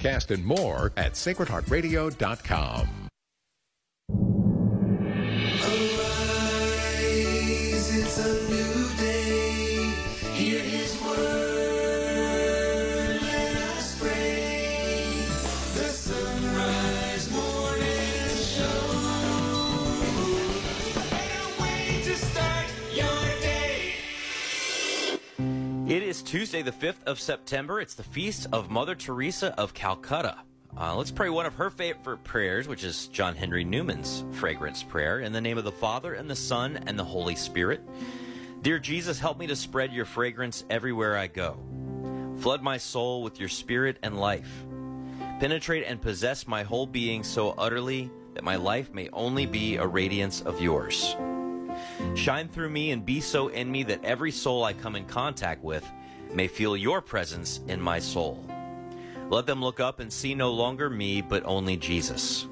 podcast, and more at sacredheartradio.com. Tuesday, the 5th of September. It's the feast of Mother Teresa of Calcutta. Uh, let's pray one of her favorite prayers, which is John Henry Newman's fragrance prayer. In the name of the Father, and the Son, and the Holy Spirit. Dear Jesus, help me to spread your fragrance everywhere I go. Flood my soul with your spirit and life. Penetrate and possess my whole being so utterly that my life may only be a radiance of yours. Shine through me and be so in me that every soul I come in contact with may feel your presence in my soul. Let them look up and see no longer me, but only Jesus.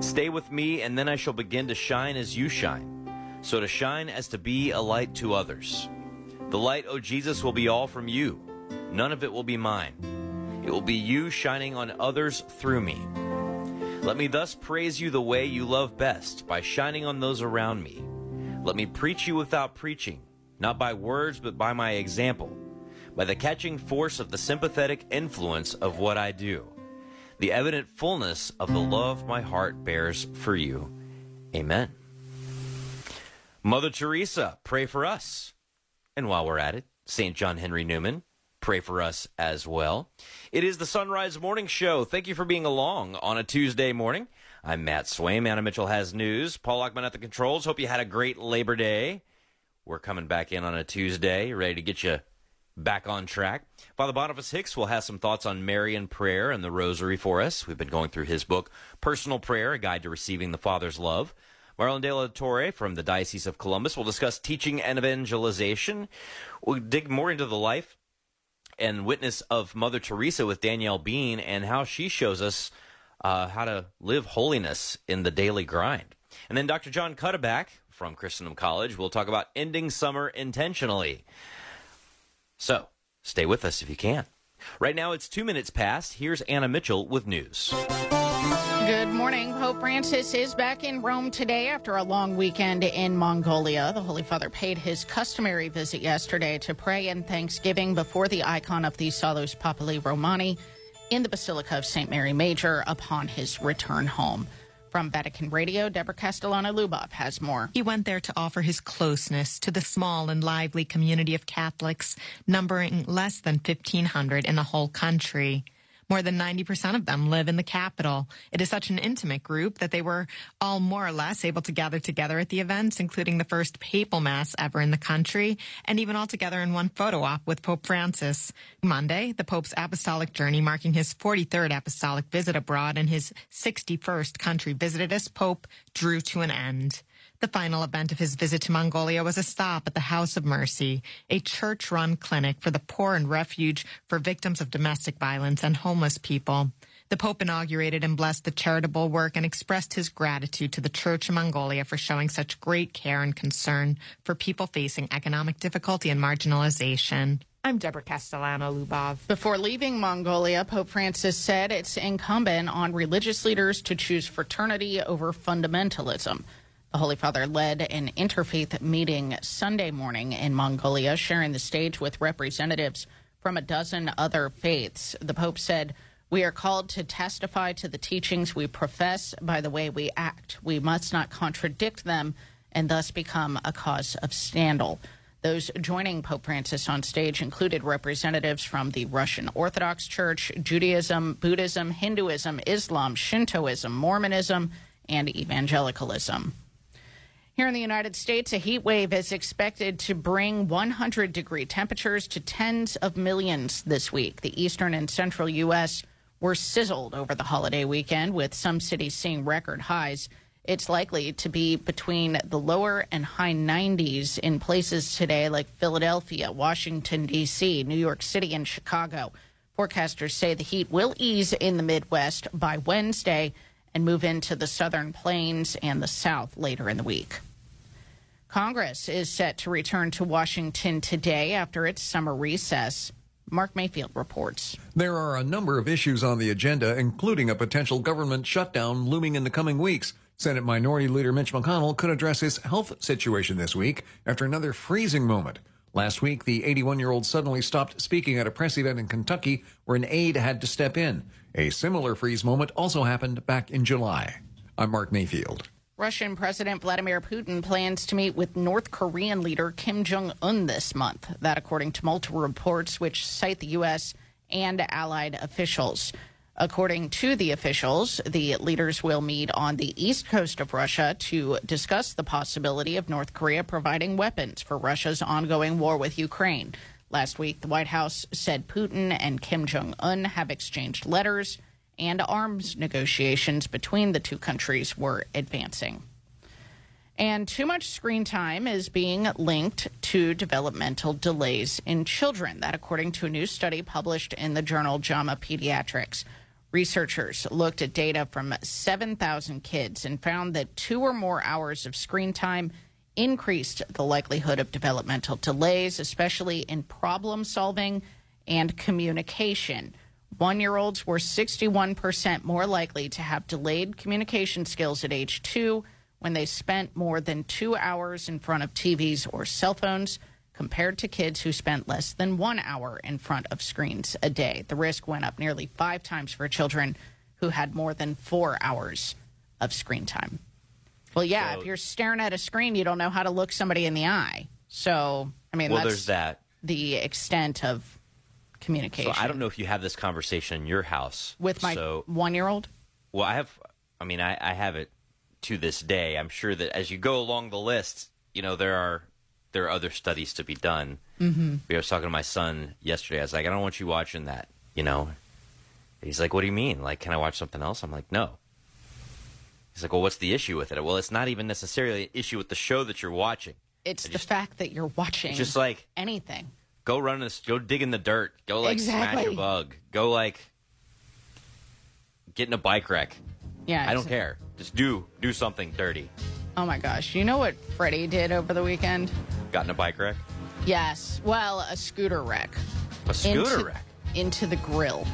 Stay with me, and then I shall begin to shine as you shine. So to shine as to be a light to others. The light, O Jesus, will be all from you. None of it will be mine. It will be you shining on others through me. Let me thus praise you the way you love best, by shining on those around me. Let me preach you without preaching, not by words, but by my example, by the catching force of the sympathetic influence of what I do, the evident fullness of the love my heart bears for you. Amen. Mother Teresa, pray for us. And while we're at it, St. John Henry Newman, pray for us as well. It is the Son Rise Morning Show. Thank you for being along on a Tuesday morning. I'm Matt Swaim. Anna Mitchell has news. Paul Lockman at the controls. Hope you had a great Labor Day. We're coming back in on a Tuesday, ready to get you back on track. Father Boniface Hicks will have some thoughts on Marian prayer and the Rosary for us. We've been going through his book, Personal Prayer, A Guide to Receiving the Father's Love. Marlon De La Torre from the Diocese of Columbus will discuss teaching and evangelization. We'll dig more into the life and witness of Mother Teresa with Danielle Bean and how she shows us uh, how to live holiness in the daily grind. And then Dr. John Cuddeback from Christendom College will talk about ending summer intentionally. So stay with us if you can. Right now it's two minutes past. Here's Anna Mitchell with news. Good morning. Pope Francis is back in Rome today after a long weekend in Mongolia. The Holy Father paid his customary visit yesterday to pray in thanksgiving before the icon of the Salus Populi Romani in the Basilica of St. Mary Major upon his return home. From Vatican Radio, Deborah Castellano Lubov has more. He went there to offer his closeness to the small and lively community of Catholics, numbering less than 1,500 in the whole country. More than 90% of them live in the capital. It is such an intimate group that they were all more or less able to gather together at the events, including the first papal mass ever in the country, and even all together in one photo op with Pope Francis. Monday, the Pope's apostolic journey marking his 43rd apostolic visit abroad and his 61st country visited as Pope drew to an end. The final event of his visit to Mongolia was a stop at the House of Mercy, a church run clinic for the poor and refuge for victims of domestic violence and homeless people. The Pope inaugurated and blessed the charitable work and expressed his gratitude to the Church in Mongolia for showing such great care and concern for people facing economic difficulty and marginalization. I'm Deborah Castellano Lubov. Before leaving Mongolia, Pope Francis said it's incumbent on religious leaders to choose fraternity over fundamentalism. The Holy Father led an interfaith meeting Sunday morning in Mongolia, sharing the stage with representatives from a dozen other faiths. The Pope said, We are called to testify to the teachings we profess by the way we act. We must not contradict them and thus become a cause of scandal. Those joining Pope Francis on stage included representatives from the Russian Orthodox Church, Judaism, Buddhism, Hinduism, Islam, Shintoism, Mormonism, and evangelicalism. Here in the United States, a heat wave is expected to bring 100 degree temperatures to tens of millions this week. The eastern and central U.S. were sizzled over the holiday weekend, with some cities seeing record highs. It's likely to be between the lower and high 90s in places today like Philadelphia, Washington, D.C., New York City, and Chicago. Forecasters say the heat will ease in the Midwest by Wednesday and move into the southern plains and the south later in the week. Congress is set to return to Washington today after its summer recess. Mark Mayfield reports. There are a number of issues on the agenda, including a potential government shutdown looming in the coming weeks. Senate Minority Leader Mitch McConnell could address his health situation this week after another freezing moment. Last week, the 81 year old suddenly stopped speaking at a press event in Kentucky where an aide had to step in. A similar freeze moment also happened back in July. I'm Mark Mayfield. Russian President Vladimir Putin plans to meet with North Korean leader Kim Jong un this month. That, according to multiple reports, which cite the U.S. and allied officials. According to the officials, the leaders will meet on the east coast of Russia to discuss the possibility of North Korea providing weapons for Russia's ongoing war with Ukraine. Last week, the White House said Putin and Kim Jong un have exchanged letters and arms negotiations between the two countries were advancing. And too much screen time is being linked to developmental delays in children. That, according to a new study published in the journal JAMA Pediatrics. Researchers looked at data from 7,000 kids and found that two or more hours of screen time increased the likelihood of developmental delays, especially in problem solving and communication. One year olds were 61% more likely to have delayed communication skills at age two when they spent more than two hours in front of TVs or cell phones compared to kids who spent less than one hour in front of screens a day. The risk went up nearly five times for children who had more than four hours of screen time. Well, yeah, So- if you're staring at a screen, you don't know how to look somebody in the eye. So, I mean, Well, that's there's that. the extent of communication. So I don't know if you have this conversation in your house With my So, one year old? well, I have. I mean, I, I have it to this day. I'm sure that as you go along the list, you know there are there are other studies to be done. Mm-hmm. I was talking to my son yesterday. I was like, I don't want you watching that. You know, he's like, What do you mean? Like, can I watch something else? I'm like, No. He's like, Well, what's the issue with it? Well, it's not even necessarily an issue with the show that you're watching. It's the fact that you're watching just like anything. Go run this, go dig in the dirt, go like smash Exactly. a bug, go like get in a bike wreck. Yeah. I don't care. Just do do something dirty. Oh my gosh. You know what Freddie did over the weekend? Got in a bike wreck, Yes. Well, a scooter wreck. a scooter into, wreck. Into the grill.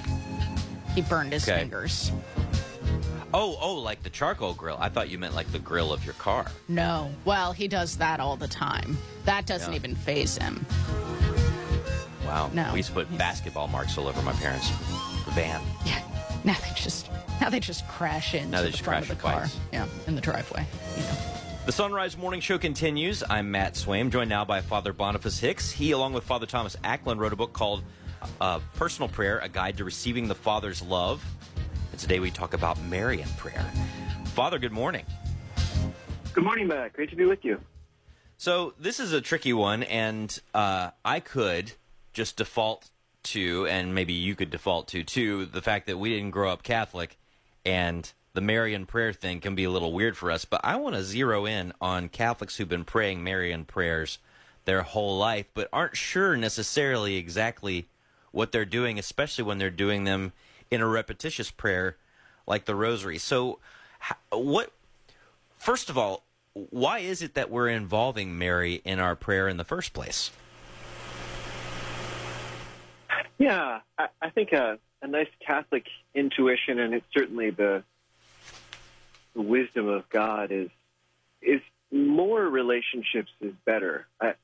He burned his Okay. fingers. Oh, oh, like the charcoal grill. I thought you meant like the grill of your car. No. Well, he does that all the time. That doesn't Yeah. even faze him. Wow. No. We used to put basketball marks all over my parents' van. Yeah. Now they just now they just crash into Now they the just front of crash the car. twice. Yeah, in the driveway. You know. The Son Rise Morning Show continues. I'm Matt Swaim, joined now by Father Boniface Hicks. He, along with Father Thomas Acklin, wrote a book called uh, Personal Prayer, A Guide to Receiving the Father's Love. And today we talk about Marian prayer. Father, good morning. Good morning, Matt. Great to be with you. So this is a tricky one, and uh, I could just default to, and maybe you could default to, too, the fact that we didn't grow up Catholic, and the Marian prayer thing can be a little weird for us. But I want to zero in on Catholics who've been praying Marian prayers their whole life, but aren't sure necessarily exactly what they're doing, especially when they're doing them in a repetitious prayer like the Rosary. So, what First of all, why is it that we're involving Mary in our prayer in the first place? Yeah, I, I think a, a nice Catholic intuition, and it's certainly the, the wisdom of God, is is more relationships is better. I,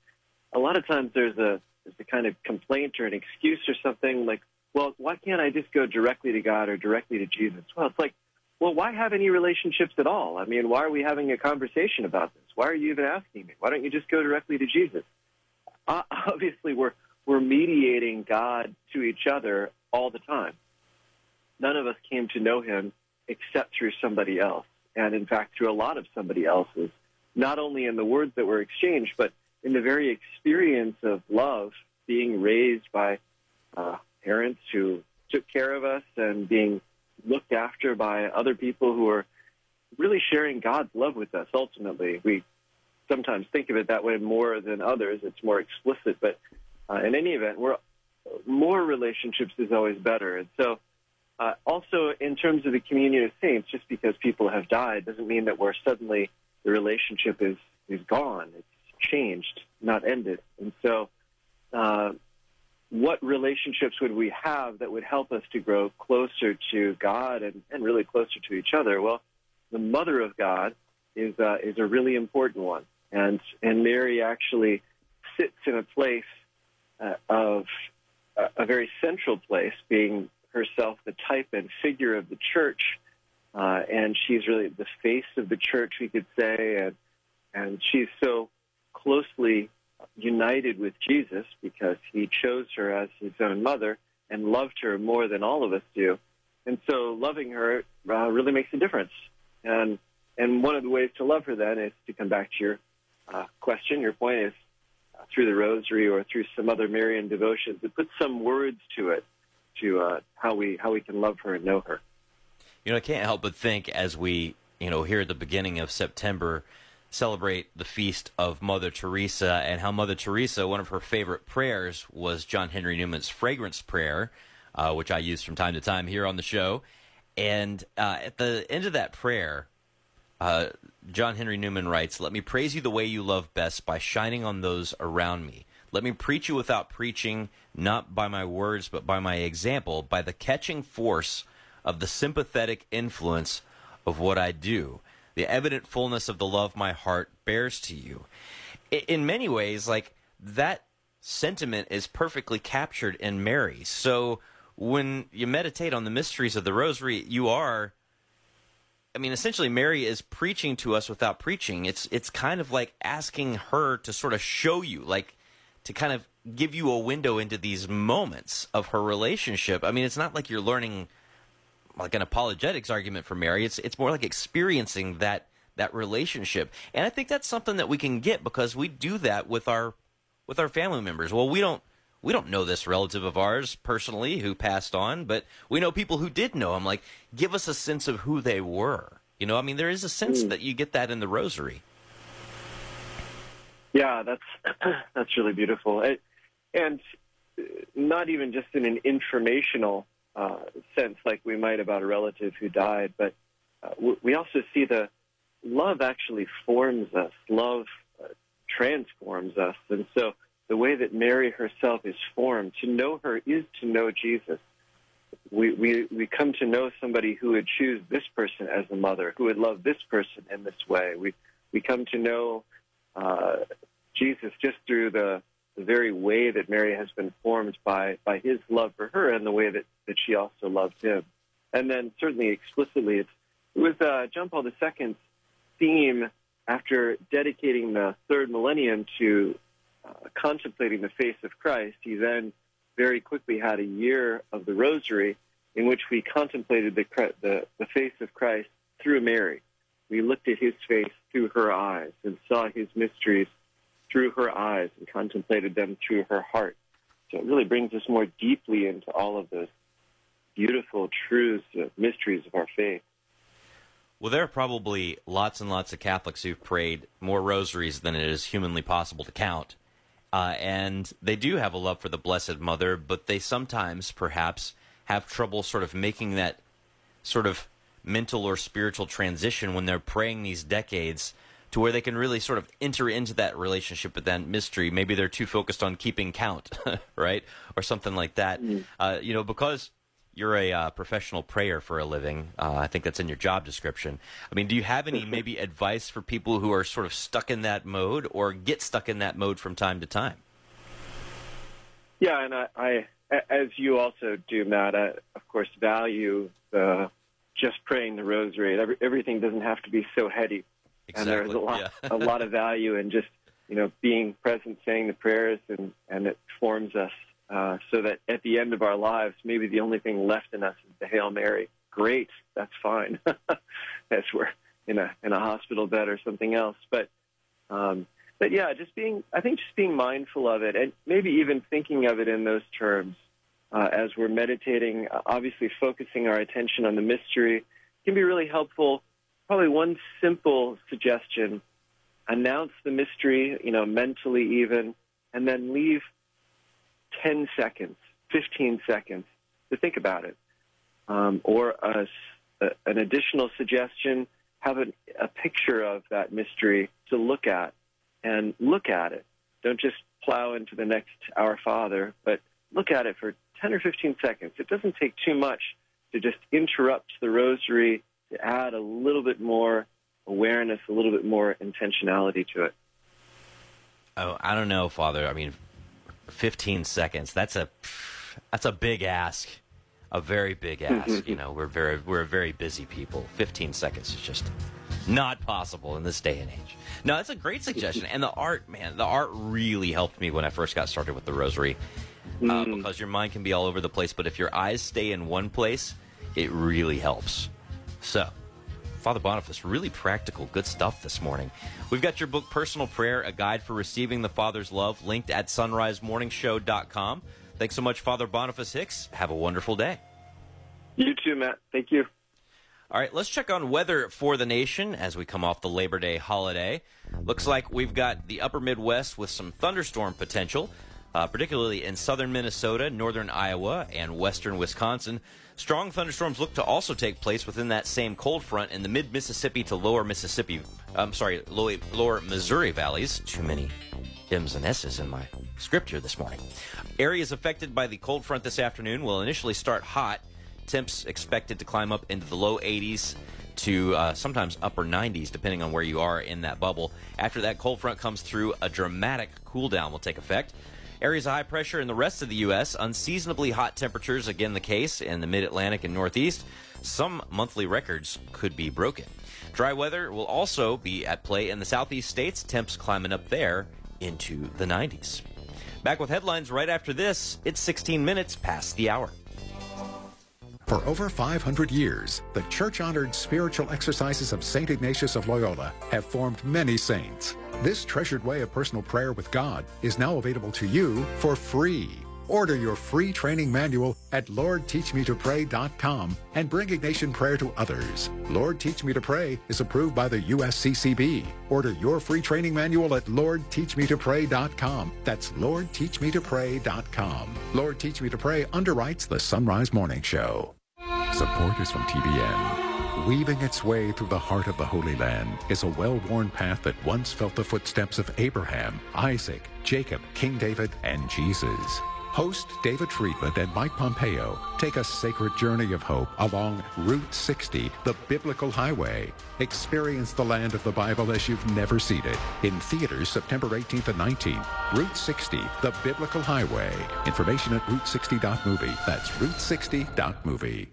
a lot of times there's a there's a kind of complaint or an excuse or something like, well, why can't I just go directly to God or directly to Jesus? Well, it's like, well, why have any relationships at all? I mean, why are we having a conversation about this? Why are you even asking me? Why don't you just go directly to Jesus? Uh, obviously, we're we're mediating God to each other all the time. None of us came to know Him except through somebody else, and in fact, through a lot of somebody else's. Not only in the words that were exchanged, but in the very experience of love, being raised by uh, parents who took care of us and being looked after by other people who are really sharing God's love with us. Ultimately, we sometimes think of it that way more than others. It's more explicit, but uh, in any event, we're more relationships is always better. And so, uh, also in terms of the communion of saints, just because people have died doesn't mean that we're suddenly the relationship is is gone. It's changed, not ended. And so, uh, what relationships would we have that would help us to grow closer to God and, and really closer to each other? Well, the Mother of God is uh, is a really important one, and and Mary actually sits in a place uh, of uh, a very central place, being herself the type and figure of the church, uh, and she's really the face of the church, we could say, and and she's so closely united with Jesus because he chose her as his own mother and loved her more than all of us do. And so loving her uh, really makes a difference. And and one of the ways to love her then is to come back to your uh, question. Your point is through the rosary or through some other Marian devotions to put some words to it to uh, how we how we can love her and know her. You know, I can't help but think as we you know here at the beginning of September celebrate the feast of Mother Teresa and how Mother Teresa, one of her favorite prayers was John Henry Newman's fragrance prayer, uh, which I use from time to time here on the show. And uh, at the end of that prayer, uh, John Henry Newman writes, Let me praise you the way you love best by shining on those around me. Let me preach you without preaching, not by my words, but by my example, by the catching force of the sympathetic influence of what I do the evident fullness of the love my heart bears to you. In many ways, like that sentiment is perfectly captured in Mary. So when you meditate on the mysteries of the rosary, you are I mean essentially Mary is preaching to us without preaching. It's it's kind of like asking her to sort of show you like to kind of give you a window into these moments of her relationship. I mean, it's not like you're learning like an apologetics argument for Mary. It's it's more like experiencing that that relationship, and I think that's something that we can get because we do that with our with our family members. Well, we don't we don't know this relative of ours personally who passed on, but we know people who did know him. Like, give us a sense of who they were. You know, I mean, there is a sense mm. that you get that in the Rosary. Yeah, that's that's really beautiful, it, and not even just in an informational uh, sense like we might about a relative who died, but uh, we also see the love actually forms us. Love uh, transforms us. And so the way that Mary herself is formed, to know her is to know Jesus. We, we, we come to know somebody who would choose this person as a mother, who would love this person in this way. We, we come to know uh, Jesus just through the, the very way that Mary has been formed by, by his love for her and the way that, that she also loved him. And then certainly explicitly, it's, it was uh, John Paul II's theme after dedicating the third millennium to uh, contemplating the face of Christ. He then very quickly had a year of the Rosary in which we contemplated the, the, the face of Christ through Mary. We looked at his face through her eyes and saw his mysteries through her eyes and contemplated them through her heart. So it really brings us more deeply into all of those beautiful truths, uh, mysteries of our faith. Well, there are probably lots and lots of Catholics who've prayed more rosaries than it is humanly possible to count. Uh, and they do have a love for the Blessed Mother, but they sometimes, perhaps, have trouble sort of making that sort of mental or spiritual transition when they're praying these decades to where they can really sort of enter into that relationship with that mystery. Maybe they're too focused on keeping count, right, or something like that. Mm. Uh, you know, because you're a uh, professional prayer for a living. Uh, I think that's in your job description. I mean, do you have any maybe advice for people who are sort of stuck in that mode or get stuck in that mode from time to time? Yeah, and I, I as you also do, Matt, I, of course, value the just praying the rosary. Every, everything doesn't have to be so heady. Exactly. And there's a lot, yeah. a lot of value in just you know being present, saying the prayers, and and it forms us uh, so that at the end of our lives, maybe the only thing left in us is the Hail Mary. Great, that's fine. as we're in a in a hospital bed or something else, but. Um, but yeah, just being, I think just being mindful of it and maybe even thinking of it in those terms uh, as we're meditating, obviously focusing our attention on the mystery can be really helpful probably one simple suggestion announce the mystery, you know, mentally even, and then leave 10 seconds, 15 seconds to think about it. Um, or a, a, an additional suggestion, have a, a picture of that mystery to look at and look at it. Don't just plow into the next Our Father, but look at it for 10 or 15 seconds. It doesn't take too much to just interrupt the rosary to add a little bit more awareness, a little bit more intentionality to it. Oh, I don't know, Father. I mean, 15 seconds. That's a that's a big ask. A very big ask. you know, we're very we're very busy people. 15 seconds is just not possible in this day and age. No, that's a great suggestion. And the art, man, the art really helped me when I first got started with the rosary. Uh, because your mind can be all over the place, but if your eyes stay in one place, it really helps. So, Father Boniface, really practical, good stuff this morning. We've got your book, Personal Prayer, a guide for receiving the Father's love, linked at sonrisemorningshow.com. Thanks so much, Father Boniface Hicks. Have a wonderful day. You too, Matt. Thank you. All right, let's check on weather for the nation as we come off the Labor Day holiday. Looks like we've got the upper Midwest with some thunderstorm potential, uh, particularly in southern Minnesota, northern Iowa, and western Wisconsin. Strong thunderstorms look to also take place within that same cold front in the mid Mississippi to lower Mississippi, I'm sorry, lower, lower Missouri valleys. Too many M's and S's in my script here this morning. Areas affected by the cold front this afternoon will initially start hot. Temps expected to climb up into the low 80s to uh, sometimes upper 90s, depending on where you are in that bubble. After that cold front comes through, a dramatic cool down will take effect. Areas of high pressure in the rest of the U.S., unseasonably hot temperatures, again the case in the mid Atlantic and Northeast. Some monthly records could be broken. Dry weather will also be at play in the southeast states, temps climbing up there into the 90s. Back with headlines right after this. It's 16 minutes past the hour. For over 500 years, the church honored spiritual exercises of St. Ignatius of Loyola have formed many saints. This treasured way of personal prayer with God is now available to you for free. Order your free training manual at LordTeachMeToPray.com and bring Ignatian prayer to others. Lord Teach Me to Pray is approved by the USCCB. Order your free training manual at LordTeachMeToPray.com. That's LordTeachMeToPray.com. Lord Teach Me to Pray underwrites the Son Rise Morning Show. Support is from TBN. Weaving its way through the heart of the Holy Land is a well-worn path that once felt the footsteps of Abraham, Isaac, Jacob, King David, and Jesus. Host David Friedman and Mike Pompeo take a sacred journey of hope along Route 60, the biblical highway. Experience the land of the Bible as you've never seen it. In theaters September 18th and 19th. Route 60, the biblical highway. Information at route60.movie. That's route60.movie.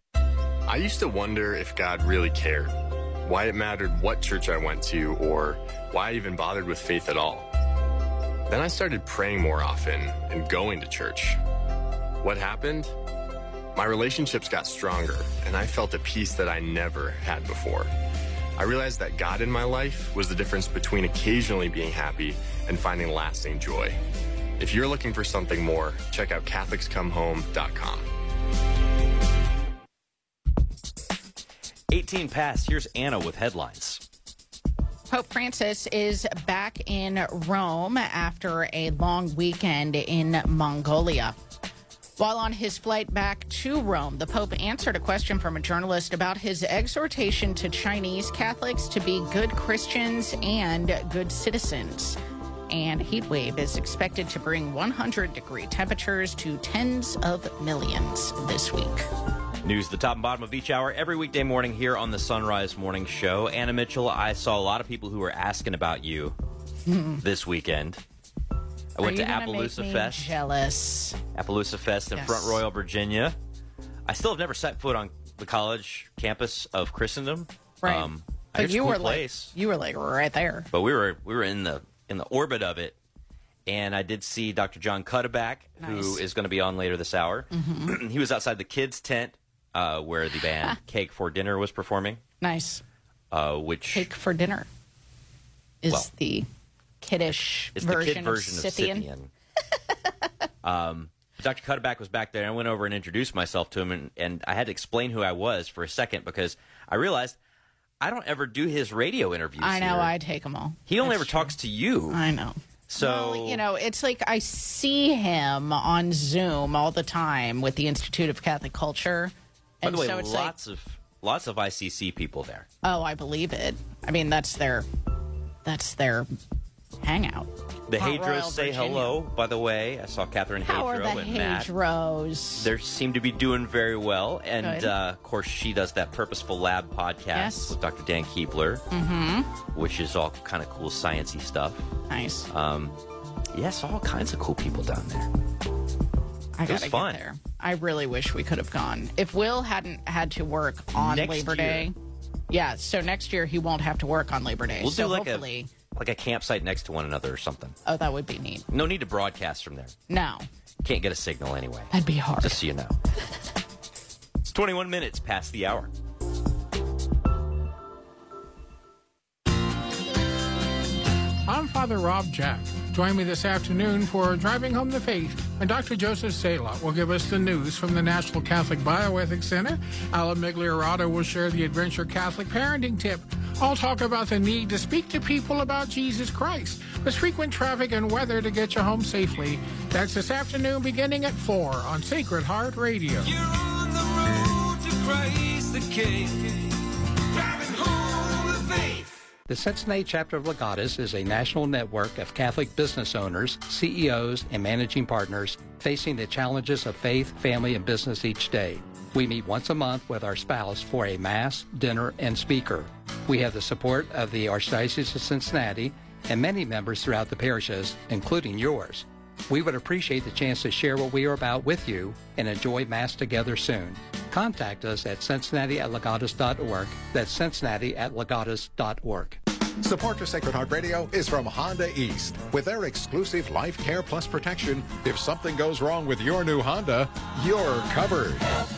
I used to wonder if God really cared, why it mattered what church I went to, or why I even bothered with faith at all. Then I started praying more often and going to church. What happened? My relationships got stronger, and I felt a peace that I never had before. I realized that God in my life was the difference between occasionally being happy and finding lasting joy. If you're looking for something more, check out CatholicsComeHome.com. 18 past. Here's Anna with headlines. Pope Francis is back in Rome after a long weekend in Mongolia. While on his flight back to Rome, the Pope answered a question from a journalist about his exhortation to Chinese Catholics to be good Christians and good citizens. And heat wave is expected to bring 100 degree temperatures to tens of millions this week. News the top and bottom of each hour every weekday morning here on the Son Rise Morning Show. Anna Mitchell, I saw a lot of people who were asking about you this weekend. I went to Appaloosa Fest. Jealous. Appaloosa Fest in Yes. Front Royal, Virginia. I still have never set foot on the college campus of Christendom. Right. Um, but you cool were place, like you were like right there. but we were we were in the in the orbit of it. And I did see Dr. John Cuddeback, who Nice. is going to be on later this hour. Mm-hmm. he was outside the kids' tent uh, where the band Cake for Dinner was performing, Nice. uh, which Cake for dinner is Well, the kiddish It's the version, kid version of of Scythian. Scythian. um, Dr. Cuddeback was back there, and I went over and introduced myself to him, and, and I had to explain who I was for a second because I realized I don't ever do his radio interviews. I know. here. I take them all. He only That's ever true. talks to you. I know. So Well, you know, it's like I see him on Zoom all the time with the Institute of Catholic Culture. by And the way, so it's like, lots of lots of ICC people there. oh, I believe it. I mean, that's their that's their hangout. The Hadros Royal, say Virginia. hello. By the way, I saw Catherine How are the and Matt. Hadros? They seem to be doing very well, and uh, of course, she does that Purposeful Lab podcast Yes. with Dr. Dan Kuebler, mm-hmm. which is all kind of cool sciencey stuff. Nice. Um, yes, all kinds of cool people down there. I it was fun. there. I really wish we could have gone. If Will hadn't had to work on Next Labor year. Day, yeah. So next year he won't have to work on Labor Day. We'll so do like hopefully, a like a campsite next to one another or something. oh, that would be neat. No need to broadcast from there. No, Can't get a signal anyway. that'd be hard. Just so you know. It's 21 minutes past the hour. I'm Father Rob Jack. Join me this afternoon for Driving Home the Faith, and Dr. Joseph Sala will give us the news from the National Catholic Bioethics Center. Alan Migliorado will share the Adventure Catholic Parenting Tip. I'll talk about the need to speak to people about Jesus Christ, with frequent traffic and weather to get you home safely. That's this afternoon beginning at 4 on Sacred Heart Radio. You're on the road to Christ the King. Driving home the faith. The Cincinnati chapter of Legatus is a national network of Catholic business owners, CEOs, and managing partners facing the challenges of faith, family, and business each day. We meet once a month with our spouse for a Mass, dinner, and speaker. We have the support of the Archdiocese of Cincinnati and many members throughout the parishes, including yours. We would appreciate the chance to share what we are about with you and enjoy Mass together soon. Contact us at cincinnati at legatus.org. That's cincinnati at legatus.org. Support for Sacred Heart Radio is from Honda East. With their exclusive Life Care Plus protection, if something goes wrong with your new Honda, you're covered.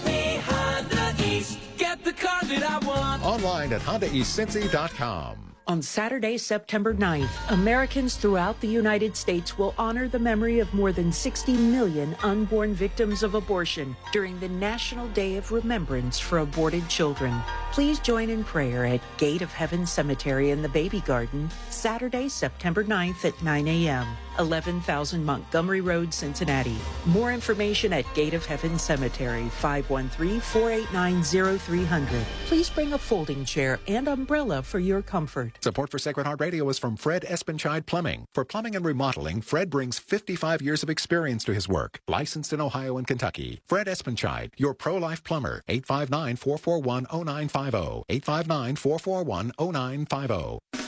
Me Honda East. Get the car that I want. Online at HondaEastCincy.com. On Saturday, September 9th, Americans throughout the United States will honor the memory of more than 60 million unborn victims of abortion during the National Day of Remembrance for Aborted Children. Please join in prayer at Gate of Heaven Cemetery in the Baby Garden, Saturday, September 9th at 9 a.m., 11,000 Montgomery Road, Cincinnati. More information at Gate of Heaven Cemetery, 513 489 0300. Please bring a folding chair and umbrella for your comfort. Support for Sacred Heart Radio is from Fred Espenschied Plumbing. For plumbing and remodeling, Fred brings 55 years of experience to his work. Licensed in Ohio and Kentucky. Fred Espenschied, your pro-life plumber. 859-441-0950. 859-441-0950. It's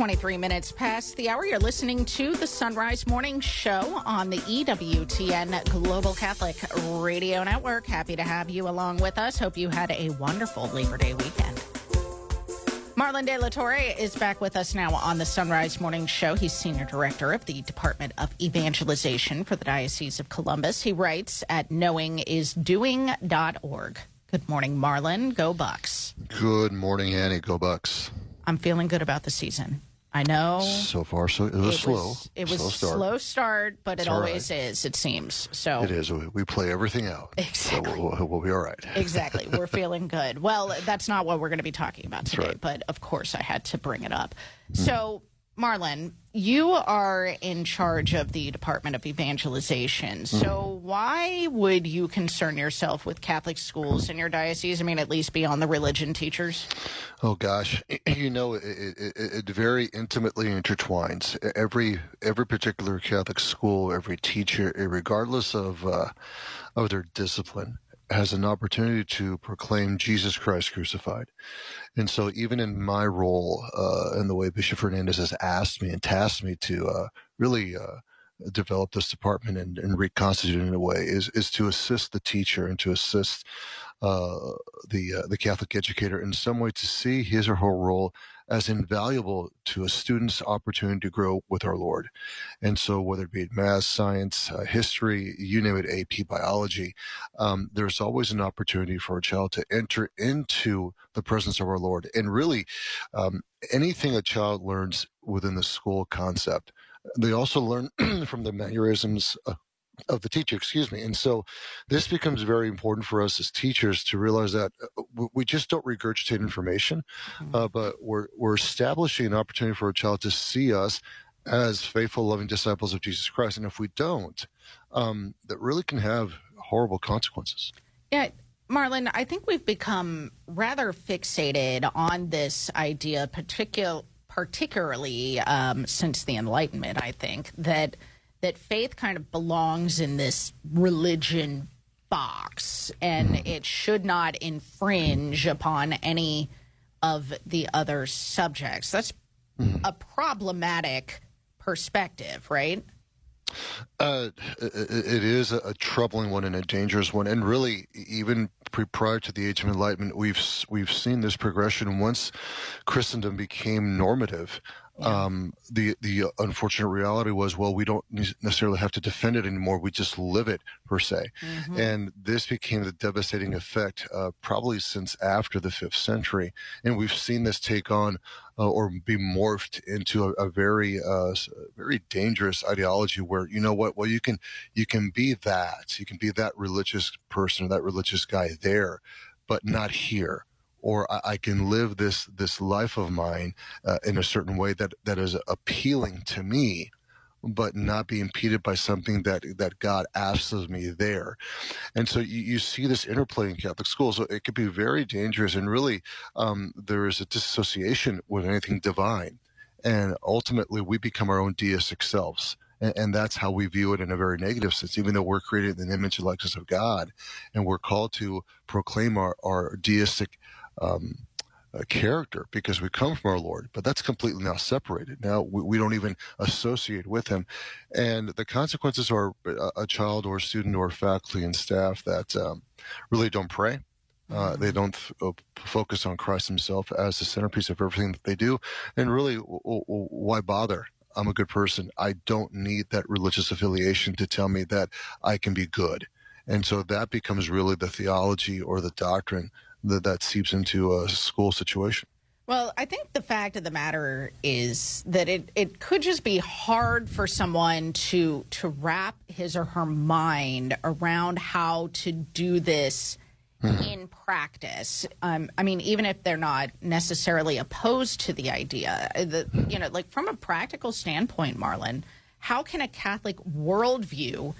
23 minutes past the hour. You're listening to the Son Rise Morning Show on the EWTN Global Catholic Radio Network. Happy to have you along with us. Hope you had a wonderful Labor Day weekend. Marlon De La Torre is back with us now on the Son Rise Morning Show. He's Senior Director of the Department of Evangelization for the Diocese of Columbus. He writes at knowingisdoing.org. Good morning, Marlon. Go Bucks. Good morning, Annie. Go Bucks. I'm feeling good about the season. I know So far, so it was it slow. was, it was slow start. slow start, but it It's all always is, it seems. So It is. We, play everything out. Exactly. So we'll, we'll be all right. exactly. We're feeling good. Well, that's not what we're going to be talking about today, right. but of course I had to bring it up. Hmm. So, Marlon, you are in charge of the Department of Evangelization. So, why would you concern yourself with Catholic schools in your diocese? I mean, at least beyond the religion teachers? Oh gosh, you know, it, it, it, it very intimately intertwines. Every every particular Catholic school, every teacher, regardless of uh, of their discipline, has an opportunity to proclaim Jesus Christ crucified. And so, even in my role, uh, and the way Bishop Fernandes has asked me and tasked me to uh, really uh, develop this department and, and reconstitute it in a way, is is to assist the teacher and to assist uh, the uh, the Catholic educator in some way to see his or her role as invaluable to a student's opportunity to grow with our Lord. And so, whether it be math, science, uh, history, you name it, AP, biology, um, there's always an opportunity for a child to enter into the presence of our Lord. And really, um, anything a child learns within the school concept, they also learn from the mannerisms uh, of the teacher, excuse me. And so this becomes very important for us as teachers to realize that uh, we just don't regurgitate information, Mm-hmm. uh, but we're, we're establishing an opportunity for a child to see us as faithful, loving disciples of Jesus Christ. And if we don't, um, that really can have horrible consequences. Yeah, Marlon, I think we've become rather fixated on this idea, particular, particularly um, since the Enlightenment. I think that that faith kind of belongs in this religion box, and it should not infringe upon any of the other subjects. That's a problematic perspective, right? Uh, it, is a, a troubling one and a dangerous one, and really, even pre- prior to the Age of Enlightenment, we've we've seen this progression. Once Christendom became normative, um, the the unfortunate reality was, well, we don't necessarily have to defend it anymore. We just live it per se, and this became the devastating effect, uh, probably since after the fifth century, and we've seen this take on uh, or be morphed into a, a very uh, very dangerous ideology where you know what well you can you can be that. You can be that religious person or that religious guy there but not here or I, I can live this this life of mine uh, in a certain way that that is appealing to me but not be impeded by something that that God asks of me there. And so you, you see this interplay in Catholic schools. So it could be very dangerous, and really, um, there is a disassociation with anything divine, and ultimately we become our own deistic selves. And, and that's how we view it in a very negative sense, even though we're created in the image and likeness of God, and we're called to proclaim our, our deistic um, uh, character because we come from our Lord, but that's completely now separated. Now we, we don't even associate with Him, and the consequences are a, a child or student or faculty and staff that um, really don't pray. Uh, they don't f- uh, focus on Christ Himself as the centerpiece of everything that they do, and really, w- w- why bother? I'm a good person. I don't need that religious affiliation to tell me that I can be good. And so that becomes really the theology or the doctrine that, that seeps into a school situation. Well, I think the fact of the matter is that it, it could just be hard for someone to to wrap his or her mind around how to do this in practice. Um, I mean, even if they're not necessarily opposed to the idea, the, you know, like from a practical standpoint, Marlon, how can a Catholic worldview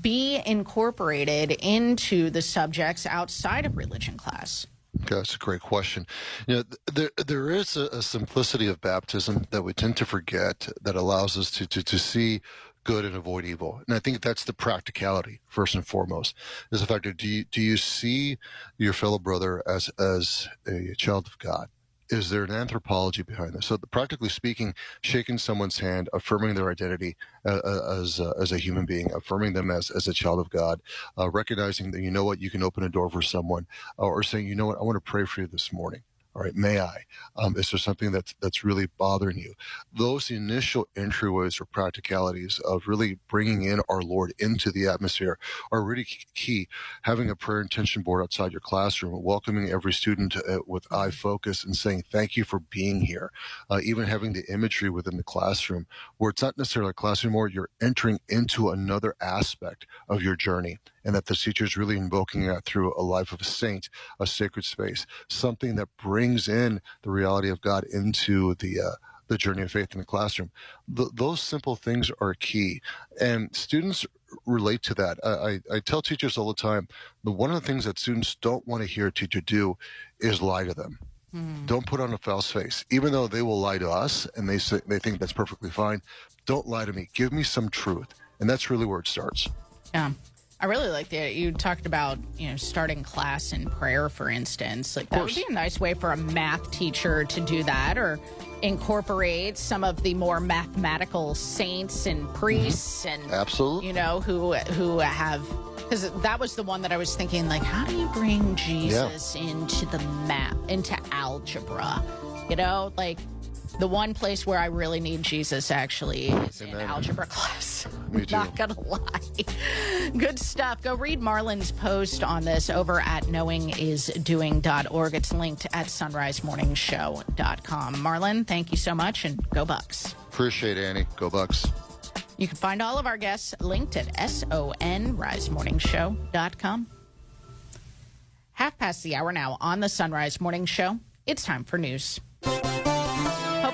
be incorporated into the subjects outside of religion class? That's a great question. You know, there there is a, a simplicity of baptism that we tend to forget that allows us to to to see good and avoid evil. And I think that's the practicality first and foremost. Is the fact that do you do you see your fellow brother as as a child of God? Is there an anthropology behind this? So, practically speaking, shaking someone's hand, affirming their identity uh, uh, as uh, as a human being, affirming them as as a child of God, uh, recognizing that you know what you can open a door for someone, uh, or saying you know what I want to pray for you this morning. All right, may I? Um, is there something that's that's really bothering you? Those initial entryways or practicalities of really bringing in our Lord into the atmosphere are really key. Having a prayer intention board outside your classroom, welcoming every student uh, with eye focus, and saying thank you for being here. Uh, even having the imagery within the classroom, where it's not necessarily a classroom, or you're entering into another aspect of your journey and that the teacher is really invoking that through a life of a saint, a sacred space, something that brings in the reality of God into the uh, the journey of faith in the classroom. Th- those simple things are key, and students relate to that. I, I, I tell teachers all the time that one of the things that students don't want to hear a teacher do is lie to them. Don't put on a false face, even though they will lie to us and they say, they think that's perfectly fine. Don't lie to me. Give me some truth, and that's really where it starts. Yeah. I really like that you talked about, you know, starting class in prayer, for instance. Like that would be a nice way for a math teacher to do that or incorporate some of the more mathematical saints and priests mm-hmm. and Absolutely. you know, who who have Because that was the one that I was thinking, like, how do you bring Jesus into the map, into algebra? You know, like the one place where I really need Jesus actually is in algebra class. Me too. Not gonna lie. Good stuff. Go read Marlon's post on this over at knowingisdoing.org. It's linked at sonrisemorningshow.com. Marlon, thank you so much and go Bucks. Appreciate it, Annie. Go Bucks. You can find all of our guests linked at sonrisemorningshow.com. Half past the hour now on the Son Rise Morning Show. It's time for news.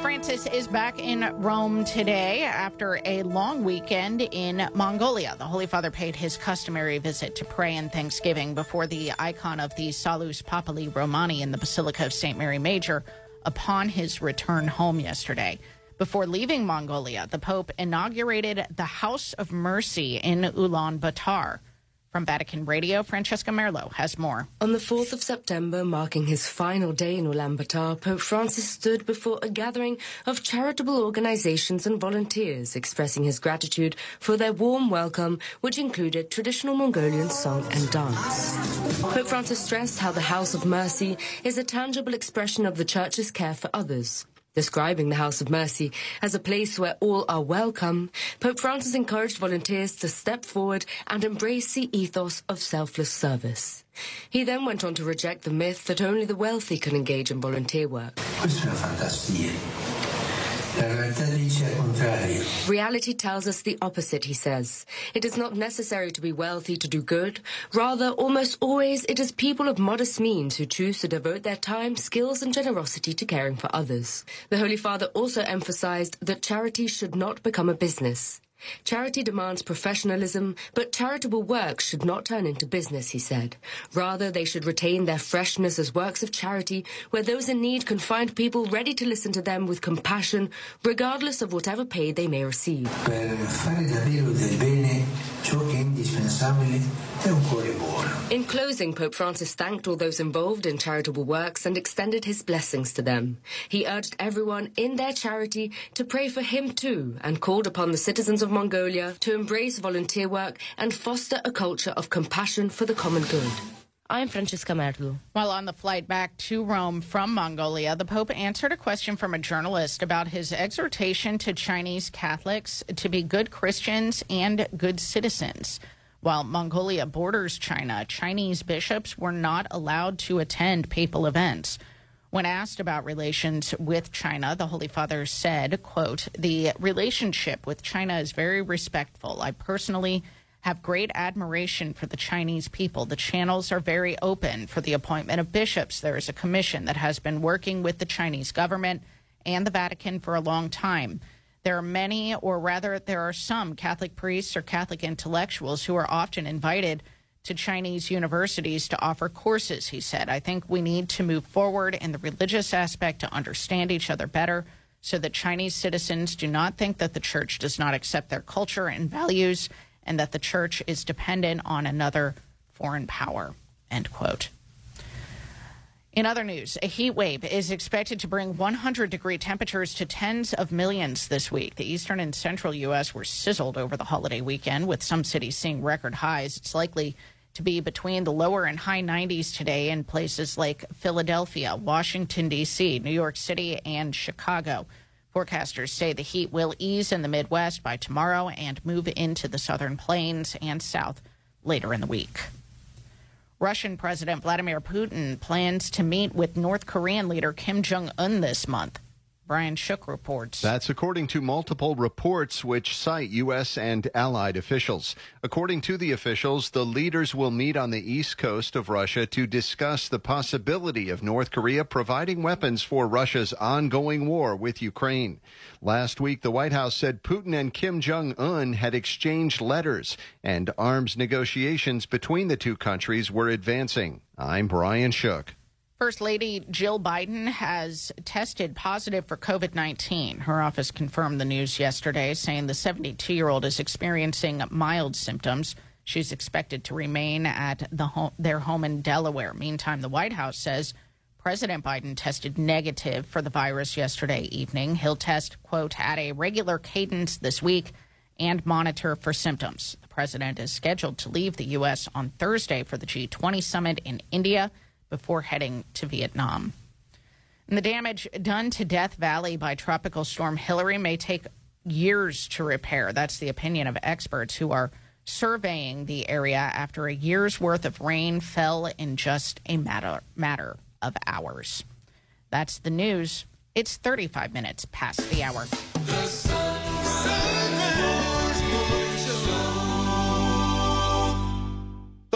Francis is back in Rome today after a long weekend in Mongolia. The Holy Father paid his customary visit to pray and thanksgiving before the icon of the Salus Populi Romani in the Basilica of St. Mary Major upon his return home yesterday. Before leaving Mongolia, the Pope inaugurated the House of Mercy in Ulaanbaatar. From Vatican Radio, Francesca Merlo has more. On the 4th of September, marking his final day in Ulaanbaatar, Pope Francis stood before a gathering of charitable organizations and volunteers, expressing his gratitude for their warm welcome, which included traditional Mongolian song and dance. Pope Francis stressed how the House of Mercy is a tangible expression of the Church's care for others. Describing the House of Mercy as a place where all are welcome, Pope Francis encouraged volunteers to step forward and embrace the ethos of selfless service. He then went on to reject the myth that only the wealthy can engage in volunteer work. Reality tells us the opposite, he says. It is not necessary to be wealthy to do good. Rather, almost always, it is people of modest means who choose to devote their time, skills, and generosity to caring for others. The Holy Father also emphasized that charity should not become a business. Charity demands professionalism, but charitable works should not turn into business, he said. Rather, they should retain their freshness as works of charity, where those in need can find people ready to listen to them with compassion, regardless of whatever pay they may receive. Per fare davvero del bene, ciò che è indispensabile è un cuore buono. In closing, Pope Francis thanked all those involved in charitable works and extended his blessings to them. He urged everyone in their charity to pray for him too and called upon the citizens of Mongolia to embrace volunteer work and foster a culture of compassion for the common good. I'm Francesca Merlo. While on the flight back to Rome from Mongolia, the Pope answered a question from a journalist about his exhortation to Chinese Catholics to be good Christians and good citizens. While Mongolia borders China, Chinese bishops were not allowed to attend papal events. When asked about relations with China, the Holy Father said, quote, "The relationship with China is very respectful. I personally have great admiration for the Chinese people. The channels are very open for the appointment of bishops. There is a commission that has been working with the Chinese government and the Vatican for a long time. There are many, or rather, there are some Catholic priests or Catholic intellectuals who are often invited to Chinese universities to offer courses, he said. I think we need to move forward in the religious aspect to understand each other better so that Chinese citizens do not think that the church does not accept their culture and values and that the church is dependent on another foreign power. End quote. In other news, a heat wave is expected to bring 100 degree temperatures to tens of millions this week. The eastern and central U.S. were sizzled over the holiday weekend, with some cities seeing record highs. It's likely to be between the lower and high 90s today in places like Philadelphia, Washington, D.C., New York City, and Chicago. Forecasters say the heat will ease in the Midwest by tomorrow and move into the southern plains and south later in the week. Russian President Vladimir Putin plans to meet with North Korean leader Kim Jong un this month. Brian Shook reports. That's according to multiple reports which cite U.S. and allied officials. According to the officials, the leaders will meet on the east coast of Russia to discuss the possibility of North Korea providing weapons for Russia's ongoing war with Ukraine. Last week, the White House said Putin and Kim Jong un had exchanged letters, and arms negotiations between the two countries were advancing. I'm Brian Shook. First Lady Jill Biden has tested positive for COVID 19. Her office confirmed the news yesterday, saying the 72 year old is experiencing mild symptoms. She's expected to remain at the home, their home in Delaware. Meantime, the White House says President Biden tested negative for the virus yesterday evening. He'll test, quote, at a regular cadence this week and monitor for symptoms. The president is scheduled to leave the U.S. on Thursday for the G20 summit in India before heading to Vietnam. And the damage done to Death Valley by Tropical Storm Hilary may take years to repair. That's the opinion of experts who are surveying the area after a year's worth of rain fell in just a matter, matter of hours. That's the news. It's 35 minutes past the hour. The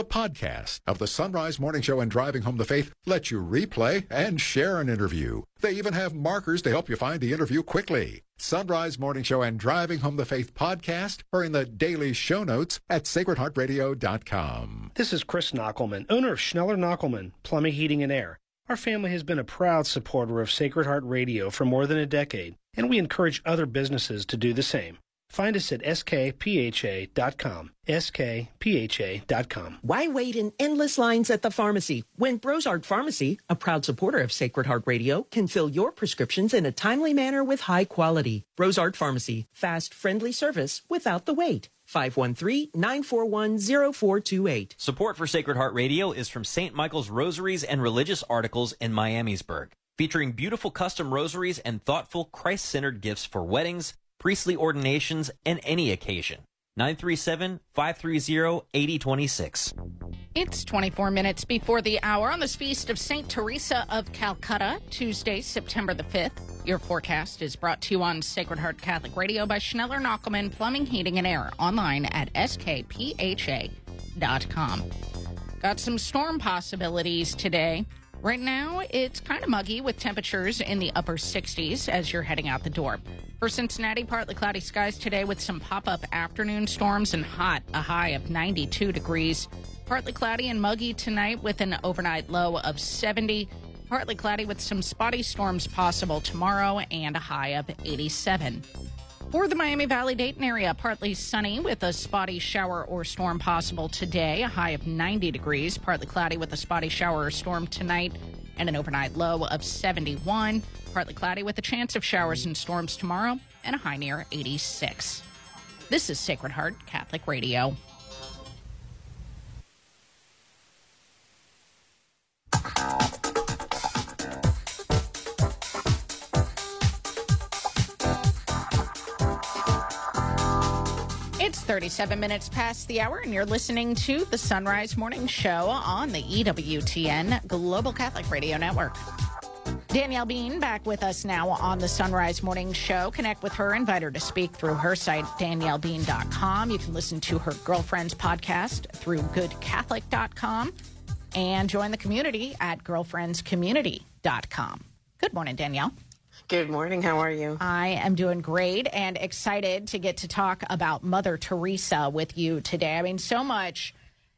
podcast of the Son Rise Morning Show and Driving Home the Faith lets you replay and share an interview. They even have markers to help you find the interview quickly. Son Rise Morning Show and Driving Home the Faith podcast are in the daily show notes at sacredheartradio.com. This is Chris Knochelmann, owner of Schneller Knochelmann, Plumbing, Heating, and Air. Our family has been a proud supporter of Sacred Heart Radio for more than a decade, and we encourage other businesses to do the same. Find us at skpha.com. skpha.com. Why wait in endless lines at the pharmacy when Brosart Pharmacy, a proud supporter of Sacred Heart Radio, can fill your prescriptions in a timely manner with high quality? Brosart Pharmacy, fast, friendly service without the wait. 513-941-0428. Support for Sacred Heart Radio is from St. Michael's Rosaries and Religious Articles in Miamisburg, featuring beautiful custom rosaries and thoughtful Christ-centered gifts for weddings, priestly ordinations, and any occasion. 937-530-8026. It's 24 minutes before the hour on this feast of St. Teresa of Calcutta, Tuesday, September the 5th. Your forecast is brought to you on Sacred Heart Catholic Radio by Schneller Knochelmann Plumbing, Heating, and Air, online at skpha.com. Got some storm possibilities today. Right now, it's kind of muggy with temperatures in the upper 60s as you're heading out the door. For Cincinnati, partly cloudy skies today with some pop up afternoon storms and hot, a high of 92 degrees. Partly cloudy and muggy tonight with an overnight low of 70. Partly cloudy with some spotty storms possible tomorrow and a high of 87. For the Miami Valley Dayton area, partly sunny with a spotty shower or storm possible today, a high of 90 degrees. Partly cloudy with a spotty shower or storm tonight and an overnight low of 71. Partly cloudy with a chance of showers and storms tomorrow and a high near 86. This is Sacred Heart Catholic Radio. It's 37 minutes past the hour, and you're listening to the Son Rise Morning Show on the EWTN Global Catholic Radio Network. Danielle Bean back with us now on the Son Rise Morning Show. Connect with her, invite her to speak through her site, daniellebean.com. You can listen to her Girlfriends podcast through goodcatholic.com and join the community at girlfriendscommunity.com. Good morning, Danielle. Good morning. How are you? I am doing great and excited to get to talk about Mother Teresa with you today. I mean, so much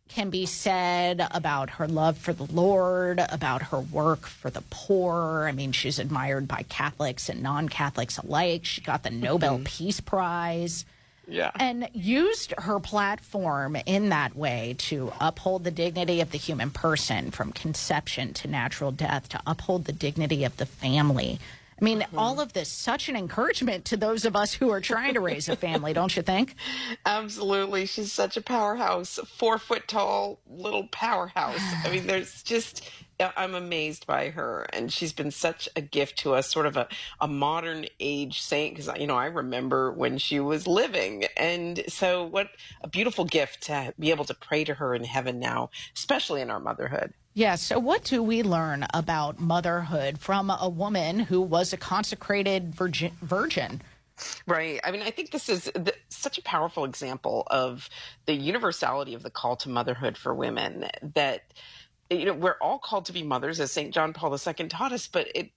can be said about her love for the Lord, about her work for the poor. I mean, she's admired by Catholics and non Catholics alike. She got the Nobel mm-hmm. Peace Prize. Yeah. And used her platform in that way to uphold the dignity of the human person from conception to natural death, to uphold the dignity of the family. I mean, Mm-hmm. all of this, such an encouragement to those of us who are trying to raise a family, don't you think? Absolutely. She's such a powerhouse, four foot tall little powerhouse. I mean, there's just, I'm amazed by her. And she's been such a gift to us, sort of a, a modern age saint. Because, you know, I remember when she was living. And so, what a beautiful gift to be able to pray to her in heaven now, especially in our motherhood. Yes. So, what do we learn about motherhood from a woman who was a consecrated virgin? virgin? Right. I mean, I think this is the, such a powerful example of the universality of the call to motherhood for women that, you know, we're all called to be mothers, as St. John Paul II taught us, but it,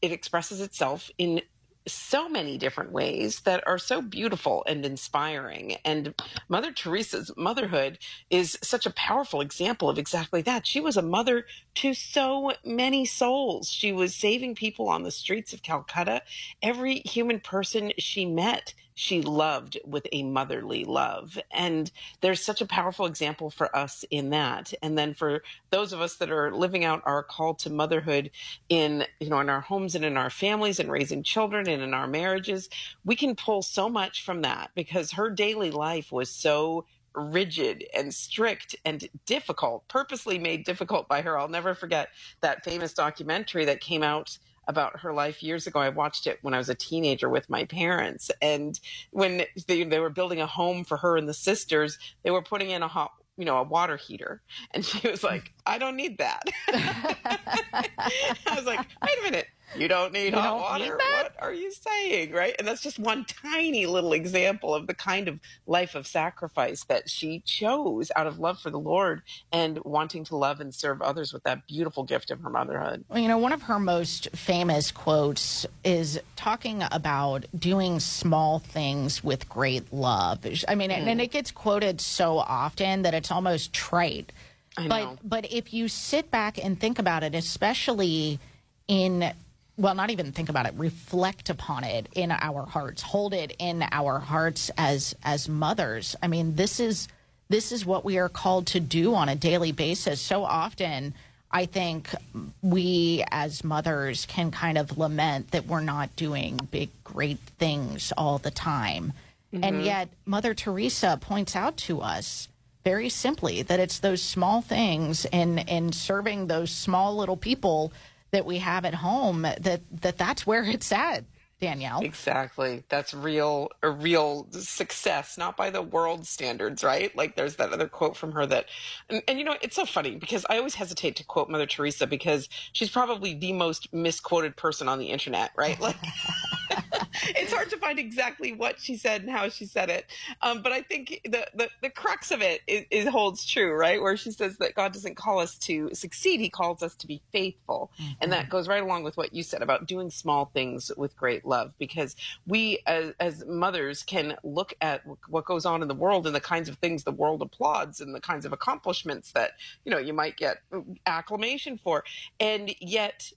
it expresses itself in so many different ways that are so beautiful and inspiring. And Mother Teresa's motherhood is such a powerful example of exactly that. She was a mother to so many souls. She was saving people on the streets of Calcutta. Every human person she met she loved with a motherly love. And there's such a powerful example for us in that. And then for those of us that are living out our call to motherhood in, you know, in our homes and in our families and raising children and in our marriages, we can pull so much from that because her daily life was so rigid and strict and difficult, purposely made difficult by her. I'll never forget that famous documentary that came out about her life years ago. I watched it when I was a teenager with my parents. And when they, they were building a home for her and the sisters, they were putting in a hot you know, a water heater. And she was like, I don't need that. I was like, wait a minute. You don't need You hot don't water. need? What are you saying? Right. And that's just one tiny little example of the kind of life of sacrifice that she chose out of love for the Lord and wanting to love and serve others with that beautiful gift of her motherhood. Well, you know, one of her most famous quotes is talking about doing small things with great love. I mean, and, and hmm. it gets quoted so often that it's almost trite. I but know. but if you sit back and think about it, especially in well, not even think about it, reflect upon it in our hearts, hold it in our hearts as as mothers. I mean, this is this is what we are called to do on a daily basis. So often, I think we as mothers can kind of lament that we're not doing big, great things all the time. And Mhm. yet, Mother Teresa points out to us very simply that it's those small things and and serving those small little people that we have at home that, that that's where it's at, Danielle. Exactly. That's real a real success, not by the world standards, right? Like there's that other quote from her that and, and you know, it's so funny because I always hesitate to quote Mother Teresa because she's probably the most misquoted person on the internet, right? Like it's hard to find exactly what she said and how she said it. Um, but I think the, the, the crux of it is, is holds true, right? Where she says that God doesn't call us to succeed, He calls us to be faithful. And that goes right along with what you said about doing small things with great love, because we as, as mothers can look at what goes on in the world and the kinds of things the world applauds and the kinds of accomplishments that, you know, you might get acclamation for. And yet,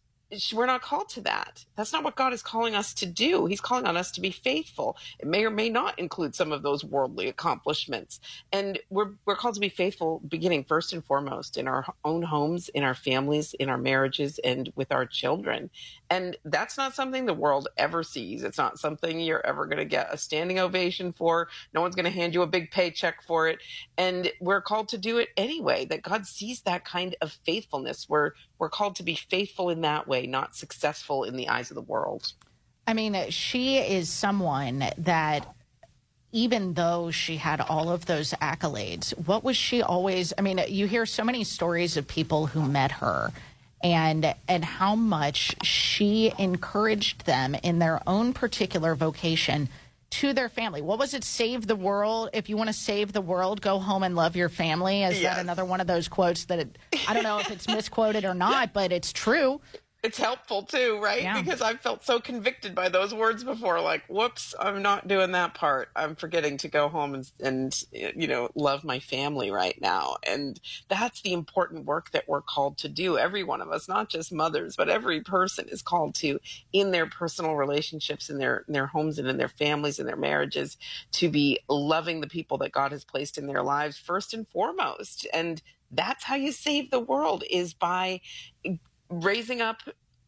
we're not called to that. That's not what God is calling us to do. He's calling on us to be faithful. It may or may not include some of those worldly accomplishments. And we're, we're called to be faithful, beginning first and foremost in our own homes, in our families, in our marriages, and with our children. And that's not something the world ever sees. It's not something you're ever going to get a standing ovation for. No one's going to hand you a big paycheck for it. And we're called to do it anyway, that God sees that kind of faithfulness. We're, we're called to be faithful in that way, not successful in the eyes of the world. I mean, she is someone that even though she had all of those accolades, what was she always? I mean, you hear so many stories of people who met her and and how much she encouraged them in their own particular vocation to their family. What was it? Save the world. If you want to save the world, go home and love your family. Is Yes. that another one of those quotes that it, I don't know if it's misquoted or not, but it's true. It's helpful too, right? Yeah. Because I've felt so convicted by those words before. Like, whoops, I'm not doing that part. I'm forgetting to go home and, and you know, love my family right now. And that's the important work that we're called to do. Every one of us, not just mothers, but every person is called to in their personal relationships, in their in their homes, and in their families, and their marriages, to be loving the people that God has placed in their lives first and foremost. And that's how you save the world is by raising up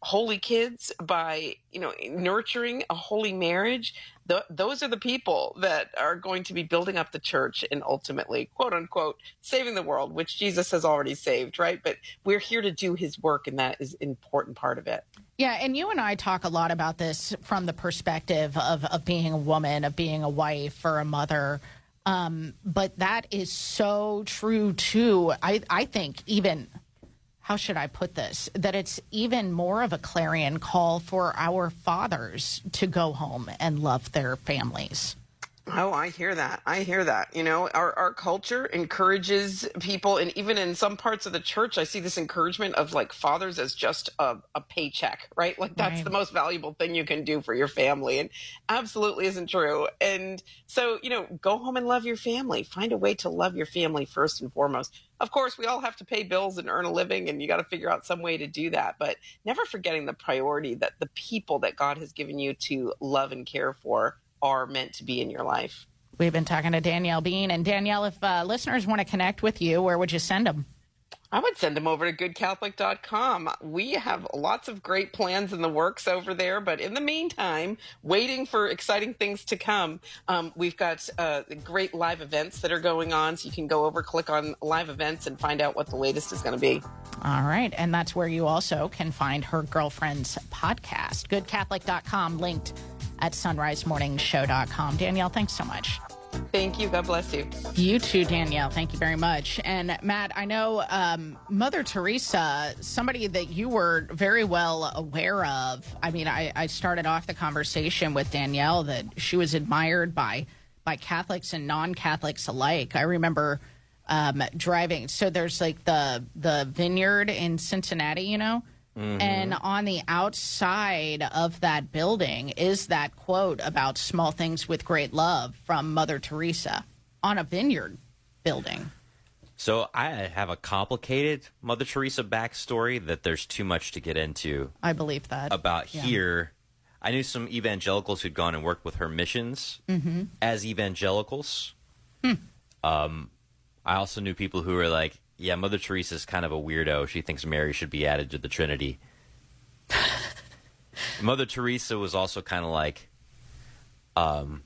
holy kids by you know nurturing a holy marriage Th- those are the people that are going to be building up the church and ultimately quote unquote saving the world which jesus has already saved right but we're here to do his work and that is an important part of it Yeah, and you and I talk a lot about this from the perspective of, of being a woman, of being a wife or a mother. Um, but that is so true too. I, I think even how should I put this? That it's even more of a clarion call for our fathers to go home and love their families. Oh, I hear that. I hear that. You know, our, our culture encourages people, and even in some parts of the church, I see this encouragement of like fathers as just a, a paycheck, right? Like that's Right. the most valuable thing you can do for your family. And absolutely isn't true. And so, you know, go home and love your family. Find a way to love your family first and foremost. Of course, we all have to pay bills and earn a living, and you got to figure out some way to do that. But never forgetting the priority that the people that God has given you to love and care for are meant to be in your life. We've been talking to Danielle Bean. And Danielle, if uh, listeners want to connect with you, where would you send them? I would send them over to goodcatholic.com. We have lots of great plans in the works over there, but in the meantime, waiting for exciting things to come, um, we've got uh, great live events that are going on. So you can go over, click on live events, and find out what the latest is going to be. All right. And that's where you also can find her girlfriend's podcast, goodcatholic.com, linked at sonrisemorningshow.com. Danielle, thanks so much. Thank you. God bless you. You too, Danielle. Thank you very much. And Matt, I know um, Mother Teresa, somebody that you were very well aware of. I mean, I, I started off the conversation with Danielle that she was admired by by Catholics and non-Catholics alike. I remember um, driving. So there's like the the vineyard in Cincinnati, you know. Mm-hmm. And on the outside of that building is that quote about small things with great love from Mother Teresa on a vineyard building. So I have a complicated Mother Teresa backstory that there's too much to get into I believe that. about Yeah. here. I knew some evangelicals who'd gone and worked with her missions Mm-hmm. as evangelicals. Hmm. Um, I also knew people who were like, "Yeah, Mother Teresa's kind of a weirdo. She thinks Mary should be added to the Trinity." Mother Teresa was also kind of like, um,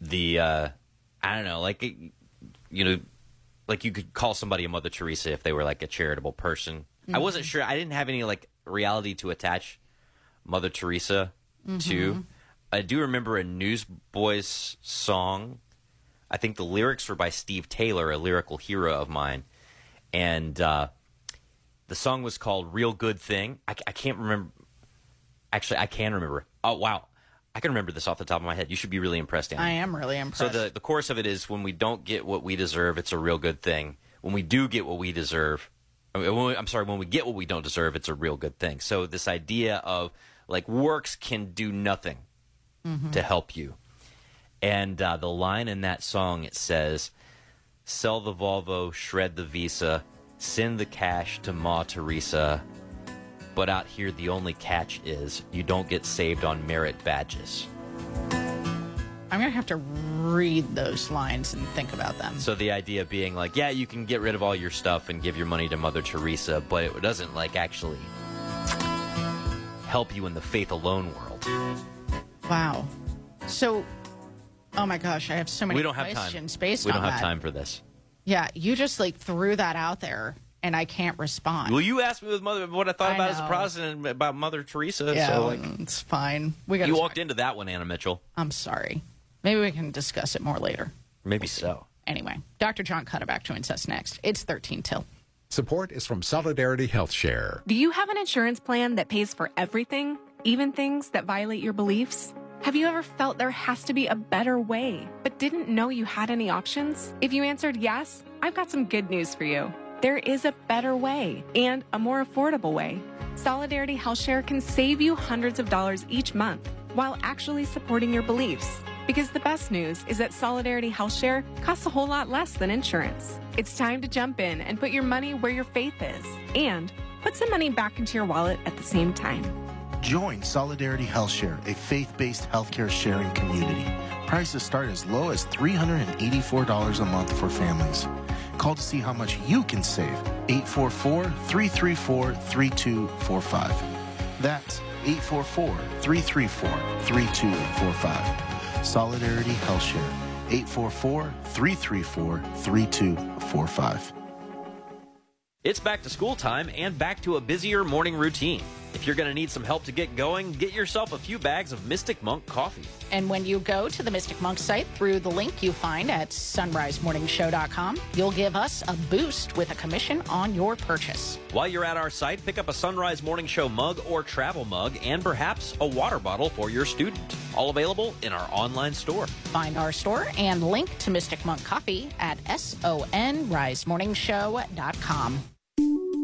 the uh, I don't know, like you know, like you could call somebody a Mother Teresa if they were like a charitable person. I wasn't Mhm. sure. I didn't have any like reality to attach Mother Teresa to. Mhm. I do remember a Newsboys song. I think the lyrics were by Steve Taylor, a lyrical hero of mine, and uh, the song was called "Real Good Thing." I, I can't remember. Actually, I can remember. Oh wow, I can remember this off the top of my head. You should be really impressed. I am really impressed. So the the chorus of it is when we don't get what we deserve, it's a real good thing. When we do get what we deserve, I mean, when we- I'm sorry, when we get what we don't deserve, it's a real good thing. So this idea of like works can do nothing Mm-hmm. to help you. And uh, the line in that song it says, "Sell the Volvo, shred the Visa, send the cash to Ma Teresa." But out here, the only catch is you don't get saved on merit badges. I'm going to have to read those lines and think about them. So the idea being like, yeah, you can get rid of all your stuff and give your money to Mother Teresa, but it doesn't like actually help you in the faith alone world. Wow. So, oh my gosh, I have so many we don't have questions time. based we on don't have that. time for this. Yeah, you just like threw that out there, and I can't respond. Well, you asked me with Mother what I thought I about as a know. Protestant about Mother Teresa. yeah, so like, it's fine. We got. you walked into that one, Anna Mitchell. I'm sorry. Maybe we can discuss it more later. Maybe so. Anyway, Dr. John Cuddeback joins us next. It's 13 till. Support is from Solidarity Health Share. Do you have an insurance plan that pays for everything, even things that violate your beliefs? Have you ever felt there has to be a better way, but didn't know you had any options? If you answered yes, I've got some good news for you. There is a better way and a more affordable way. Solidarity Health Share can save you hundreds of dollars each month while actually supporting your beliefs. Because the best news is that Solidarity Health Share costs a whole lot less than insurance. It's time to jump in and put your money where your faith is and put some money back into your wallet at the same time. Join Solidarity HealthShare, a faith based healthcare sharing community. Prices start as low as $384 a month for families. Call to see how much you can save. 844 334 3245. That's 844 334 3245. Solidarity HealthShare. 844 334 3245. It's back to school time and back to a busier morning routine. If you're going to need some help to get going, get yourself a few bags of Mystic Monk coffee. And when you go to the Mystic Monk site through the link you find at sonrisemorningshow.com, you'll give us a boost with a commission on your purchase. While you're at our site, pick up a Son Rise Morning Show mug or travel mug and perhaps a water bottle for your student. All available in our online store. Find our store and link to Mystic Monk Coffee at sonrisemorningshow.com.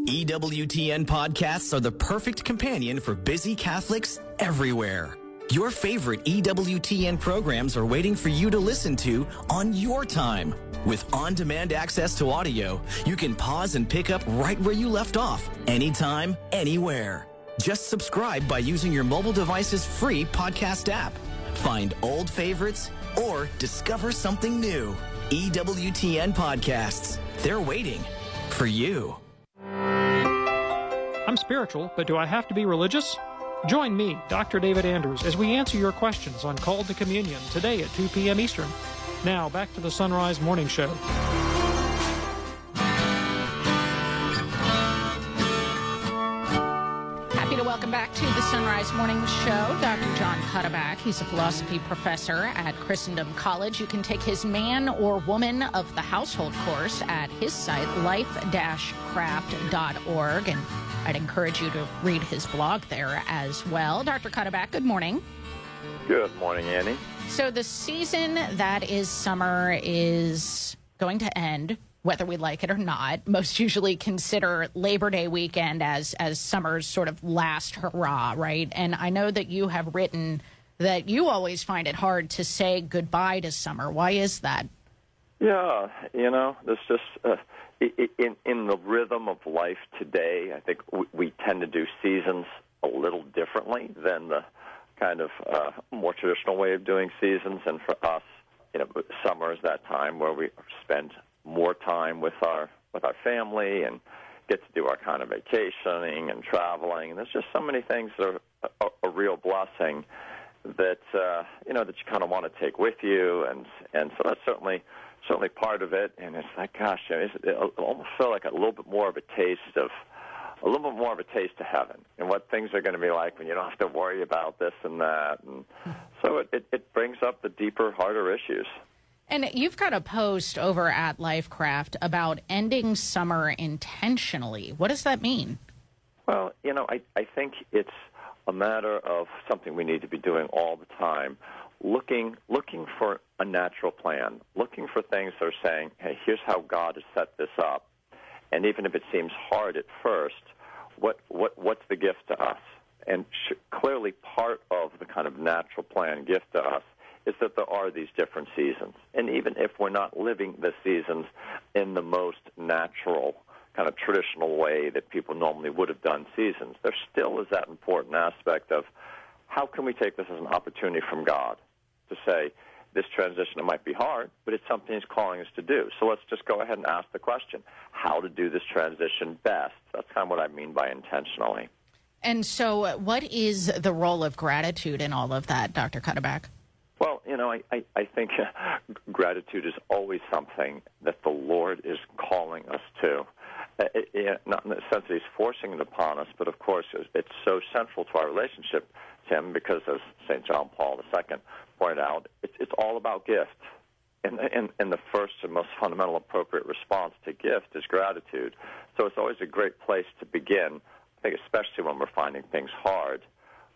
EWTN podcasts are the perfect companion for busy Catholics everywhere. Your favorite EWTN programs are waiting for you to listen to on your time. With on demand access to audio, you can pause and pick up right where you left off, anytime, anywhere. Just subscribe by using your mobile device's free podcast app. find old favorites, or discover something new. EWTN podcasts. They're waiting for you. I'm spiritual, but do I have to be religious? Join me, Dr. David Andrews, as we answer your questions on Call to Communion today at 2 p.m. Eastern. Now, back to the Son Rise Morning Show. Welcome back to the Son Rise Morning Show Dr. John Cuddeback. He's a philosophy professor at Christendom College. You can take his Man or Woman of the Household course at his site, life-craft.org. And I'd encourage you to read his blog there as well. Dr. Cuddeback, good morning. Good morning, Annie. So the season that is summer is going to end, whether we like it or not. Most usually consider Labor Day weekend as as summer's sort of last hurrah, right? And I know that you have written that you always find it hard to say goodbye to summer. Why is that? Yeah, you know, there's just uh, in in the rhythm of life today. I think we, we tend to do seasons a little differently than the kind of uh, more traditional way of doing seasons. And for us, you know, summer is that time where we spend more time with our with our family and get to do our kind of vacationing and traveling. And there's just so many things that are a, a real blessing that uh, you know that you kind of want to take with you, and and so that's certainly certainly part of it. And it's like, gosh, you know, it's, it almost feel like a little bit more of a taste of a little bit more of a taste of heaven and what things are going to be like when you don't have to worry about this and that. And so it, it, it brings up the deeper, harder issues. And you've got a post over at Lifecraft about ending summer intentionally. What does that mean? Well, you know, I, I think it's a matter of something we need to be doing all the time. Looking looking for a natural plan, looking for things that are saying, hey, here's how God has set this up. And even if it seems hard at first, what, what what's the gift to us? And sh- clearly part of the kind of natural plan gift to us is that there are these different seasons. And even if we're not living the seasons in the most natural kind of traditional way that people normally would have done seasons, there still is that important aspect of how can we take this as an opportunity from God to say, this transition it might be hard, but it's something He's calling us to do. So let's just go ahead and ask the question: How to do this transition best? That's kind of what I mean by intentionally. And so, uh, what is the role of gratitude in all of that, Dr. Cuddeback? Well, you know, I, I, I think gratitude is always something that the Lord is calling us to. Uh, it- it- not in the sense that He's forcing it upon us, but of course, it's- so central to our relationship, Tim, because as St. John Paul II pointed out, it's, it's all about gift. And, and, and the first and most fundamental appropriate response to gift is gratitude. So it's always a great place to begin, I think, especially when we're finding things hard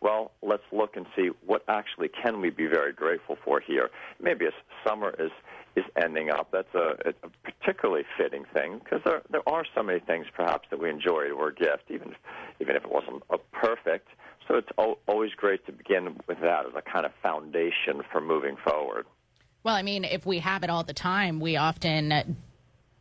well, let's look and see what actually can we be very grateful for here. Maybe as summer is is ending up, that's a, a particularly fitting thing because there there are so many things perhaps that we enjoy or a gift, even if, even if it wasn't a perfect. So it's al- always great to begin with that as a kind of foundation for moving forward. Well, I mean, if we have it all the time, we often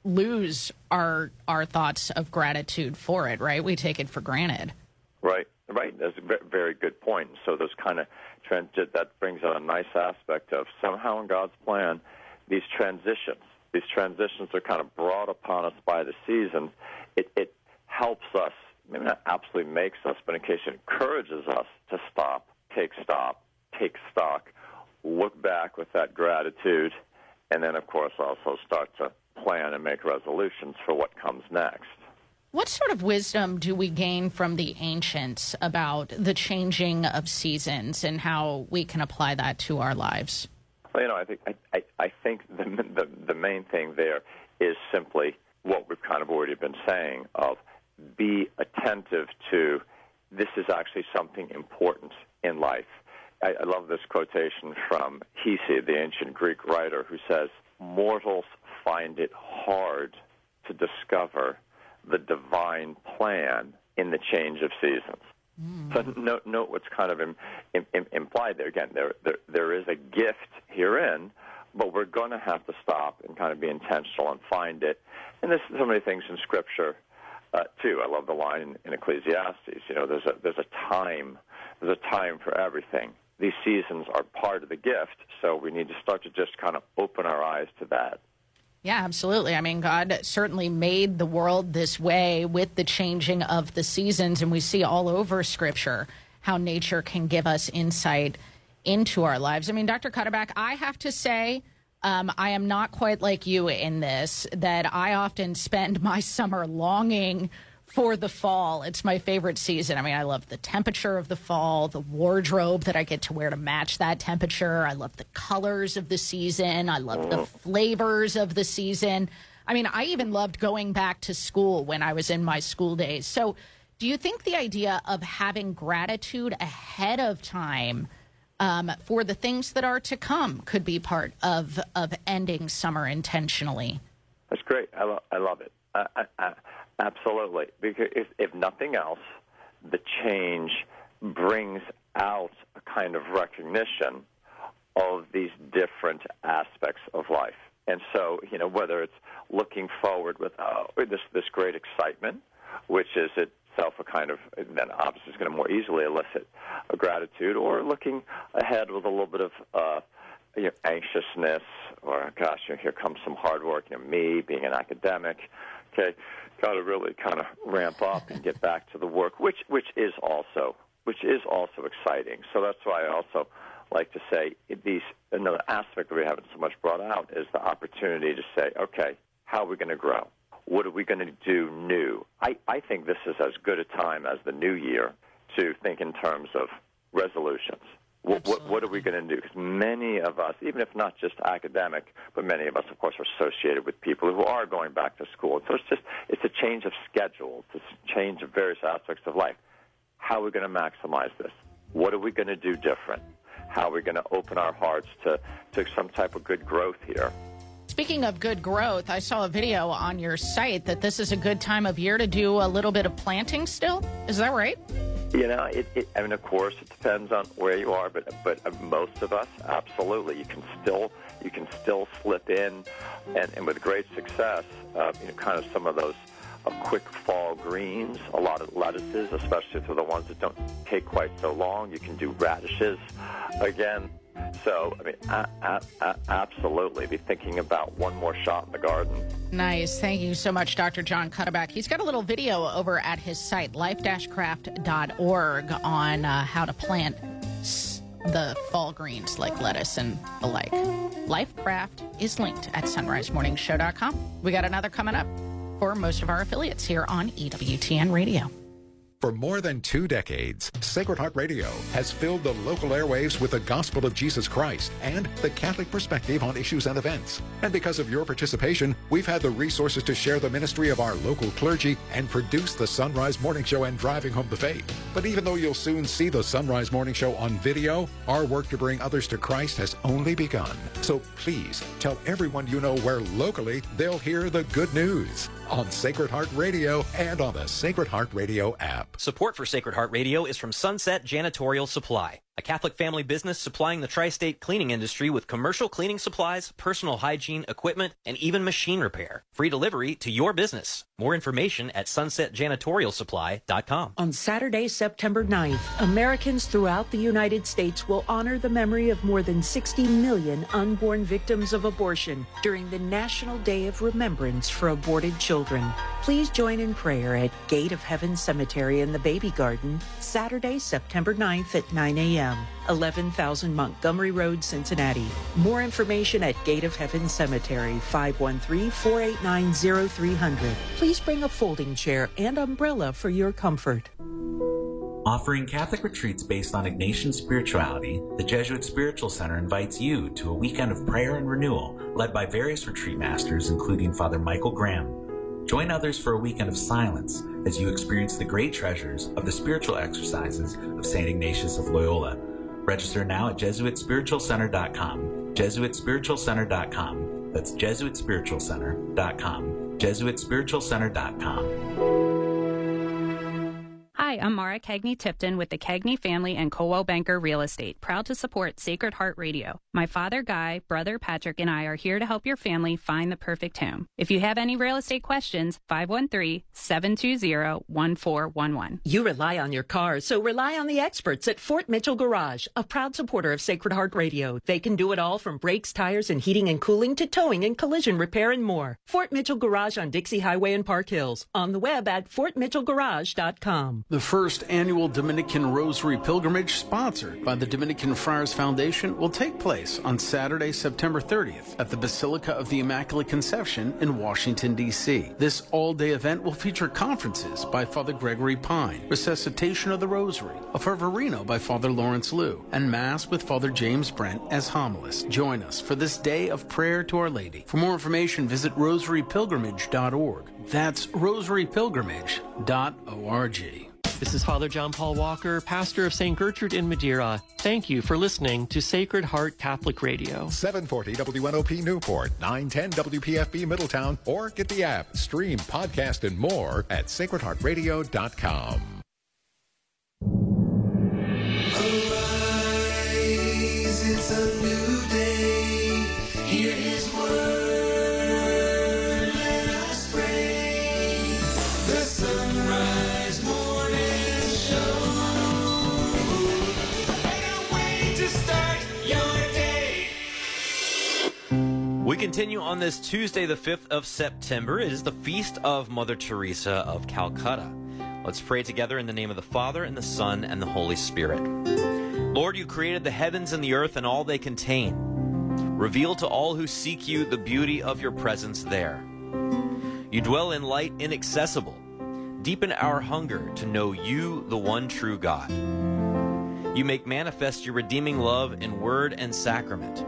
lose our our thoughts of gratitude for it, right? We take it for granted. Right, right. That's a very good point. So those kind of trans- that brings out a nice aspect of somehow in God's plan, these transitions. These transitions are kind of brought upon us by the seasons. It, it helps us, maybe not absolutely makes us, but in case it encourages us to stop, take stop, take stock, look back with that gratitude, and then of course also start to plan and make resolutions for what comes next. What sort of wisdom do we gain from the ancients about the changing of seasons and how we can apply that to our lives? Well, you know, I think I, I, I think the, the the main thing there is simply what we've kind of already been saying of be attentive to this is actually something important in life. I, I love this quotation from Hesiod, the ancient Greek writer, who says, "Mortals find it hard to discover the divine plan in the change of seasons." So note, note what's kind of im, im, im, implied there. Again, there, there there is a gift herein, but we're going to have to stop and kind of be intentional and find it. And there's so many things in Scripture uh, too. I love the line in, in Ecclesiastes. You know, there's a there's a time there's a time for everything, these seasons are part of the gift. So we need to start to just kind of open our eyes to that. Yeah, absolutely. I mean, God certainly made the world this way with the changing of the seasons, and we see all over Scripture how nature can give us insight into our lives. I mean, Dr. Cuddeback, I have to say, um, I am not quite like you in this, that I often spend my summer longing for the fall. It's my favorite season. I mean, I love the temperature of the fall, the wardrobe that I get to wear to match that temperature. I love the colors of the season. I love the flavors of the season. I mean, I even loved going back to school when I was in my school days. So, do you think the idea of having gratitude ahead of time um, for the things that are to come could be part of of ending summer intentionally? That's great. I, lo- I love it. I, I, absolutely. Because if, if nothing else, the change brings out a kind of recognition of these different aspects of life. And so, you know, whether it's looking forward with oh, this this great excitement, which is itself a kind of then obviously is going to more easily elicit a gratitude, or looking ahead with a little bit of uh, you know, anxiousness, or gosh, you know, here comes some hard work. You know, me being an academic, okay, got to really kind of ramp up and get back to the work, which which is also which is also exciting. So that's why I also like to say these another aspect that we haven't so much brought out is the opportunity to say, okay, how are we going to grow? What are we going to do new? I, I think this is as good a time as the new year to think in terms of resolutions. What, what, what are we going to do? Because many of us, even if not just academic, but many of us, of course, are associated with people who are going back to school. So it's just it's a change of schedule, it's a change of various aspects of life. How are we going to maximize this? What are we going to do different? How are we going to open our hearts to, to some type of good growth here? Speaking of good growth, I saw a video on your site that this is a good time of year to do a little bit of planting still. Is that right? You know, it, it, I mean, of course, it depends on where you are, but but most of us, absolutely, you can still you can still slip in, and, and with great success, uh, you know, kind of some of those uh, quick fall greens, a lot of lettuces, especially for the ones that don't take quite so long. You can do radishes, again. So, I mean, I, a- a- absolutely, be thinking about one more shot in the garden. Nice. Thank you so much, Dr. John Cuddeback. He's got a little video over at his site, life-craft.org, on uh, how to plant the fall greens like lettuce and the like. Lifecraft is linked at sonrisemorningshow.com. We got another coming up for most of our affiliates here on EWTN Radio. For more than two decades, Sacred Heart Radio has filled the local airwaves with the gospel of Jesus Christ and the Catholic perspective on issues and events. And because of your participation, we've had the resources to share the ministry of our local clergy and produce the Son Rise Morning Show and Driving Home the Faith. But even though you'll soon see the Son Rise Morning Show on video, our work to bring others to Christ has only begun. So please tell everyone you know where locally they'll hear the good news on Sacred Heart Radio and on the Sacred Heart Radio app. Support for Sacred Heart Radio is from Sunset Janitorial Supply, a Catholic family business supplying the tri state cleaning industry with commercial cleaning supplies, personal hygiene equipment, and even machine repair. Free delivery to your business. More information at sunsetjanitorialsupply.com. On Saturday, September 9th, Americans throughout the United States will honor the memory of more than 60 million unborn victims of abortion during the National Day of Remembrance for Aborted Children. Please join in prayer at Gate of Heaven Cemetery in the Baby Garden, Saturday, September 9th at 9 a.m., 11,000 Montgomery Road, Cincinnati. More information at Gate of Heaven Cemetery, 513 489 0300. Please bring a folding chair and umbrella for your comfort. Offering Catholic retreats based on Ignatian spirituality, the Jesuit Spiritual Center invites you to a weekend of prayer and renewal led by various retreat masters, including Father Michael Graham. Join others for a weekend of silence as you experience the great treasures of the spiritual exercises of St. Ignatius of Loyola. Register now at JesuitSpiritualCenter.com. JesuitSpiritualCenter.com. That's JesuitSpiritualCenter.com. JesuitSpiritualCenter.com. Hi, I'm Mara Cagney Tipton with the Cagney family and Coldwell Banker Real Estate, proud to support Sacred Heart Radio. My father Guy, brother Patrick, and I are here to help your family find the perfect home. If you have any real estate questions, 513-720-1411. You rely on your car, so rely on the experts at Fort Mitchell Garage, a proud supporter of Sacred Heart Radio. They can do it all from brakes, tires, and heating and cooling to towing and collision repair and more. Fort Mitchell Garage on Dixie Highway in Park Hills. On the web at fortmitchellgarage.com. The first annual Dominican Rosary Pilgrimage, sponsored by the Dominican Friars Foundation, will take place on Saturday, September 30th at the Basilica of the Immaculate Conception in Washington, D.C. This all day event will feature conferences by Father Gregory Pine, Resuscitation of the Rosary, a Fervorino by Father Lawrence Lew, and Mass with Father James Brent as homilist. Join us for this day of prayer to Our Lady. For more information, visit rosarypilgrimage.org. That's rosarypilgrimage.org. This is Father John Paul Walker, pastor of St. Gertrude in Madeira. Thank you for listening to Sacred Heart Catholic Radio. 740 WNOP Newport, 910 WPFB Middletown, or get the app, stream, podcast, and more at sacredheartradio.com. We continue on this Tuesday, the 5th of September. It is the feast of Mother Teresa of Calcutta. Let's pray together in the name of the Father, and the Son, and the Holy Spirit. Lord, you created the heavens and the earth and all they contain. Reveal to all who seek you the beauty of your presence there. You dwell in light inaccessible. Deepen our hunger to know you, the one true God. You make manifest your redeeming love in word and sacrament.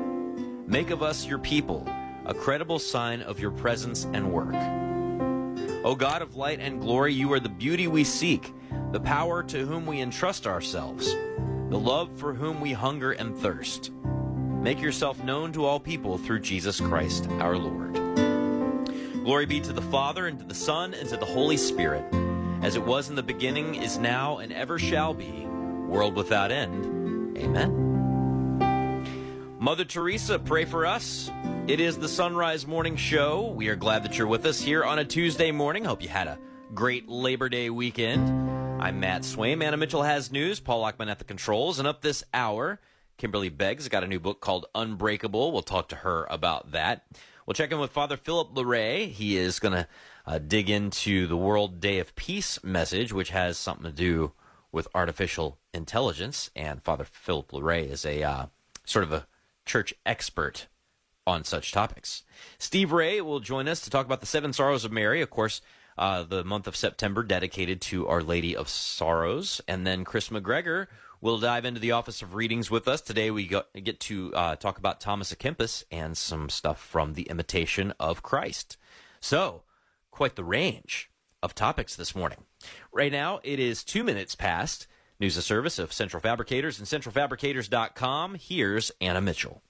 Make of us your people, a credible sign of your presence and work. O God of light and glory, you are the beauty we seek, the power to whom we entrust ourselves, the love for whom we hunger and thirst. Make yourself known to all people through Jesus Christ our Lord. Glory be to the Father, and to the Son, and to the Holy Spirit, as it was in the beginning, is now, and ever shall be, world without end. Amen. Mother Teresa, pray for us. It is the Son Rise Morning Show. We are glad that you're with us here on a Tuesday morning. Hope you had a great Labor Day weekend. I'm Matt Swaim. Anna Mitchell has news. Paul Lockman at the controls. And up this hour, Kimberly Begg's got a new book called Unbreakable. We'll talk to her about that. We'll check in with Father Philip Larrey. He is going to uh, dig into the World Day of Peace message, which has something to do with artificial intelligence. And Father Philip Larrey is a uh, sort of a church expert on such topics. Steve Ray will join us to talk about the Seven Sorrows of Mary, of course, uh, the month of September dedicated to Our Lady of Sorrows. And then Kris McGregor will dive into the Office of Readings with us. Today we get to uh, talk about Thomas à Kempis and some stuff from The Imitation of Christ. So, quite the range of topics this morning. Right now, it is two minutes past. News and service of Central Fabricators and centralfabricators.com. Here's Anna Mitchell.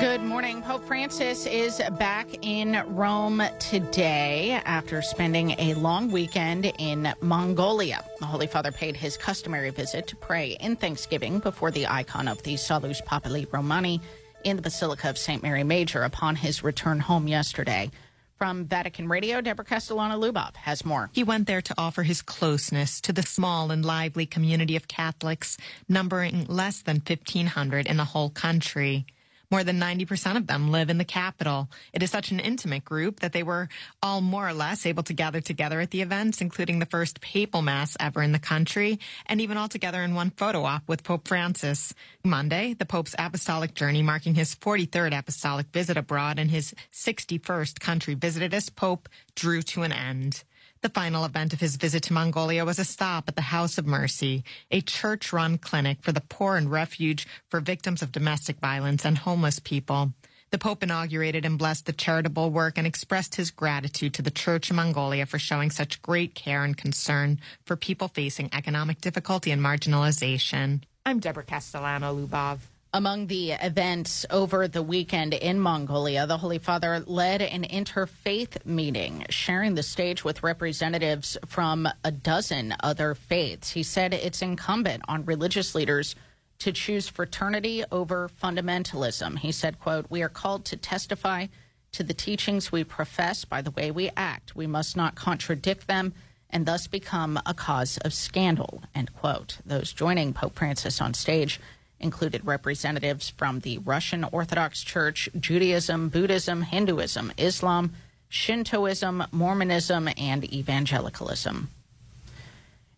Good morning. Pope Francis is back in Rome today after spending a long weekend in Mongolia. The Holy Father paid his customary visit to pray in thanksgiving before the icon of the Salus Populi Romani in the Basilica of St. Mary Major upon his return home yesterday. From Vatican Radio, Deborah Castellano Lubov has more. He went there to offer his closeness to the small and lively community of Catholics, numbering less than 1,500 in the whole country. More than 90% of them live in the capital. It is such an intimate group that they were all more or less able to gather together at the events, including the first papal mass ever in the country, and even all together in one photo op with Pope Francis. Monday, the Pope's apostolic journey marking his 43rd apostolic visit abroad and his 61st country visited as Pope drew to an end. The final event of his visit to Mongolia was a stop at the House of Mercy, a church run clinic for the poor and refuge for victims of domestic violence and homeless people. The Pope inaugurated and blessed the charitable work and expressed his gratitude to the Church in Mongolia for showing such great care and concern for people facing economic difficulty and marginalization. I'm Deborah Castellano Lubov. Among the events over the weekend in Mongolia, the Holy Father led an interfaith meeting, sharing the stage with representatives from a dozen other faiths. He said it's incumbent on religious leaders to choose fraternity over fundamentalism. He said, quote, "We are called to testify to the teachings we profess by the way we act. We must not contradict them and thus become a cause of scandal." End quote. Those joining Pope Francis on stage included representatives from the Russian Orthodox Church, Judaism, Buddhism, Hinduism, Islam, Shintoism, Mormonism, and evangelicalism.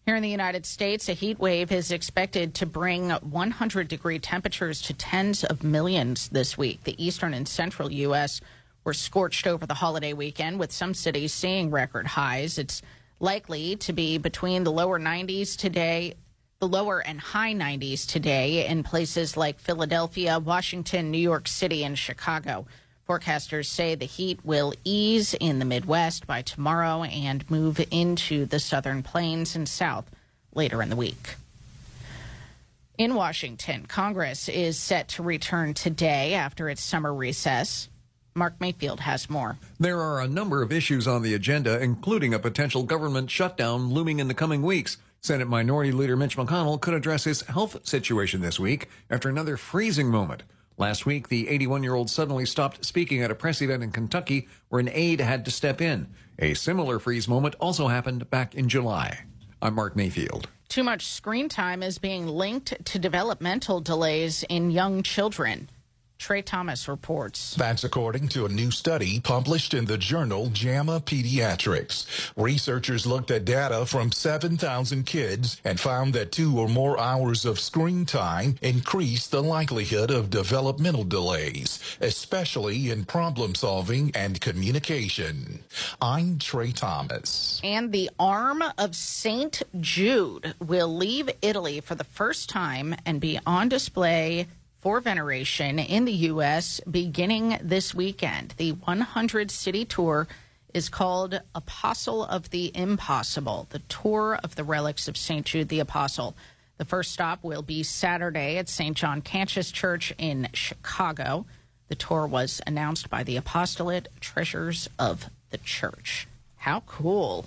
Here in the United States, a heat wave is expected to bring 100 degree temperatures to tens of millions this week. The eastern and central U.S. were scorched over the holiday weekend, with some cities seeing record highs. It's likely to be between the lower 90s today, the lower and high 90s today in places like Philadelphia, Washington, New York City, and Chicago. Forecasters say the heat will ease in the Midwest by tomorrow and move into the southern plains and south later in the week. In Washington, Congress is set to return today after its summer recess. Mark Mayfield has more. There are a number of issues on the agenda, including a potential government shutdown looming in the coming weeks. Senate Minority Leader Mitch McConnell could address his health situation this week after another freezing moment. Last week, the 81 year old suddenly stopped speaking at a press event in Kentucky where an aide had to step in. A similar freeze moment also happened back in July. I'm Mark Mayfield. Too much screen time is being linked to developmental delays in young children. Trey Thomas reports. That's according to a new study published in the journal JAMA Pediatrics. Researchers looked at data from 7,000 kids and found that two or more hours of screen time increased the likelihood of developmental delays, especially in problem solving and communication. I'm Trey Thomas. And the arm of St. Jude will leave Italy for the first time and be on display for veneration in the U.S. beginning this weekend. The 100 city tour is called Apostle of the Impossible, the tour of the relics of St. Jude the Apostle. The first stop will be Saturday at St. John Cantius Church in Chicago. The tour was announced by the Apostolate Treasures of the Church. How cool!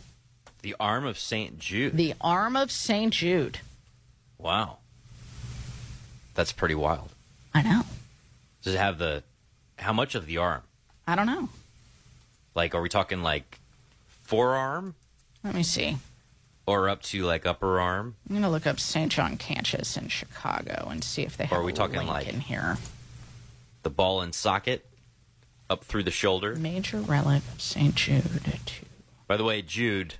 The arm of St. Jude. The arm of St. Jude. Wow. That's pretty wild. I know. Does it have the how much of the arm? I don't know. Like are we talking like forearm Let me see. or up to like upper arm? I'm going to look up St. John Cantius in Chicago and see if they have Or are we talking like- in here. The ball and socket up through the shoulder? Major relic of St. Jude. By the way, Jude,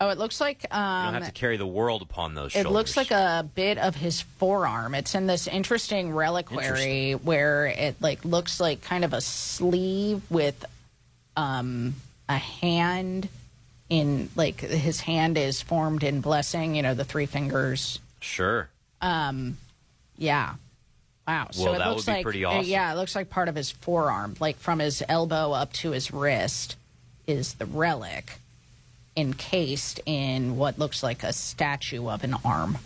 Oh, it looks like you don't um, have to carry the world upon those shoulders. it shoulders. looks like a bit of his forearm. It's in this interesting reliquary where it like looks like kind of a sleeve with um, a hand in like his hand is formed in blessing. You know, the three fingers. Sure. Um, yeah. Wow. So Well, it that looks would be like pretty uh, awesome. yeah, it looks like part of his forearm, like from his elbow up to his wrist, is the relic encased in what looks like a statue of an arm.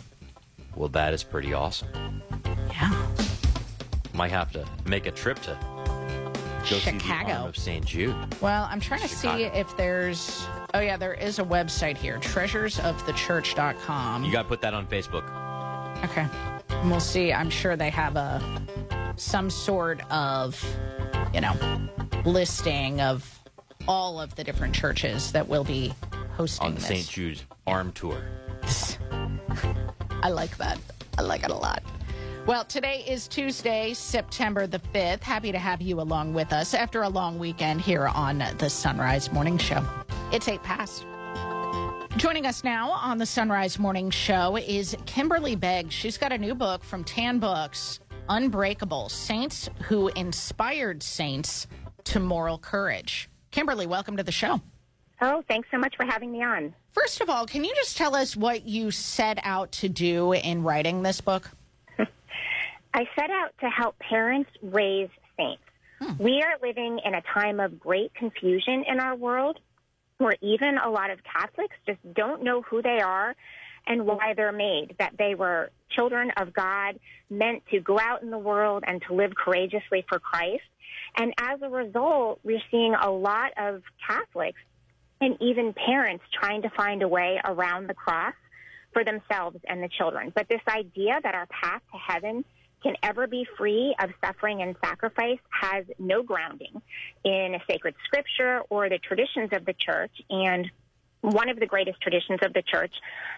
Well, that is pretty awesome. Yeah. Might have to make a trip to go see the Chicago. arm of St. Jude. Well, I'm trying to Chicago. see if there's. Oh yeah, there is a website here, treasuresofthechurch.com. You got to put that on Facebook. Okay. And we'll see. I'm sure they have a some sort of, you know, listing of all of the different churches that will be hosting on the. St. Jude arm tour. I like that. I like it a lot. Well, today is Tuesday, September the 5th. Happy to have you along with us after a long weekend here on the Son Rise Morning Show. It's 8 past. Joining us now on the Son Rise Morning Show is Kimberly Begg. She's got a new book from Tan Books, Unbreakable Saints Who Inspired Saints to Moral Courage. Kimberly, welcome to the show. Oh, thanks so much for having me on. First of all, can you just tell us what you set out to do in writing this book? I set out to help parents raise saints. Hmm. We are living in a time of great confusion in our world where even a lot of Catholics just don't know who they are and why they're made, that they were children of God, meant to go out in the world and to live courageously for Christ. And as a result, we're seeing a lot of Catholics and even parents trying to find a way around the cross for themselves and the children. But this idea that our path to heaven can ever be free of suffering and sacrifice has no grounding in a sacred scripture or the traditions of the church. And one of the greatest traditions of the church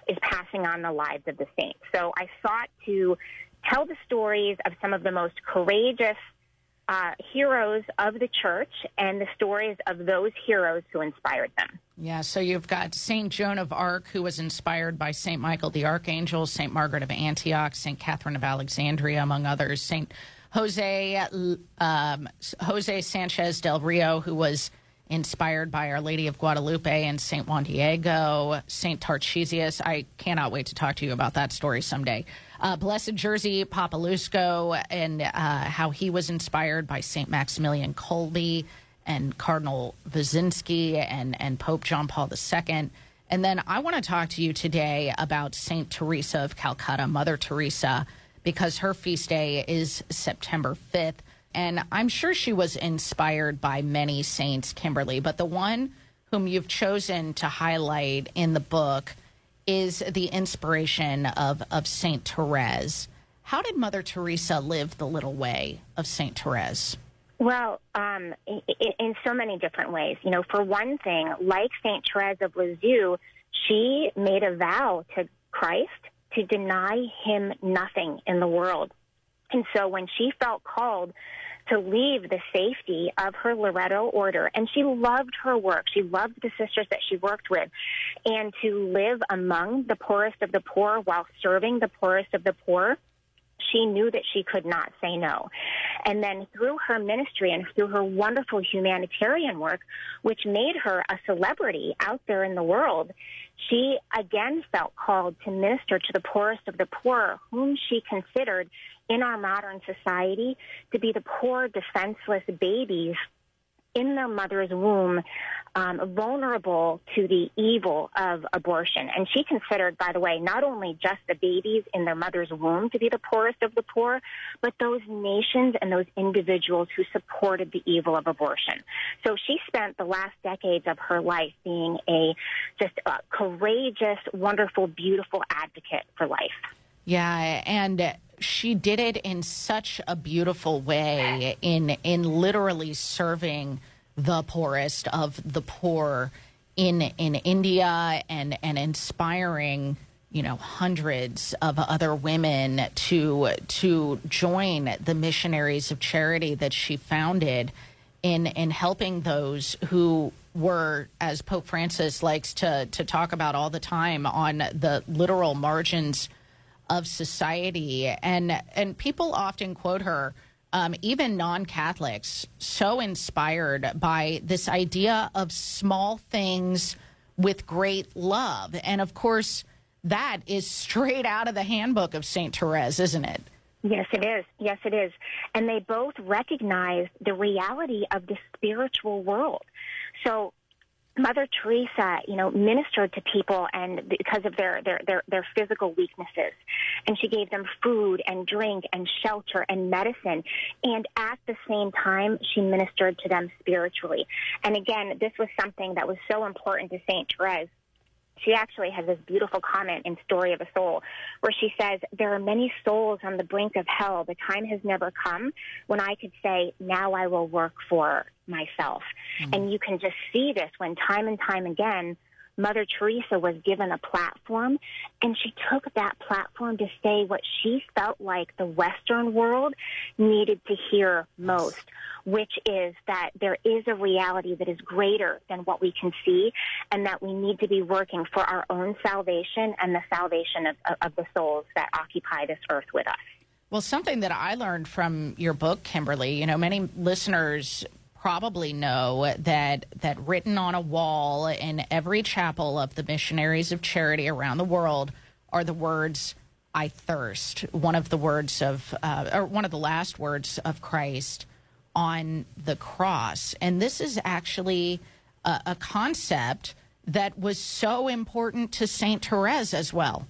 is passing on the lives of the saints. So I sought to tell the stories of some of the most courageous uh, heroes of the church and the stories of those heroes who inspired them. Yeah, so you've got St. Joan of Arc, who was inspired by St. Michael the Archangel, St. Margaret of Antioch, St. Catherine of Alexandria, among others, St. Jose, um, Jose Sanchez del Rio, who was inspired by Our Lady of Guadalupe and St. Juan Diego, St. Tarcisius. I cannot wait to talk to you about that story someday. Uh, Blessed Jerzy Popieluszko and uh, how he was inspired by St. Maximilian Kolbe and Cardinal Wyszynski and, and Pope John Paul II. And then I want to talk to you today about St. Teresa of Calcutta, Mother Teresa, because her feast day is September 5th. And I'm sure she was inspired by many saints, Kimberly, but the one whom you've chosen to highlight in the book is the inspiration of, of St. Therese. How did Mother Teresa live the little way of St. Therese? Well, um, in, in so many different ways. You know, for one thing, like St. Therese of Lisieux, she made a vow to Christ to deny him nothing in the world. And so when she felt called to leave the safety of her Loreto order. And she loved her work. She loved the sisters that she worked with. And to live among the poorest of the poor while serving the poorest of the poor, she knew that she could not say no. And then through her ministry and through her wonderful humanitarian work, which made her a celebrity out there in the world, she again felt called to minister to the poorest of the poor, whom she considered in our modern society to be the poor, defenseless babies in their mother's womb, um, vulnerable to the evil of abortion. And she considered, by the way, not only just the babies in their mother's womb to be the poorest of the poor, but those nations and those individuals who supported the evil of abortion. So she spent the last decades of her life being a just a courageous, wonderful, beautiful advocate for life. Yeah, and she did it in such a beautiful way in in literally serving the poorest of the poor in in India and and inspiring you know hundreds of other women to to join the missionaries of charity that she founded in in helping those who were as Pope Francis likes to to talk about all the time on the literal margins of society and and people often quote her um, even non-catholics so inspired by this idea of small things with great love and of course that is straight out of the handbook of saint therese isn't it Yes, it is. Yes, it is. And they both recognize the reality of the spiritual world. So Mother Teresa, you know, ministered to people and because of their, their, their, their physical weaknesses. And she gave them food and drink and shelter and medicine. And at the same time, she ministered to them spiritually. And again, this was something that was so important to St. Therese she actually has this beautiful comment in Story of a Soul where she says, There are many souls on the brink of hell. The time has never come when I could say, Now I will work for myself. Mm-hmm. And you can just see this when time and time again, Mother Teresa was given a platform, and she took that platform to say what she felt like the Western world needed to hear most, which is that there is a reality that is greater than what we can see, and that we need to be working for our own salvation and the salvation of, of the souls that occupy this earth with us. Well, something that I learned from your book, Kimberly, you know, many listeners probably know that that written on a wall in every chapel of the missionaries of charity around the world are the words "I thirst." One of the words of, uh, or one of the last words of Christ on the cross, and this is actually a, a concept that was so important to Saint Therese as well.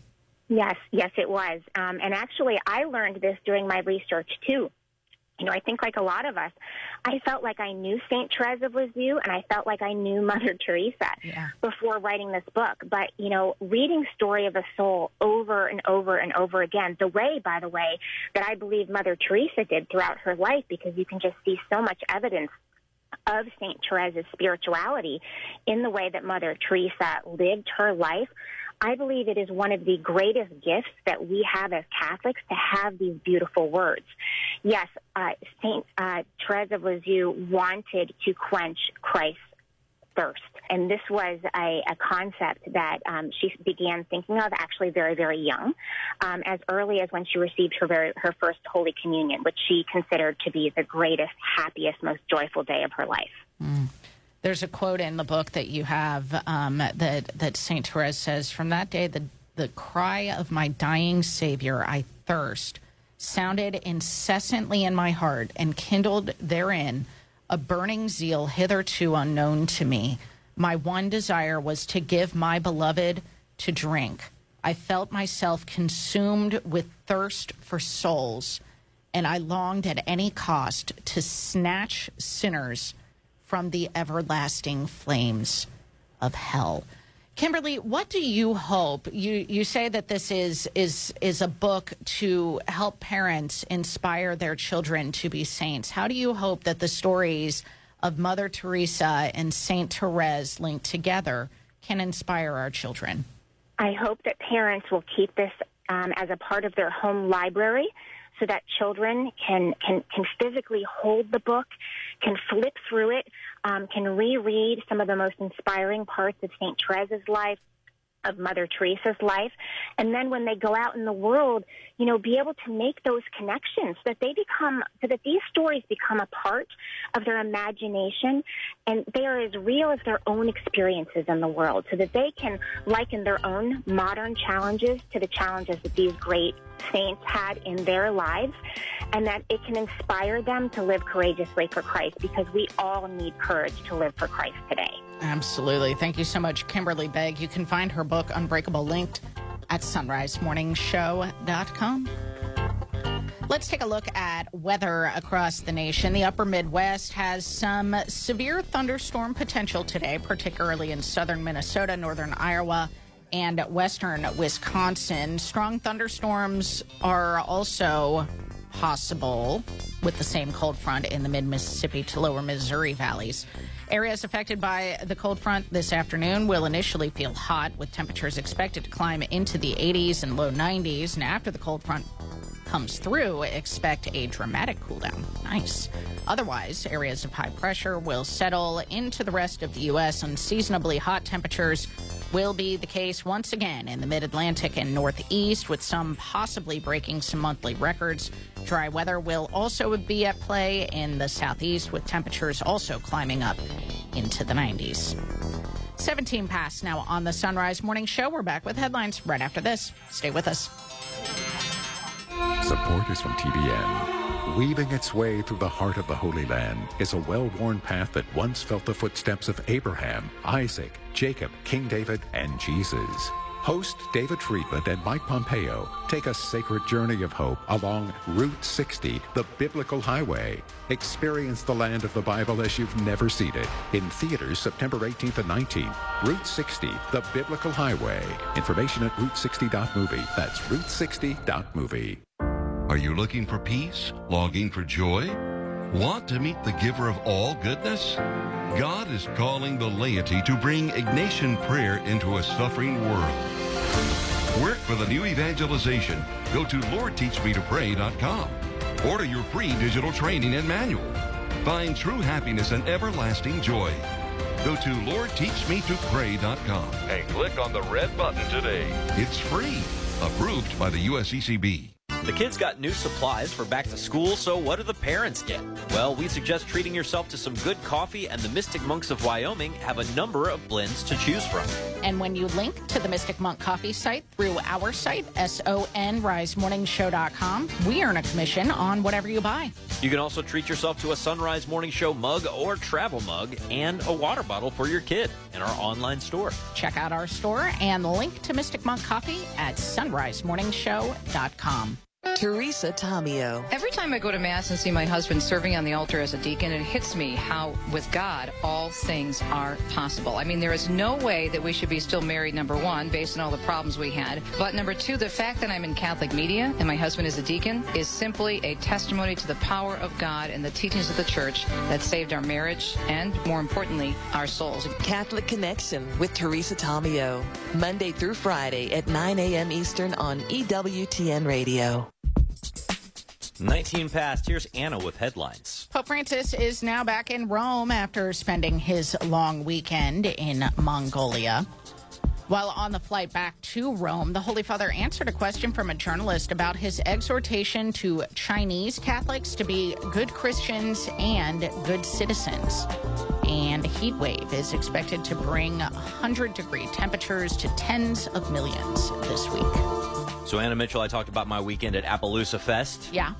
Yes, yes, it was. Um, and actually, I learned this during my research too. You know, I think like a lot of us, I felt like I knew Saint Therese of Lisieux and I felt like I knew Mother Teresa Yeah. before writing this book. But, you know, reading Story of a Soul over and over and over again, the way, by the way, that I believe Mother Teresa did throughout her life, because you can just see so much evidence of St. Teresa's spirituality in the way that Mother Teresa lived her life. I believe it is one of the greatest gifts that we have as Catholics to have these beautiful words. Yes, uh, St. Uh, Teresa of Lisieux wanted to quench Christ's thirst. And this was a, a concept that um, she began thinking of actually very, very young, um, as early as when she received her very, her first Holy Communion, which she considered to be the greatest, happiest, most joyful day of her life. There's a quote in the book that you have um, that that Saint Therese says, "From that day, the the cry of my dying Savior, I thirst, sounded incessantly in my heart, and kindled therein a burning zeal hitherto unknown to me. My one desire was to give my beloved to drink. I felt myself consumed with thirst for souls." and I longed at any cost to snatch sinners from the everlasting flames of hell. Kimberly, what do you hope? You you say that this is is is a book to help parents inspire their children to be saints. How do you hope that the stories of Mother Teresa and Saint Therese linked together can inspire our children? I hope that parents will keep this um, as a part of their home library so that children can, can, can physically hold the book, can flip through it, um, can reread some of the most inspiring parts of St. Teresa's life, of Mother Teresa's life. And then when they go out in the world, you know, be able to make those connections that they become, so that these stories become a part of their imagination and they are as real as their own experiences in the world so that they can liken their own modern challenges to the challenges that these great saints had in their lives and that it can inspire them to live courageously for Christ because we all need courage to live for Christ today. Absolutely. Thank you so much, Kimberly Begg. You can find her book, Unbreakable, linked at sonrisemorningshow.com. Let's take a look at weather across the nation. The upper Midwest has some severe thunderstorm potential today, particularly in southern Minnesota, northern Iowa, and western Wisconsin. Strong thunderstorms are also possible with the same cold front in the mid Mississippi to lower Missouri valleys. Areas affected by the cold front this afternoon will initially feel hot, with temperatures expected to climb into the 80s and low 90s. And after the cold front comes through, expect a dramatic cool down. Nice. Otherwise, areas of high pressure will settle into the rest of the U.S. Unseasonably hot temperatures will be the case once again in the mid Atlantic and Northeast, with some possibly breaking some monthly records. Dry weather will also be at play in the Southeast, with temperatures also climbing up into the 90s. 17 past now on the Son Rise Morning Show. We're back with headlines right after this. Stay with us. Support is from TBN. Weaving its way through the heart of the Holy Land is a well worn path that once felt the footsteps of Abraham, Isaac, Jacob, King David, and Jesus. Host David Friedman and Mike Pompeo take a sacred journey of hope along Route 60, the biblical highway. Experience the land of the Bible as you've never seen it. In theaters September 18th and 19th. Route 60, the biblical highway. Information at route60.movie. That's route60.movie. Are you looking for peace? Longing for joy? Want to meet the giver of all goodness? God is calling the laity to bring Ignatian prayer into a suffering world. Work for the new evangelization. Go to LordTeachMeToPray.com. Order your free digital training and manual. Find true happiness and everlasting joy. Go to LordTeachMeToPray.com and click on the red button today. It's free. Approved by the USCCB. The kids got new supplies for back to school, so what do the parents get? Well, we suggest treating yourself to some good coffee, and the Mystic Monks of Wyoming have a number of blends to choose from. And when you link to the Mystic Monk Coffee site through our site, S-O-N, risemorningshow.com, we earn a commission on whatever you buy. You can also treat yourself to a Son Rise Morning Show mug or travel mug and a water bottle for your kid in our online store. Check out our store and link to Mystic Monk Coffee at sonrisemorningshow.com. Teresa Tomeo. Every time I go to Mass and see my husband serving on the altar as a deacon, it hits me how, with God, all things are possible. I mean, there is no way that we should be still married, number one, based on all the problems we had. But number two, the fact that I'm in Catholic media and my husband is a deacon is simply a testimony to the power of God and the teachings of the church that saved our marriage and, more importantly, our souls. Catholic Connection with Teresa Tomeo. Monday through Friday at 9 a.m. Eastern on EWTN Radio. 19 past. Here's Anna with headlines. Pope Francis is now back in Rome after spending his long weekend in Mongolia. While on the flight back to Rome, the Holy Father answered a question from a journalist about his exhortation to Chinese Catholics to be good Christians and good citizens. And a heat wave is expected to bring 100 degree temperatures to tens of millions this week. So, Anna Mitchell, I talked about my weekend at Appaloosa Fest Yeah.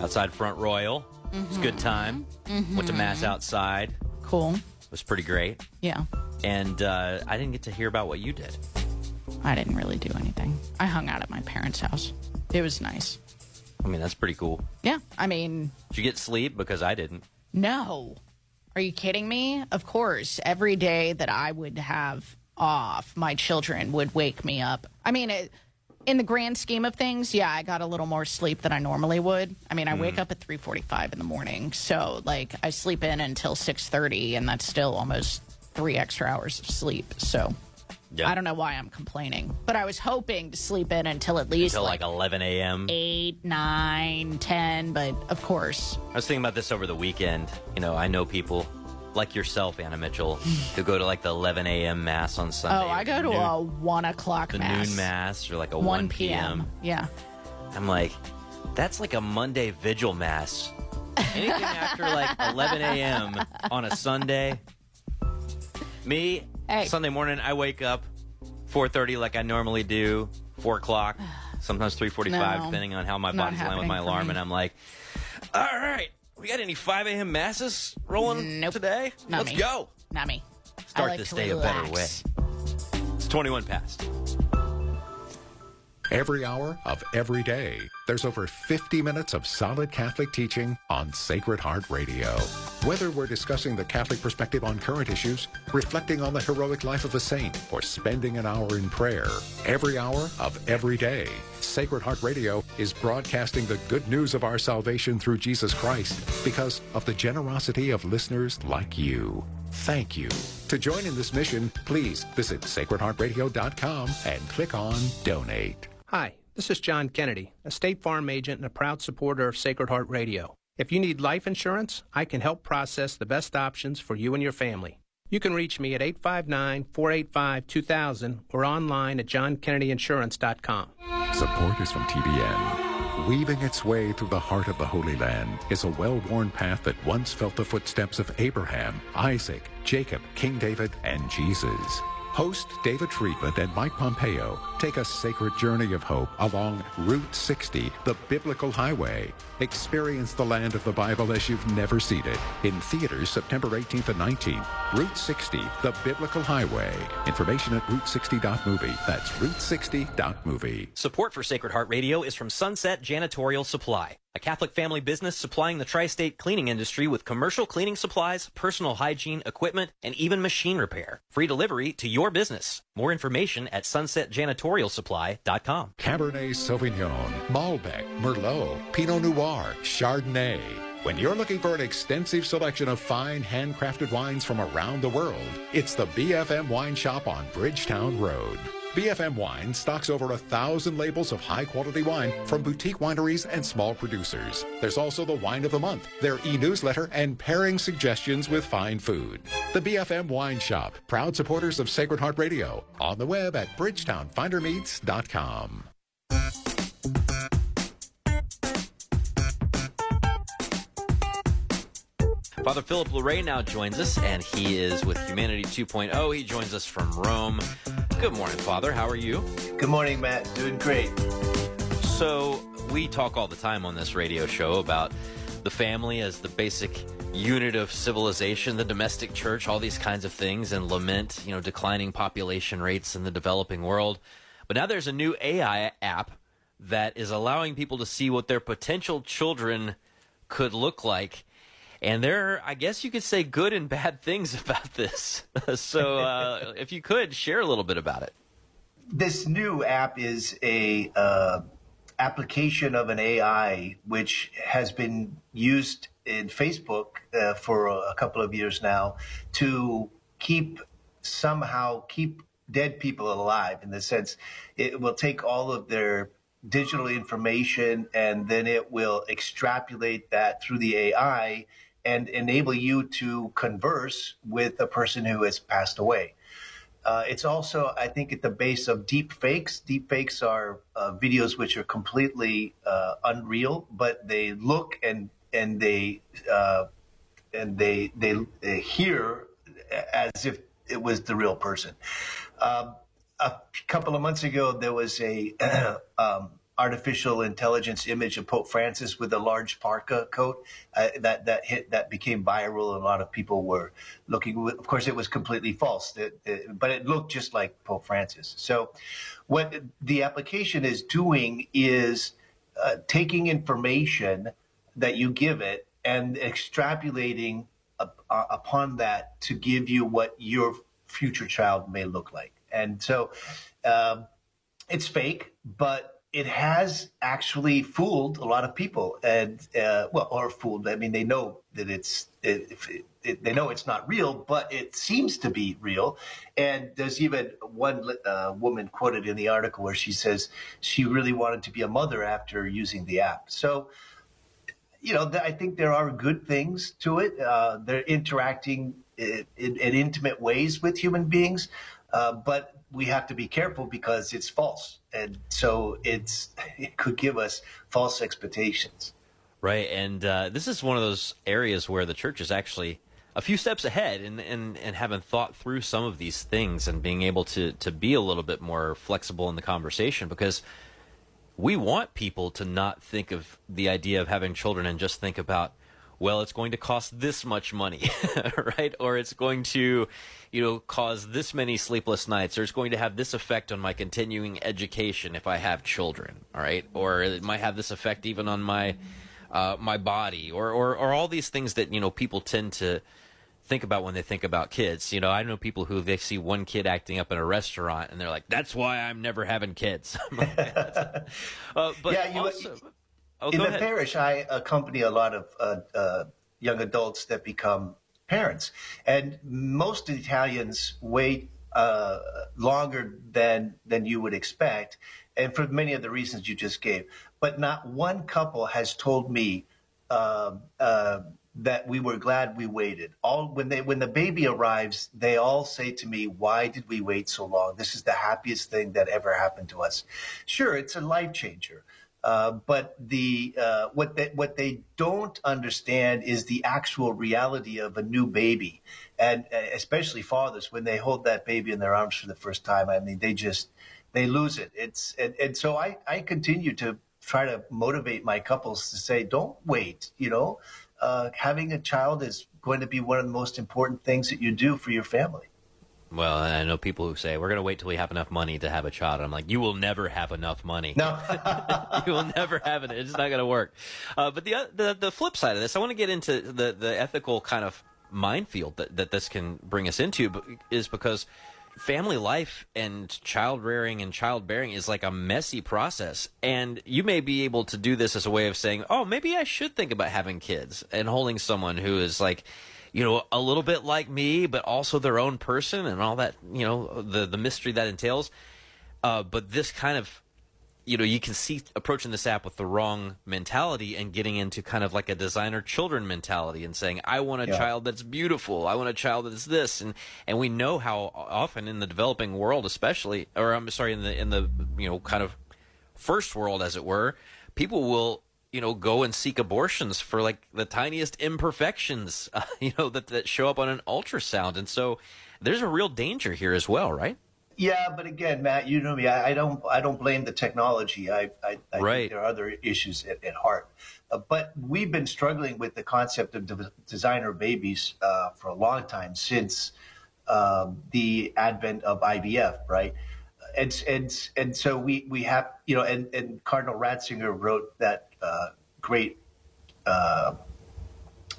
outside Front Royal. It was a good time. Went to Mass outside. Cool. It was pretty great. Yeah. And uh, I didn't get to hear about what you did. I didn't really do anything. I hung out at my parents' house. It was nice. I mean, that's pretty cool. Yeah. I mean, Did you get sleep? Because I didn't. No. Are you kidding me? Of course. Every day that I would have off, my children would wake me up. I mean, it, in the grand scheme of things, yeah, I got a little more sleep than I normally would. I mean, I wake Mm. up at 3:45 in the morning, so like I sleep in until 6:30 and that's still almost 3 extra hours of sleep. So Yeah. I don't know why I'm complaining, but I was hoping to sleep in until at least Until like, like 11 a.m. 8, 9, 10, but of course. I was thinking about this over the weekend. You know, I know people like yourself, Anna Mitchell, who go to like the 11 a.m. mass on Sunday. oh, I go to noon- a 1 o'clock the mass. noon mass or like a 1, 1 p.m. p.m. Yeah. I'm like, that's like a Monday vigil mass. Anything after like 11 a.m. on a Sunday. Me, Hey. Sunday morning, I wake up 4:30 like I normally do, 4 o'clock, sometimes 3:45, No, depending on how my body's laying with my alarm, me. and I'm like, all right, we got any 5 a.m. masses rolling today? Not Let's me. go. Not me. Start like this to day a better way. It's 21 past. Every hour of every day, there's over 50 minutes of solid Catholic teaching on Sacred Heart Radio. Whether we're discussing the Catholic perspective on current issues, reflecting on the heroic life of a saint, or spending an hour in prayer, every hour of every day, Sacred Heart Radio is broadcasting the good news of our salvation through Jesus Christ because of the generosity of listeners like you. Thank you. To join in this mission, please visit sacredheartradio.com and click on Donate. Hi, this is John Kennedy, a State Farm agent and a proud supporter of Sacred Heart Radio. If you need life insurance, I can help process the best options for you and your family. You can reach me at 859 485 2000 or online at johnkennedyinsurance.com. Support is from TBN. Weaving its way through the heart of the Holy Land is a well-worn path that once felt the footsteps of Abraham, Isaac, Jacob, King David, and Jesus. Host David Friedman and Mike Pompeo take a sacred journey of hope along Route 60, the biblical highway. Experience the land of the Bible as you've never seen it. In theaters September 18th and 19th. Route 60, the biblical highway. Information at route60.movie. That's route60.movie. Support for Sacred Heart Radio is from Sunset Janitorial Supply, a Catholic family business supplying the tri state cleaning industry with commercial cleaning supplies, personal hygiene, equipment, and even machine repair. Free delivery to your business. More information at sunsetjanitorialsupply.com. Cabernet Sauvignon, Malbec, Merlot, Pinot Noir, Chardonnay. When you're looking for an extensive selection of fine handcrafted wines from around the world, it's the BFM Wine Shop on Bridgetown Road. BFM Wine stocks over a thousand labels of high quality wine from boutique wineries and small producers. There's also the Wine of the Month, their e newsletter, and pairing suggestions with fine food. The BFM Wine Shop, proud supporters of Sacred Heart Radio, on the web at bridgetownfinermeats.com. Father Philip Larrey now joins us, and he is with Humanity 2.0. He joins us from Rome. Good morning, Father. How are you? Good morning, Matt. Doing great. So, we talk all the time on this radio show about the family as the basic unit of civilization, the domestic church, all these kinds of things, and lament, you know, declining population rates in the developing world. But now there's a new AI app that is allowing people to see what their potential children could look like. And there are, I guess you could say, good and bad things about this. so, uh, if you could share a little bit about it. This new app is a uh, application of an AI which has been used in Facebook uh, for a couple of years now to keep somehow keep dead people alive in the sense it will take all of their digital information and then it will extrapolate that through the AI and enable you to converse with a person who has passed away. Uh, it's also, I think, at the base of deep fakes. Deep fakes are uh, videos which are completely uh, unreal, but they look and and they uh, and they, they, they hear as if it was the real person. Um, a couple of months ago, there was a um, artificial intelligence image of Pope Francis with a large parka coat uh, that that hit that became viral. And a lot of people were looking. Of course, it was completely false, it, it, but it looked just like Pope Francis. So, what the application is doing is uh, taking information that you give it and extrapolating up, uh, upon that to give you what your future child may look like. And so um, it's fake, but it has actually fooled a lot of people and uh, well or fooled i mean they know that it's it, it, they know it's not real but it seems to be real and there's even one uh, woman quoted in the article where she says she really wanted to be a mother after using the app so you know, I think there are good things to it. Uh, they're interacting in, in, in, intimate ways with human beings, uh, but we have to be careful because it's false, and so it's it could give us false expectations. Right, and uh, this is one of those areas where the church is actually a few steps ahead and, and, and having thought through some of these things and being able to, to be a little bit more flexible in the conversation because we want people to not think of the idea of having children and just think about well it's going to cost this much money right or it's going to you know cause this many sleepless nights or it's going to have this effect on my continuing education if i have children all right or it might have this effect even on my uh, my body or, or or all these things that you know people tend to think about when they think about kids. You know, I know people who they see one kid acting up in a restaurant and they're like, "That's why I'm never having kids." uh, but yeah, you, also, oh, in the ahead. parish, I accompany a lot of uh, uh, young adults that become parents, and most Italians wait uh, longer than than you would expect, and for many of the reasons you just gave. But not one couple has told me. Um, uh, that we were glad we waited. All when they when the baby arrives, they all say to me, "Why did we wait so long? This is the happiest thing that ever happened to us." Sure, it's a life changer. Uh, but the uh, what they what they don't understand is the actual reality of a new baby, and uh, especially fathers when they hold that baby in their arms for the first time. I mean, they just they lose it. It's and, and so I I continue to try to motivate my couples to say, don't wait. You know, uh, having a child is going to be one of the most important things that you do for your family. Well, I know people who say we're going to wait till we have enough money to have a child. I'm like, you will never have enough money. No, you will never have it. It's not going to work. Uh, but the, the the flip side of this, I want to get into the the ethical kind of minefield that that this can bring us into, is because family life and child rearing and childbearing is like a messy process. And you may be able to do this as a way of saying, oh, maybe I should think about having kids and holding someone who is like, you know, a little bit like me, but also their own person and all that, you know, the, the mystery that entails. Uh, but this kind of you know, you can see approaching this app with the wrong mentality and getting into kind of like a designer children mentality and saying, I want a yeah. child that's beautiful. I want a child that's this. And, and we know how often in the developing world, especially, or I'm sorry, in the, in the, you know, kind of first world, as it were, people will you know, go and seek abortions for like the tiniest imperfections, uh, you know, that, that show up on an ultrasound. And so there's a real danger here as well, right? Yeah, but again, Matt, you know me. I, I don't. I don't blame the technology. I, I, I right. think there are other issues at, at heart. Uh, but we've been struggling with the concept of de- designer babies uh, for a long time since um, the advent of IVF, right? And and and so we we have you know, and, and Cardinal Ratzinger wrote that uh, great. Uh,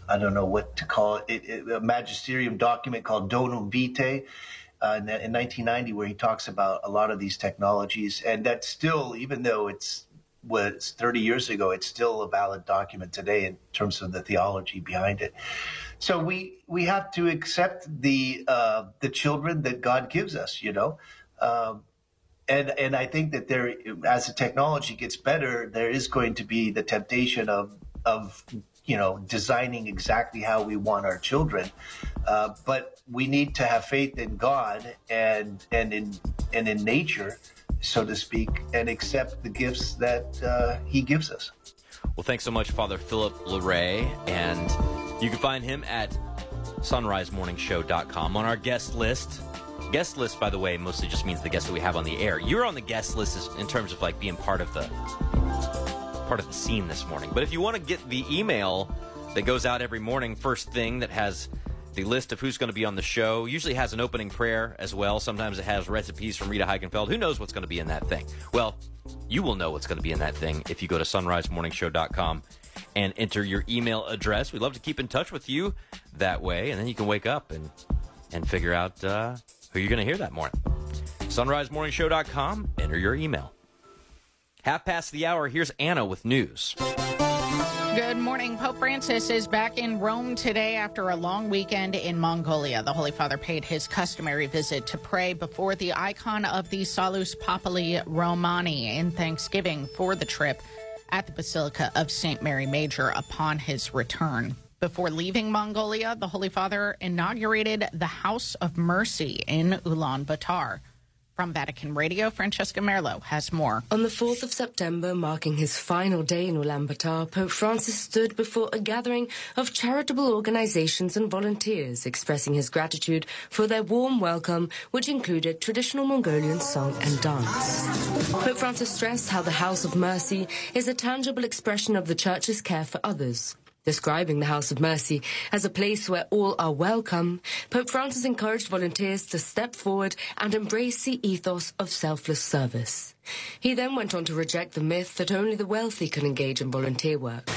I don't know what to call it, it, it, a magisterium document called Donum Vitae, uh, in, in 1990 where he talks about a lot of these technologies, and that still, even though it's was 30 years ago, it's still a valid document today in terms of the theology behind it. So we we have to accept the uh, the children that God gives us, you know. Um, and and I think that there, as the technology gets better, there is going to be the temptation of of you know designing exactly how we want our children. Uh, but we need to have faith in God and and in and in nature, so to speak, and accept the gifts that uh, He gives us. Well, thanks so much, Father Philip Larrey, and you can find him at sonrisemorningshow.com on our guest list. Guest list, by the way, mostly just means the guests that we have on the air. You're on the guest list in terms of like being part of the part of the scene this morning. But if you want to get the email that goes out every morning, first thing that has the list of who's going to be on the show, usually has an opening prayer as well. Sometimes it has recipes from Rita Heikenfeld. Who knows what's going to be in that thing? Well, you will know what's going to be in that thing if you go to sonrisemorningshow.com and enter your email address. We'd love to keep in touch with you that way, and then you can wake up and and figure out uh, who you're going to hear that morning. sonrisemorningshow.com. Enter your email. Half past the hour. Here's Anna with news. Good morning. Pope Francis is back in Rome today after a long weekend in Mongolia. The Holy Father paid his customary visit to pray before the icon of the Salus Populi Romani in thanksgiving for the trip at the Basilica of St. Mary Major upon his return. Before leaving Mongolia, the Holy Father inaugurated the House of Mercy in Ulaanbaatar. From Vatican Radio, Francesca Merlo has more. On the 4th of September, marking his final day in Ulaanbaatar, Pope Francis stood before a gathering of charitable organizations and volunteers, expressing his gratitude for their warm welcome, which included traditional Mongolian song and dance. Pope Francis stressed how the House of Mercy is a tangible expression of the Church's care for others. Describing the House of Mercy as a place where all are welcome, Pope Francis encouraged volunteers to step forward and embrace the ethos of selfless service. He then went on to reject the myth that only the wealthy can engage in volunteer work.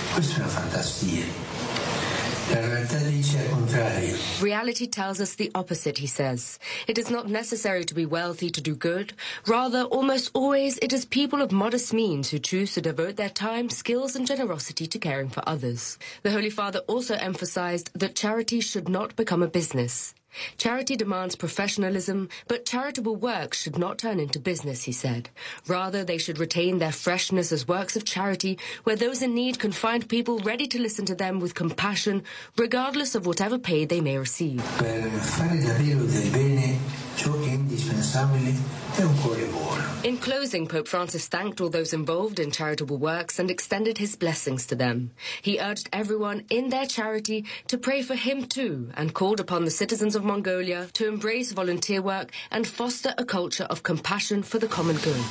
Reality tells us the opposite, he says. It is not necessary to be wealthy to do good. Rather, almost always, it is people of modest means who choose to devote their time, skills, and generosity to caring for others. The Holy Father also emphasized that charity should not become a business. Charity demands professionalism, but charitable works should not turn into business, he said. Rather, they should retain their freshness as works of charity, where those in need can find people ready to listen to them with compassion, regardless of whatever pay they may receive. Per fare davvero del bene, ciò che è indispensabile è un cuore buono. In closing, Pope Francis thanked all those involved in charitable works and extended his blessings to them. He urged everyone in their charity to pray for him too and called upon the citizens of Mongolia to embrace volunteer work and foster a culture of compassion for the common good.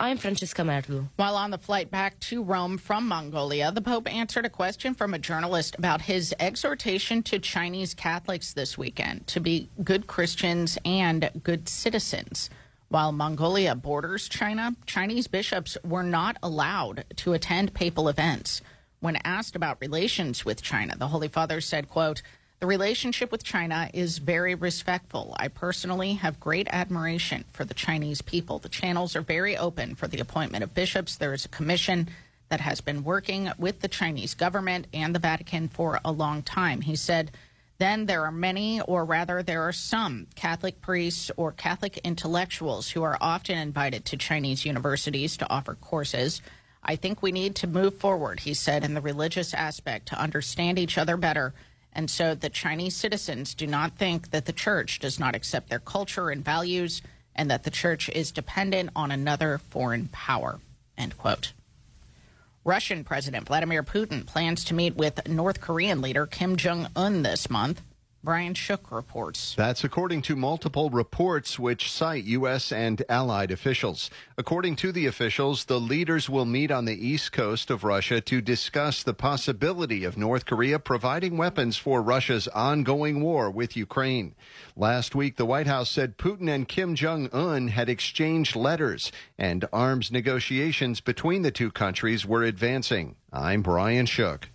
I'm Francesca Merlo. While on the flight back to Rome from Mongolia, the Pope answered a question from a journalist about his exhortation to Chinese Catholics this weekend to be good Christians and good citizens. While Mongolia borders China, Chinese bishops were not allowed to attend papal events. When asked about relations with China, the Holy Father said, quote, the relationship with China is very respectful. I personally have great admiration for the Chinese people. The channels are very open for the appointment of bishops. There is a commission that has been working with the Chinese government and the Vatican for a long time. He said, then there are many, or rather, there are some Catholic priests or Catholic intellectuals who are often invited to Chinese universities to offer courses. I think we need to move forward, he said, in the religious aspect to understand each other better. And so the Chinese citizens do not think that the church does not accept their culture and values and that the church is dependent on another foreign power. End quote. Russian President Vladimir Putin plans to meet with North Korean leader Kim Jong un this month. Brian Shook reports. That's according to multiple reports which cite U.S. and allied officials. According to the officials, the leaders will meet on the east coast of Russia to discuss the possibility of North Korea providing weapons for Russia's ongoing war with Ukraine. Last week, the White House said Putin and Kim Jong un had exchanged letters, and arms negotiations between the two countries were advancing. I'm Brian Shook.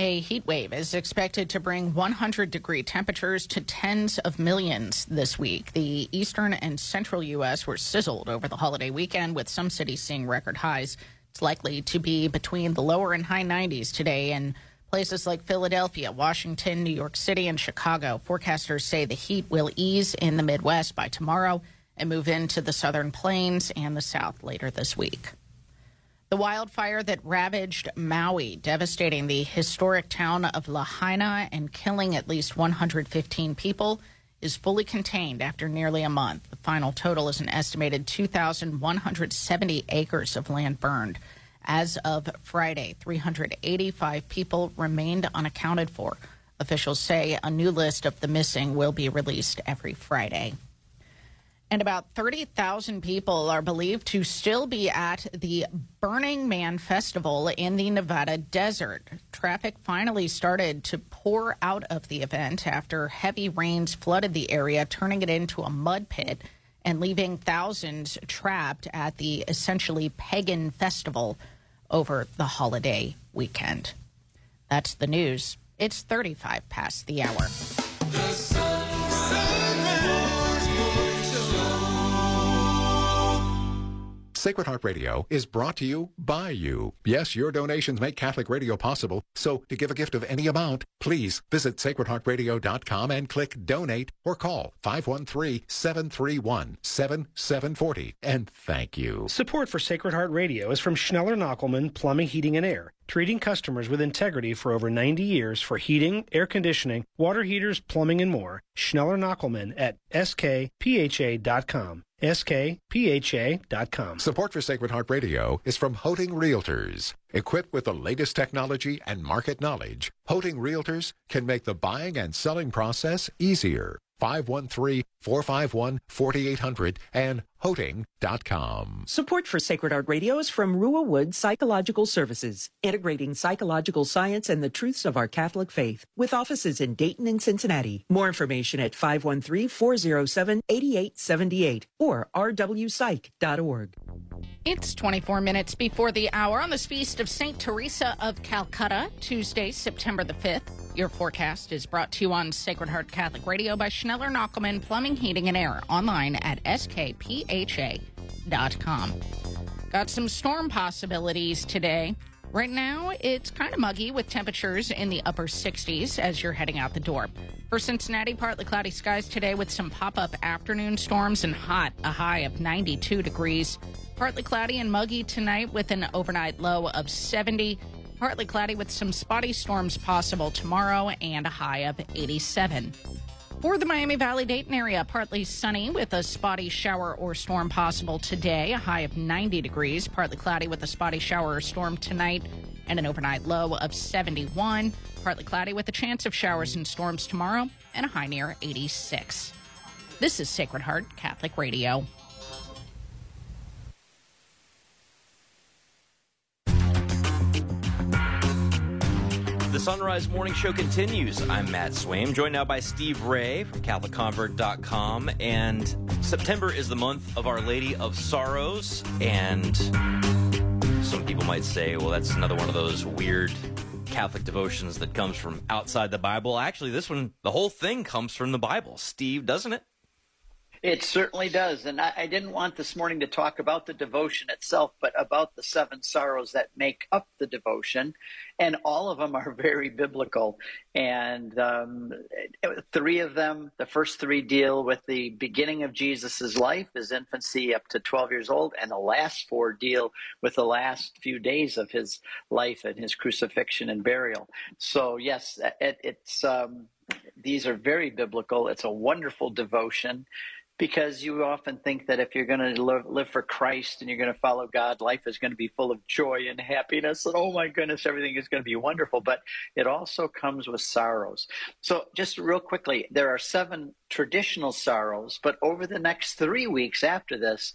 A heat wave is expected to bring 100 degree temperatures to tens of millions this week. The eastern and central U.S. were sizzled over the holiday weekend, with some cities seeing record highs. It's likely to be between the lower and high 90s today in places like Philadelphia, Washington, New York City, and Chicago. Forecasters say the heat will ease in the Midwest by tomorrow and move into the southern plains and the south later this week. The wildfire that ravaged Maui, devastating the historic town of Lahaina and killing at least 115 people, is fully contained after nearly a month. The final total is an estimated 2,170 acres of land burned. As of Friday, 385 people remained unaccounted for. Officials say a new list of the missing will be released every Friday. And about 30,000 people are believed to still be at the Burning Man Festival in the Nevada desert. Traffic finally started to pour out of the event after heavy rains flooded the area, turning it into a mud pit and leaving thousands trapped at the essentially pagan festival over the holiday weekend. That's the news. It's 35 past the hour. Sacred Heart Radio is brought to you by you. Yes, your donations make Catholic radio possible. So to give a gift of any amount, please visit sacredheartradio.com and click donate or call 513-731-7740. And thank you. Support for Sacred Heart Radio is from Schneller Knochelmann Plumbing, Heating and Air, treating customers with integrity for over 90 years for heating, air conditioning, water heaters, plumbing, and more. Schneller Knochelmann at skpha.com skpha.com. Support for Sacred Heart Radio is from Hoeting Realtors. Equipped with the latest technology and market knowledge, Hoeting Realtors can make the buying and selling process easier. 513-451-4800 and hoeting.com. Support for Sacred Heart Radio is from Rua Wood Psychological Services, integrating psychological science and the truths of our Catholic faith, with offices in Dayton and Cincinnati. More information at 513-407-8878 or rwpsych.org. It's 24 minutes before the hour on this feast of St. Teresa of Calcutta, Tuesday, September the 5th. Your forecast is brought to you on Sacred Heart Catholic Radio by Schneller Knochelmann Plumbing, Heating, and Air online at skpha.com. Got some storm possibilities today. Right now, it's kind of muggy with temperatures in the upper 60s as you're heading out the door. For Cincinnati, partly cloudy skies today with some pop up afternoon storms and hot, a high of 92 degrees. Partly cloudy and muggy tonight with an overnight low of 70. Partly cloudy with some spotty storms possible tomorrow and a high of 87. For the Miami Valley Dayton area, partly sunny with a spotty shower or storm possible today, a high of 90 degrees. Partly cloudy with a spotty shower or storm tonight and an overnight low of 71. Partly cloudy with a chance of showers and storms tomorrow and a high near 86. This is Sacred Heart Catholic Radio. Son Rise Morning Show continues. I'm Matt Swaim, joined now by Steve Ray from CatholicConvert.com. And September is the month of Our Lady of Sorrows. And some people might say, well, that's another one of those weird Catholic devotions that comes from outside the Bible. Actually, this one, the whole thing comes from the Bible. Steve, doesn't it? It certainly does. And I, I, didn't want this morning to talk about the devotion itself, but about the seven sorrows that make up the devotion. And all of them are very biblical. And um, three of them, the first three deal with the beginning of Jesus' life, his infancy up to 12 years old. And the last four deal with the last few days of his life and his crucifixion and burial. So, yes, it, it's. Um, these are very biblical. It's a wonderful devotion because you often think that if you're going to live, for Christ and you're going to follow God, life is going to be full of joy and happiness, and oh my goodness, everything is going to be wonderful. But it also comes with sorrows. So, just real quickly, there are seven traditional sorrows, but over the next three weeks after this,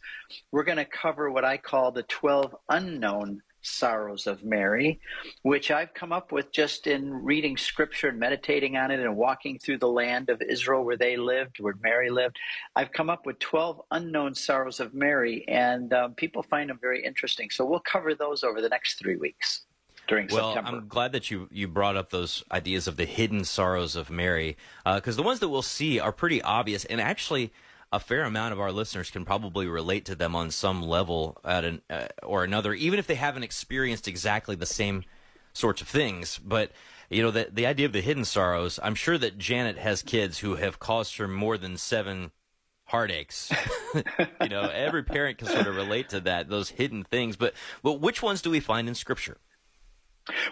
we're going to cover what I call the 12 unknown sorrows of Mary, which I've come up with just in reading scripture and meditating on it and walking through the land of Israel where they lived, where Mary lived. I've come up with 12 unknown sorrows of Mary, and um, people find them very interesting. So we'll cover those over the next three weeks. During well, September. I'm glad that you, you brought up those ideas of the hidden sorrows of Mary, because the ones that we'll see are pretty obvious. And actually, a fair amount of our listeners can probably relate to them on some level at an uh, or another, even if they haven't experienced exactly the same sorts of things. But you know, the the idea of the hidden sorrows. I'm sure that Janet has kids who have caused her more than seven heartaches. you know, every parent can sort of relate to that, those hidden things. But but which ones do we find in Scripture?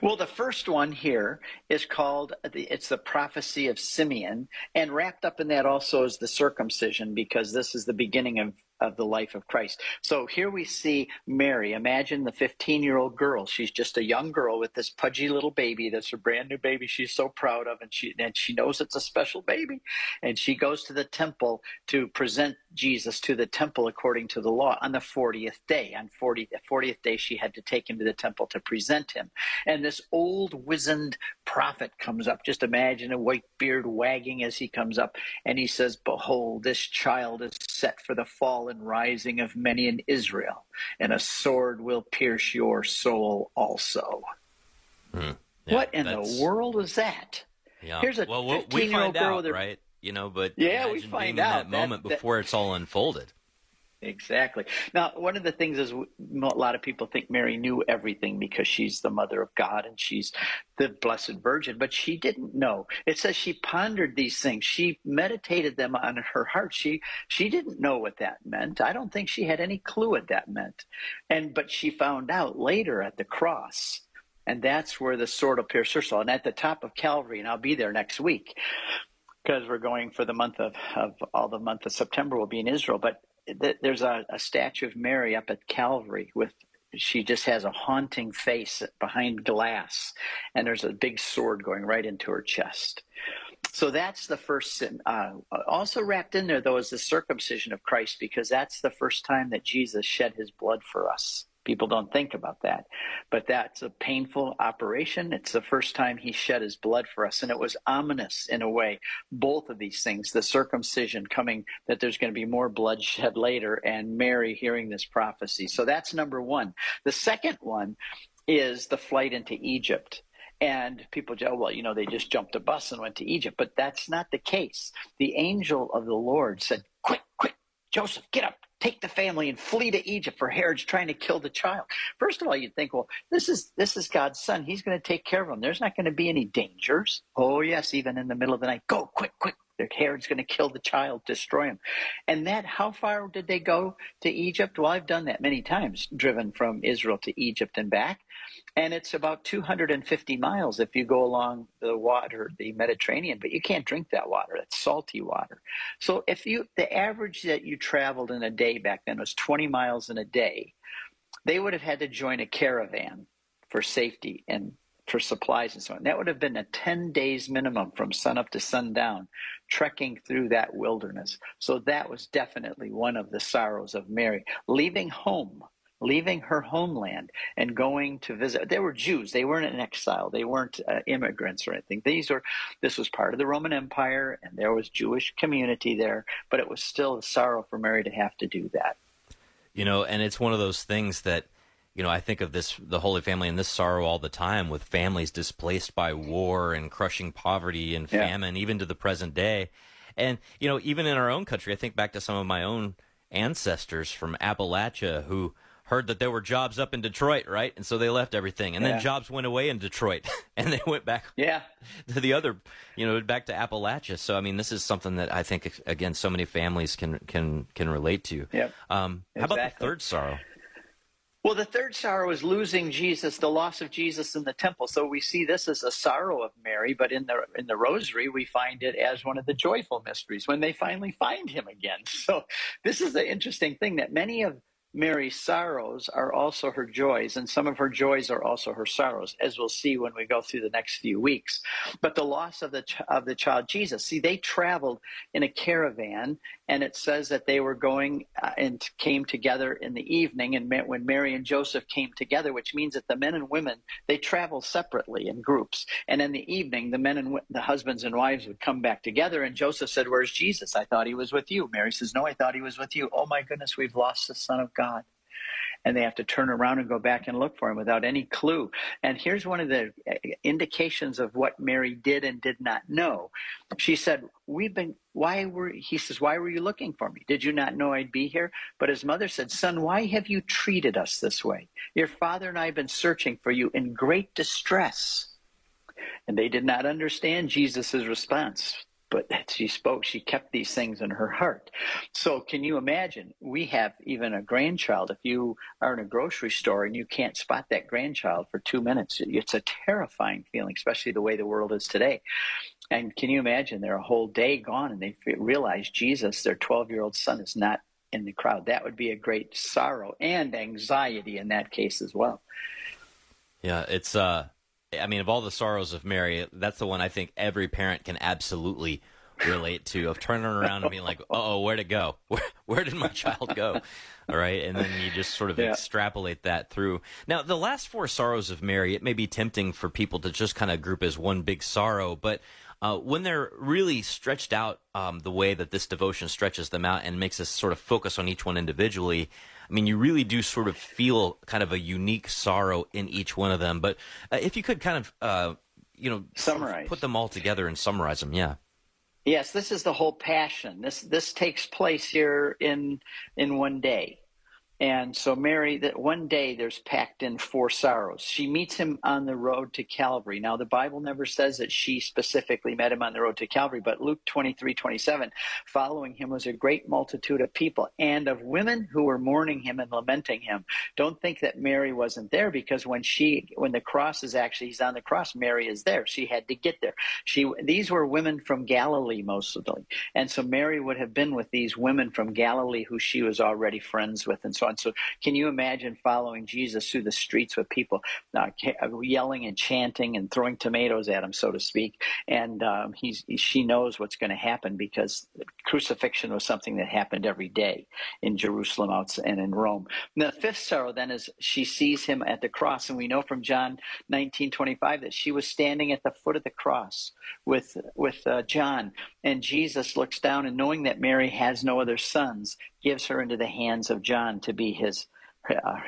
Well, the first one here is called it's the prophecy of Simeon, and wrapped up in that also is the circumcision because this is the beginning of of the life of Christ. So here we see Mary. Imagine the 15 year old girl. She's just a young girl with this pudgy little baby that's her brand new baby she's so proud of, and she and she knows it's a special baby. And she goes to the temple to present Jesus to the temple according to the law on the 40th day. On 40, 40th day, she had to take him to the temple to present him. And this old wizened prophet comes up. Just imagine a white beard wagging as he comes up, and he says, Behold, this child is set for the fall and rising of many in Israel, and a sword will pierce your soul also. Hmm. Yeah, what in the world is that? Yeah. Here's a well, we'll 15 we year old girl out, right? You know, but Yeah, we find out. That- moment that- before it's all unfolded. Exactly. Now, one of the things is a lot of people think Mary knew everything because she's the mother of God and she's the Blessed Virgin, but she didn't know. It says she pondered these things. She meditated them on her heart. She she didn't know what that meant. I don't think she had any clue what that meant. And but she found out later at the cross. And that's where the sword will pierce her soul. And at the top of Calvary, and I'll be there next week because we're going for the month of, of all the month of September will be in Israel. But th- there's a, a statue of Mary up at Calvary with she just has a haunting face behind glass, and there's a big sword going right into her chest. So that's the first sin. Uh, also wrapped in there, though, is the circumcision of Christ, because that's the first time that Jesus shed his blood for us. People don't think about that, but that's a painful operation. It's the first time he shed his blood for us, and it was ominous in a way. Both of these things, the circumcision coming, that there's going to be more bloodshed later, and Mary hearing this prophecy. So that's number one. The second one is the flight into Egypt. And people say, oh, well, you know, they just jumped a bus and went to Egypt. But that's not the case. The angel of the Lord said, quick, quick, Joseph, get up, take the family and flee to Egypt for Herod's trying to kill the child. First of all, you'd think, well, this is this is God's son. He's going to take care of him. There's not going to be any dangers. Oh yes, even in the middle of the night, go quick, quick. Herod's going to kill the child, destroy him. And that, how far did they go to Egypt? Well, I've done that many times, driven from Israel to Egypt and back. And it's about 250 miles if you go along the water, the Mediterranean, but you can't drink that water. It's salty water. So if you, the average that you traveled in a day back then was 20 miles in a day, they would have had to join a caravan for safety and for supplies and so on. That would have been a 10 days minimum from sunup to sundown, trekking through that wilderness. So that was definitely one of the sorrows of Mary, leaving home leaving her homeland and going to visit. They were Jews. They weren't in exile. They weren't uh, immigrants or anything. These were. This was part of the Roman Empire, and there was Jewish community there. But it was still a sorrow for Mary to have to do that. You know, and it's one of those things that you know, I think of this, the Holy Family and this sorrow all the time with families displaced by war and crushing poverty and Yeah. famine, even to the present day. And, you know, even in our own country, I think back to some of my own ancestors from Appalachia who heard that there were jobs up in Detroit, right? And so they left everything. And Yeah. then jobs went away in Detroit and they went back Yeah. to the other, you know, back to Appalachia. So, I mean, this is something that I think, again, so many families can, can, can relate to. Yep. Um, How about the third sorrow? Well, the third sorrow is losing Jesus, the loss of Jesus in the temple. So we see this as a sorrow of Mary, but in the in the rosary we find it as one of the joyful mysteries when they finally find him again. So this is the interesting thing that many of Mary's sorrows are also her joys, and some of her joys are also her sorrows, as we'll see when we go through the next few weeks. But the loss of the ch- of the child Jesus, see, they traveled in a caravan, and it says that they were going uh, and came together in the evening. And when Mary and Joseph came together, which means that the men and women they travel separately in groups, and in the evening, the men and w- the husbands and wives would come back together. And Joseph said, "Where's Jesus? I thought he was with you." Mary says, "No, I thought he was with you." Oh my goodness, we've lost the Son of God. And they have to turn around and go back and look for him without any clue. And here's one of the uh, indications of what Mary did and did not know. She said, We've been, why were, he says, why were you looking for me? Did you not know I'd be here? But his mother said, Son, why have you treated us this way? Your father and I have been searching for you in great distress. And they did not understand Jesus' response but she spoke, she kept these things in her heart. So, can you imagine? We have even a grandchild. If you are in a grocery store and you can't spot that grandchild for two minutes, it's a terrifying feeling, especially the way the world is today. And can you imagine? They're a whole day gone and they realize Jesus, their 12 year old son, is not in the crowd. That would be a great sorrow and anxiety in that case as well. Yeah, it's uh I mean, of all the sorrows of Mary, that's the one I think every parent can absolutely relate to of turning around and being like, "Oh, where to go? Where, where did my child go?" All right, and then you just sort of Yeah. extrapolate that through. Now, the last four sorrows of Mary, it may be tempting for people to just kind of group as one big sorrow, but uh, when they're really stretched out um, the way that this devotion stretches them out and makes us sort of focus on each one individually, I mean, you really do sort of feel kind of a unique sorrow in each one of them. But uh, if you could kind of, uh, you know, sort of Summarize. put them all together and summarize them, yeah. Yes, this is the whole passion. This this takes place here in in one day. And so Mary that one day there's packed in four sorrows. She meets him on the road to Calvary. Now the Bible never says that she specifically met him on the road to Calvary, but Luke 23, 27, following him was a great multitude of people and of women who were mourning him and lamenting him. Don't think that Mary wasn't there because when she when the cross is actually he's on the cross, Mary is there. She had to get there. She these were women from Galilee mostly. And so Mary would have been with these women from Galilee who she was already friends with and so. So can you imagine following Jesus through the streets with people uh, yelling and chanting and throwing tomatoes at him, so to speak? And um, he's, she knows what's going to happen because crucifixion was something that happened every day in Jerusalem and in Rome. And the fifth sorrow then is she sees him at the cross, and we know from John 19:25 that she was standing at the foot of the cross with with uh, John, and Jesus looks down and knowing that Mary has no other sons, gives her into the hands of John to be his. Uh,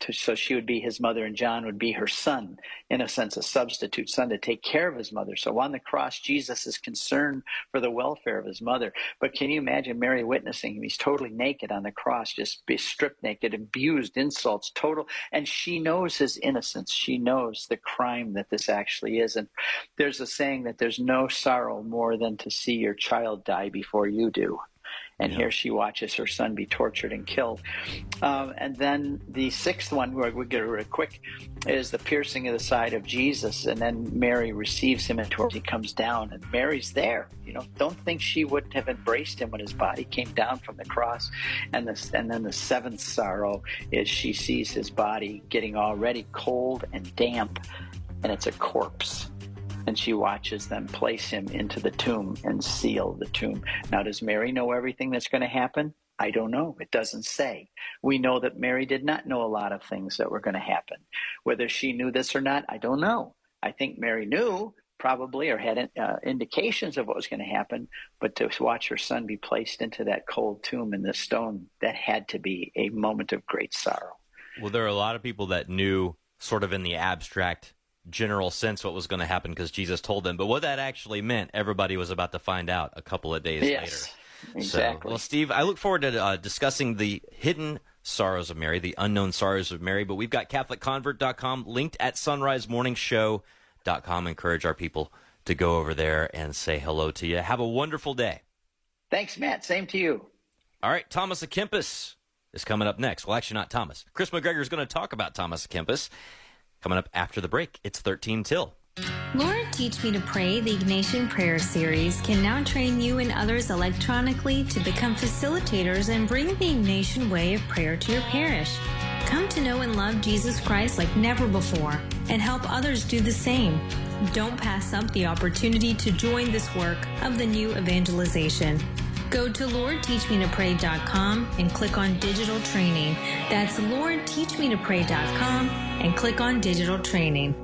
to, so she would be his mother, and John would be her son, in a sense, a substitute son to take care of his mother. So on the cross, Jesus is concerned for the welfare of his mother. But can you imagine Mary witnessing him? He's totally naked on the cross, just be stripped naked, abused, insults, total. And she knows his innocence. She knows the crime that this actually is. And there's a saying that there's no sorrow more than to see your child die before you do. And here she watches her son be tortured and killed. Um, and then the sixth one, we're, we'll get it real quick, is the piercing of the side of Jesus. And then Mary receives him and towards he comes down, and Mary's there. You know, don't think she wouldn't have embraced him when his body came down from the cross. And the, and then the seventh sorrow is she sees his body getting already cold and damp, and it's a corpse and she watches them place him into the tomb and seal the tomb. Now, does Mary know everything that's going to happen? I don't know. It doesn't say. We know that Mary did not know a lot of things that were going to happen. Whether she knew this or not, I don't know. I think Mary knew probably or had uh, indications of what was going to happen, but to watch her son be placed into that cold tomb in the stone, that had to be a moment of great sorrow. Well, there are a lot of people that knew sort of in the abstract general sense what was going to happen because Jesus told them. But what that actually meant, everybody was about to find out a couple of days Yes, later. exactly. So, well, Steve, I look forward to uh, discussing the hidden sorrows of Mary, the unknown sorrows of Mary. But we've got CatholicConvert.com linked at sonrisemorningshow.com. Encourage our people to go over there and say hello to you. Have a wonderful day. Thanks, Matt. Same to you. All right, Thomas à Kempis is coming up next. Well, actually, not Thomas. Kris McGregor is going to talk about Thomas Kempis coming up after the break. It's 13 till. Lord Teach Me to Pray, the Ignatian Prayer Series, can now train you and others electronically to become facilitators and bring the Ignatian way of prayer to your parish. Come to know and love Jesus Christ like never before and help others do the same. Don't pass up the opportunity to join this work of the new evangelization. Go to LordTeachMeToPray.com and click on Digital Training. That's LordTeachMeToPray.com and click on Digital Training.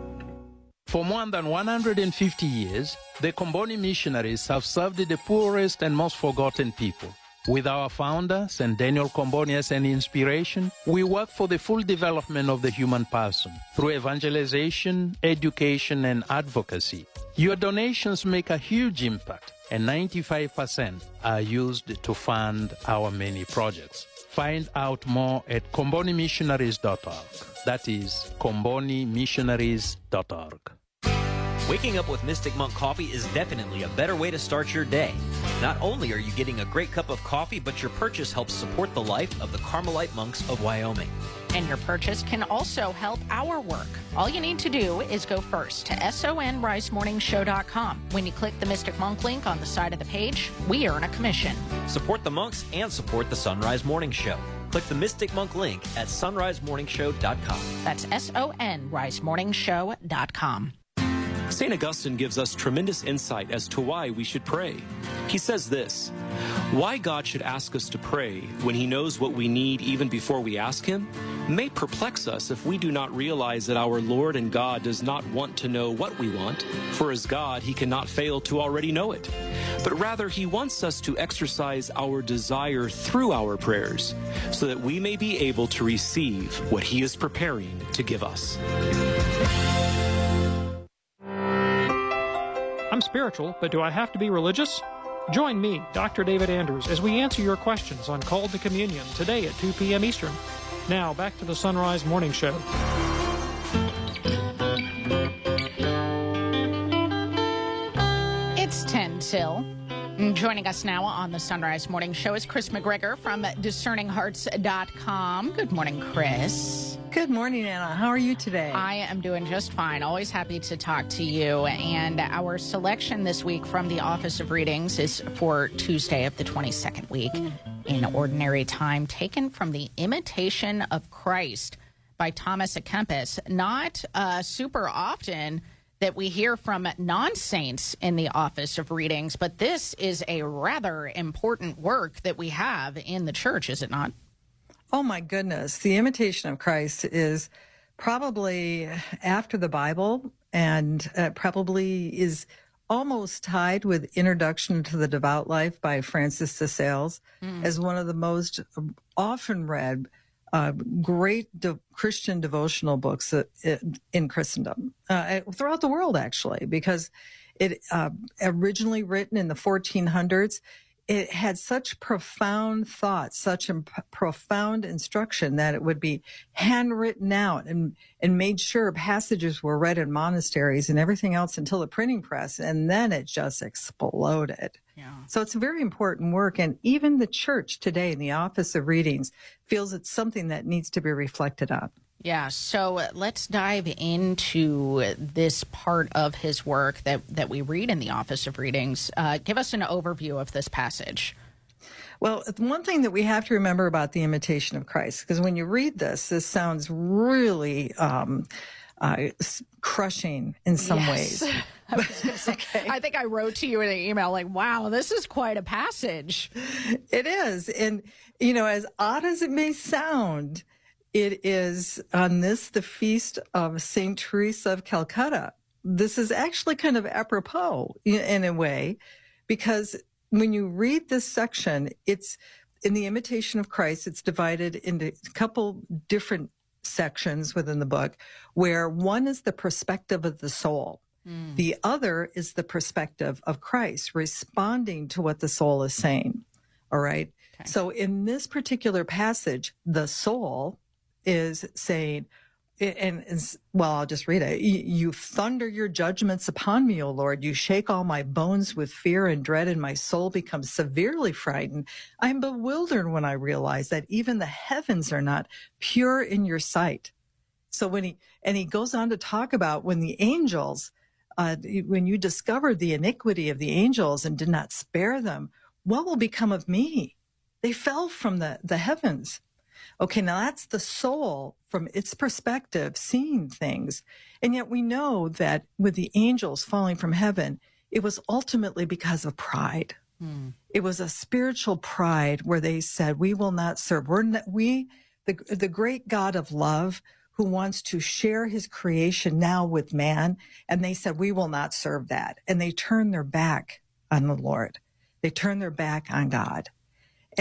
For more than 150 years, the Comboni missionaries have served the poorest and most forgotten people. With our founder, St. Daniel Comboni as an inspiration, we work for the full development of the human person through evangelization, education, and advocacy. Your donations make a huge impact, and 95% are used to fund our many projects. Find out more at combonimissionaries.org. That is combonimissionaries.org. Waking up with Mystic Monk coffee is definitely a better way to start your day. Not only are you getting a great cup of coffee, but your purchase helps support the life of the Carmelite monks of Wyoming. And your purchase can also help our work. All you need to do is go first to sonrisemorningshow.com. When you click the Mystic Monk link on the side of the page, we earn a commission. Support the monks and support the Son Rise Morning Show. Click the Mystic Monk link at sonrisemorningshow.com. That's S O N risemorningshow.com. St. Augustine gives us tremendous insight as to why we should pray. He says this Why God should ask us to pray when He knows what we need even before we ask Him may perplex us if we do not realize that our Lord and God does not want to know what we want, for as God, He cannot fail to already know it. But rather, He wants us to exercise our desire through our prayers so that we may be able to receive what He is preparing to give us. I'm spiritual, but do I have to be religious? Join me, Dr. David Andrews, as we answer your questions on Called to Communion today at 2 p.m. Eastern. Now, back to the Son Rise Morning Show. It's 10 till. Joining us now on the Son Rise Morning Show is Kris McGregor from discerninghearts.com. Good morning, Kris. Good morning, Anna. How are you today? I am doing just fine. Always happy to talk to you. And our selection this week from the Office of Readings is for Tuesday of the 22nd week in Ordinary Time, taken from The Imitation of Christ by Thomas à Kempis. Not uh, super often that we hear from non saints in the Office of Readings, but this is a rather important work that we have in the church, is it not? Oh my goodness. The Imitation of Christ is probably after the Bible and uh, probably is almost tied with Introduction to the Devout Life by Francis de Sales Mm. as one of the most often read uh, great de- Christian devotional books uh, in Christendom, uh, throughout the world, actually, because it uh, originally written in the 1400s. It had such profound thoughts, such imp- profound instruction that it would be handwritten out and, and made sure passages were read in monasteries and everything else until the printing press. And then it just exploded. So it's a very important work. And even the church today in the Office of Readings feels it's something that needs to be reflected on. Yeah, so let's dive into this part of his work that, that we read in the Office of Readings. Uh, give us an overview of this passage. Well, one thing that we have to remember about the imitation of Christ, because when you read this, this sounds really um, uh, crushing in some Yes. ways. I, say, I think I wrote to you in an email like, wow, this is quite a passage. It is. And, you know, as odd as it may sound, it is on this, the feast of St. Teresa of Calcutta. This is actually kind of apropos in, in a way, because when you read this section, it's in the imitation of Christ, it's divided into a couple different sections within the book, where one is the perspective of the soul. Hmm. The other is the perspective of Christ responding to what the soul is saying. All right. So in this particular passage, the soul is saying, and, and well, I'll just read it. You, thunder your judgments upon me, O Lord. You shake all my bones with fear and dread, and my soul becomes severely frightened. I'm bewildered when I realize that even the heavens are not pure in your sight. So when he and he goes on to talk about when the angels, uh, when you discovered the iniquity of the angels and did not spare them, what will become of me? They fell from the the heavens. Okay, now that's the soul from its perspective seeing things. And yet we know that with the angels falling from heaven, it was ultimately because of pride. Mm. It was a spiritual pride where they said, we will not serve. We're not, we, the, the great God of love who wants to share his creation now with man. And they said, we will not serve that. And they turned their back on the Lord. They turned their back on God.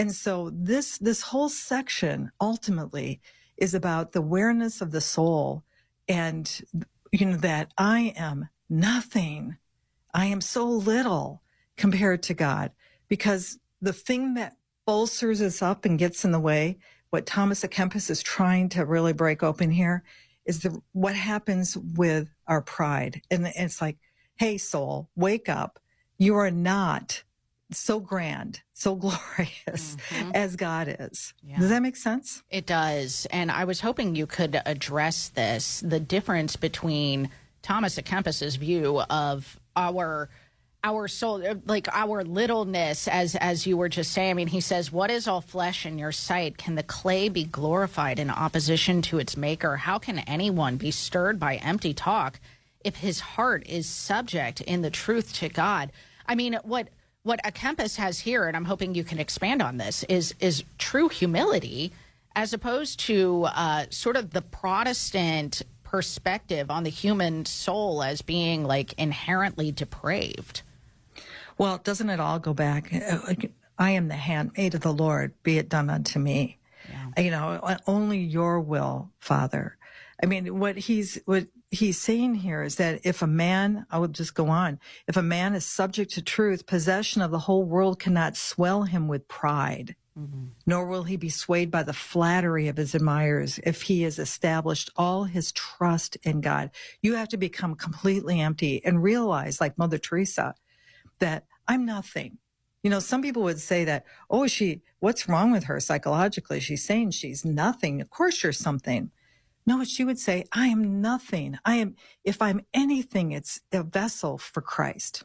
And so this, this whole section ultimately is about the awareness of the soul and, you know, that I am nothing. I am so little compared to God because the thing that bolsters us up and gets in the way, what Thomas à Kempis is trying to really break open here is the, what happens with our pride. And it's like, Hey, soul, wake up. You are not so grand, so glorious mm-hmm. as God is. Yeah. Does that make sense? It does. And I was hoping you could address this the difference between Thomas à Kempis's view of our our soul like our littleness as as you were just saying i mean he says what is all flesh in your sight can the clay be glorified in opposition to its maker how can anyone be stirred by empty talk if his heart is subject in the truth to god i mean what what à Kempis has here, and I'm hoping you can expand on this, is is true humility as opposed to uh, sort of the Protestant perspective on the human soul as being like inherently depraved. Well, doesn't it all go back? I am the handmaid of the Lord, be it done unto me. Yeah. You know, only your will, Father. I mean, what he's, what he's saying here is that if a man, I will just go on, if a man is subject to truth, possession of the whole world cannot swell him with pride. Mm-hmm. Nor will he be swayed by the flattery of his admirers if he has established all his trust in God. You have to become completely empty and realize, like Mother Teresa, that I'm nothing. You know, some people would say that, oh, she, what's wrong with her psychologically? She's saying she's nothing. Of course, you're something. No, she would say, I am nothing. I am, if I'm anything, it's a vessel for Christ.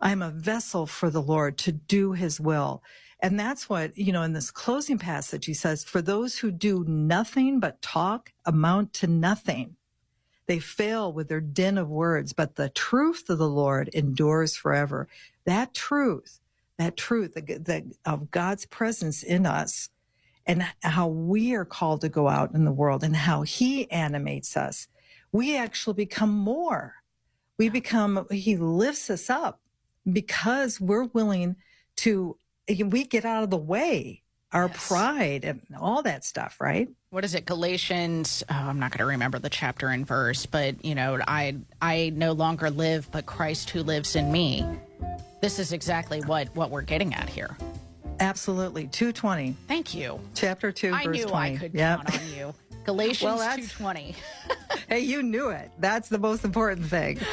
I am a vessel for the Lord to do his will. And that's what, you know, in this closing passage, he says, for those who do nothing but talk amount to nothing. They fail with their din of words, but the truth of the Lord endures forever. That truth, that truth of God's presence in us and how we are called to go out in the world and how he animates us, we actually become more. We become, he lifts us up because we're willing to, we get out of the way, our yes. pride and all that stuff, right? What is it? Galatians. Oh, I'm not going to remember the chapter and verse, but you know, I I no longer live, but Christ who lives in me. This is exactly what what we're getting at here. Absolutely. 220. Thank you. Chapter 2, I verse knew 20. I knew I could yep. count on you. Galatians well, 220. hey, you knew it. That's the most important thing.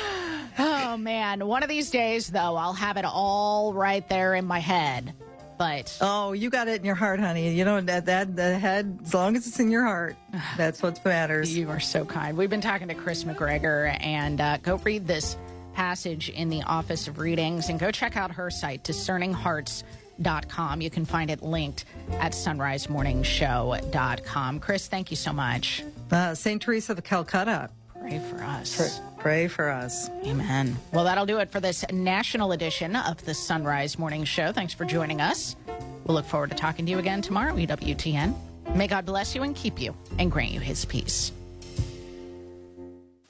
Oh man, one of these days though, I'll have it all right there in my head. But oh, you got it in your heart, honey. You know that that the head, as long as it's in your heart, that's what matters. You are so kind. We've been talking to Kris McGregor, and uh, go read this passage in the Office of Readings, and go check out her site, Discerning Hearts sonrisemorningshow.com. You can find it linked at sonrisemorningshow.com. Kris, thank you so much. Uh, St. Teresa of Calcutta. Pray for us. Pray, pray for us. Amen. Well, that'll do it for this national edition of the Son Rise Morning Show. Thanks for joining us. We'll look forward to talking to you again tomorrow, EWTN. May God bless you and keep you and grant you his peace.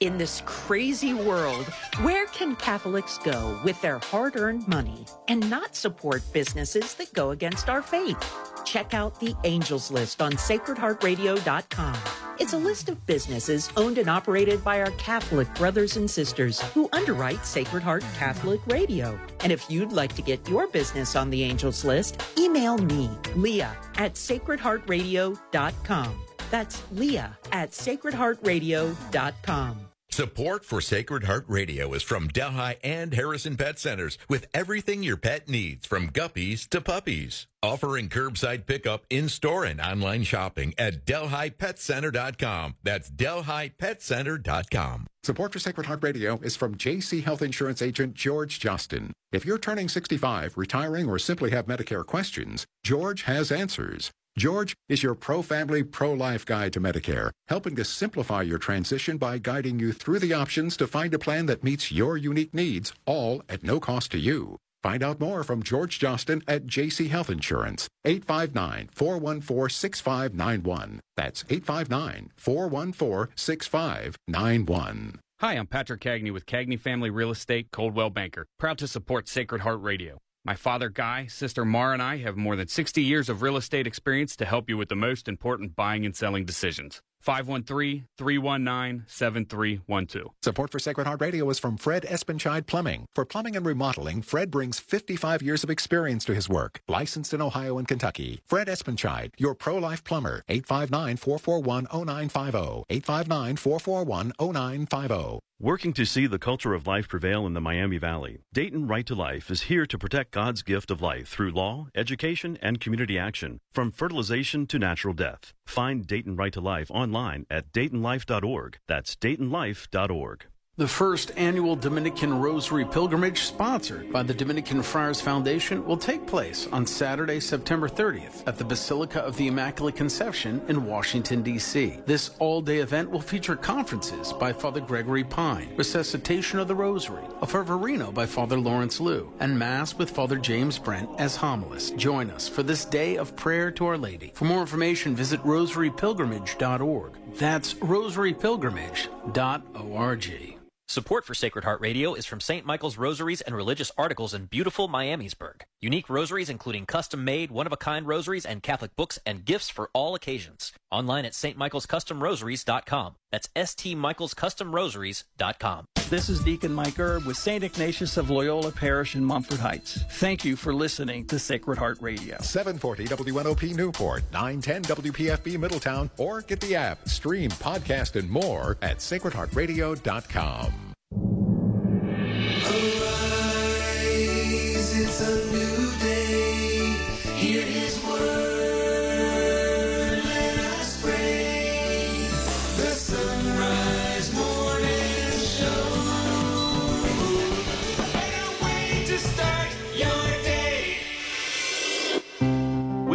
In this crazy world, where can Catholics go with their hard earned money and not support businesses that go against our faith? Check out the Angels List on sacredheartradio.com. It's a list of businesses owned and operated by our Catholic brothers and sisters who underwrite Sacred Heart Catholic Radio. And if you'd like to get your business on the Angels List, email me, Leah, at sacredheartradio.com. That's Leah at sacredheartradio.com. Support for Sacred Heart Radio is from Delhi and Harrison Pet Centers with everything your pet needs from guppies to puppies. Offering curbside pickup in store and online shopping at DelhiPetCenter.com. That's DelhiPetCenter.com. Support for Sacred Heart Radio is from JC Health Insurance agent George Justin. If you're turning 65, retiring, or simply have Medicare questions, George has answers. George is your pro-family, pro-life guide to Medicare, helping to simplify your transition by guiding you through the options to find a plan that meets your unique needs, all at no cost to you. Find out more from George Justin at JC Health Insurance, 859-414-6591. That's 859-414-6591. Hi, I'm Patrick Cagney with Cagney Family Real Estate, Coldwell Banker, proud to support Sacred Heart Radio. My father, Guy, sister Mara, and I have more than 60 years of real estate experience to help you with the most important buying and selling decisions. 513 319 7312. Support for Sacred Heart Radio is from Fred Espenschied Plumbing. For plumbing and remodeling, Fred brings 55 years of experience to his work. Licensed in Ohio and Kentucky. Fred Espenschied, your pro-life plumber. 859-441-0950. 859-441-0950. Working to see the culture of life prevail in the Miami Valley, Dayton Right to Life is here to protect God's gift of life through law, education, and community action, from fertilization to natural death. Find Dayton Right to Life online at DaytonLife.org. That's DaytonLife.org. The first annual Dominican Rosary Pilgrimage, sponsored by the Dominican Friars Foundation, will take place on Saturday, September 30th at the Basilica of the Immaculate Conception in Washington, D.C. This all day event will feature conferences by Father Gregory Pine, Resuscitation of the Rosary, a Fervorino by Father Lawrence Lew, and Mass with Father James Brent as homilist. Join us for this day of prayer to Our Lady. For more information, visit rosarypilgrimage.org. That's rosarypilgrimage.org. Support for Sacred Heart Radio is from St. Michael's Rosaries and Religious Articles in beautiful Miamisburg. Unique rosaries including custom made, one of a kind rosaries and Catholic books and gifts for all occasions. Online at stmichaelscustomrosaries.com. That's stmichaelscustomrosaries.com. This is Deacon Mike Erb with St. Ignatius of Loyola Parish in Monfort Heights. Thank you for listening to Sacred Heart Radio. 740 WNOP Newport, 910 WPFB Middletown, or get the app, stream, podcast, and more at sacredheartradio.com.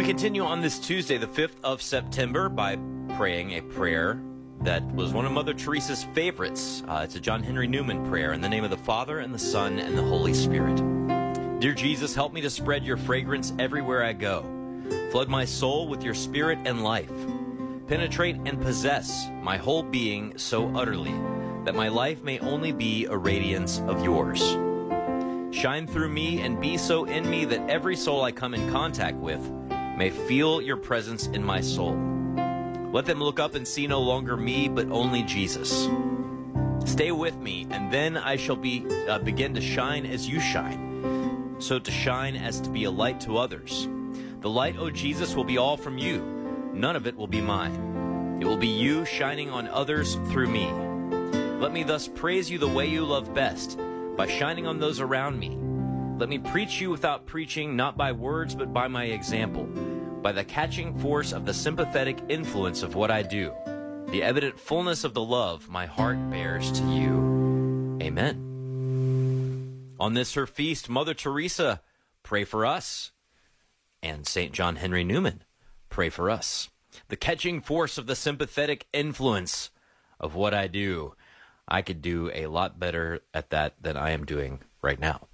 Continue on this Tuesday, the 5th of September, by praying a prayer that was one of Mother Teresa's favorites. Uh, it's a John Henry Newman prayer in the name of the Father, and the Son, and the Holy Spirit. Dear Jesus, help me to spread your fragrance everywhere I go. Flood my soul with your spirit and life. Penetrate and possess my whole being so utterly that my life may only be a radiance of yours. Shine through me and be so in me that every soul I come in contact with may feel your presence in my soul. Let them look up and see no longer me, but only Jesus. Stay with me, and then I shall be uh, begin to shine as you shine. So to shine as to be a light to others. The light, O Jesus, will be all from you. None of it will be mine. It will be you shining on others through me. Let me thus praise you the way you love best, by shining on those around me. Let me preach you without preaching, not by words, but by my example by the catching force of the sympathetic influence of what I do, the evident fullness of the love my heart bears to you. Amen. On this her feast, Mother Teresa, pray for us. And St. John Henry Newman, pray for us. The catching force of the sympathetic influence of what I do. I could do a lot better at that than I am doing right now.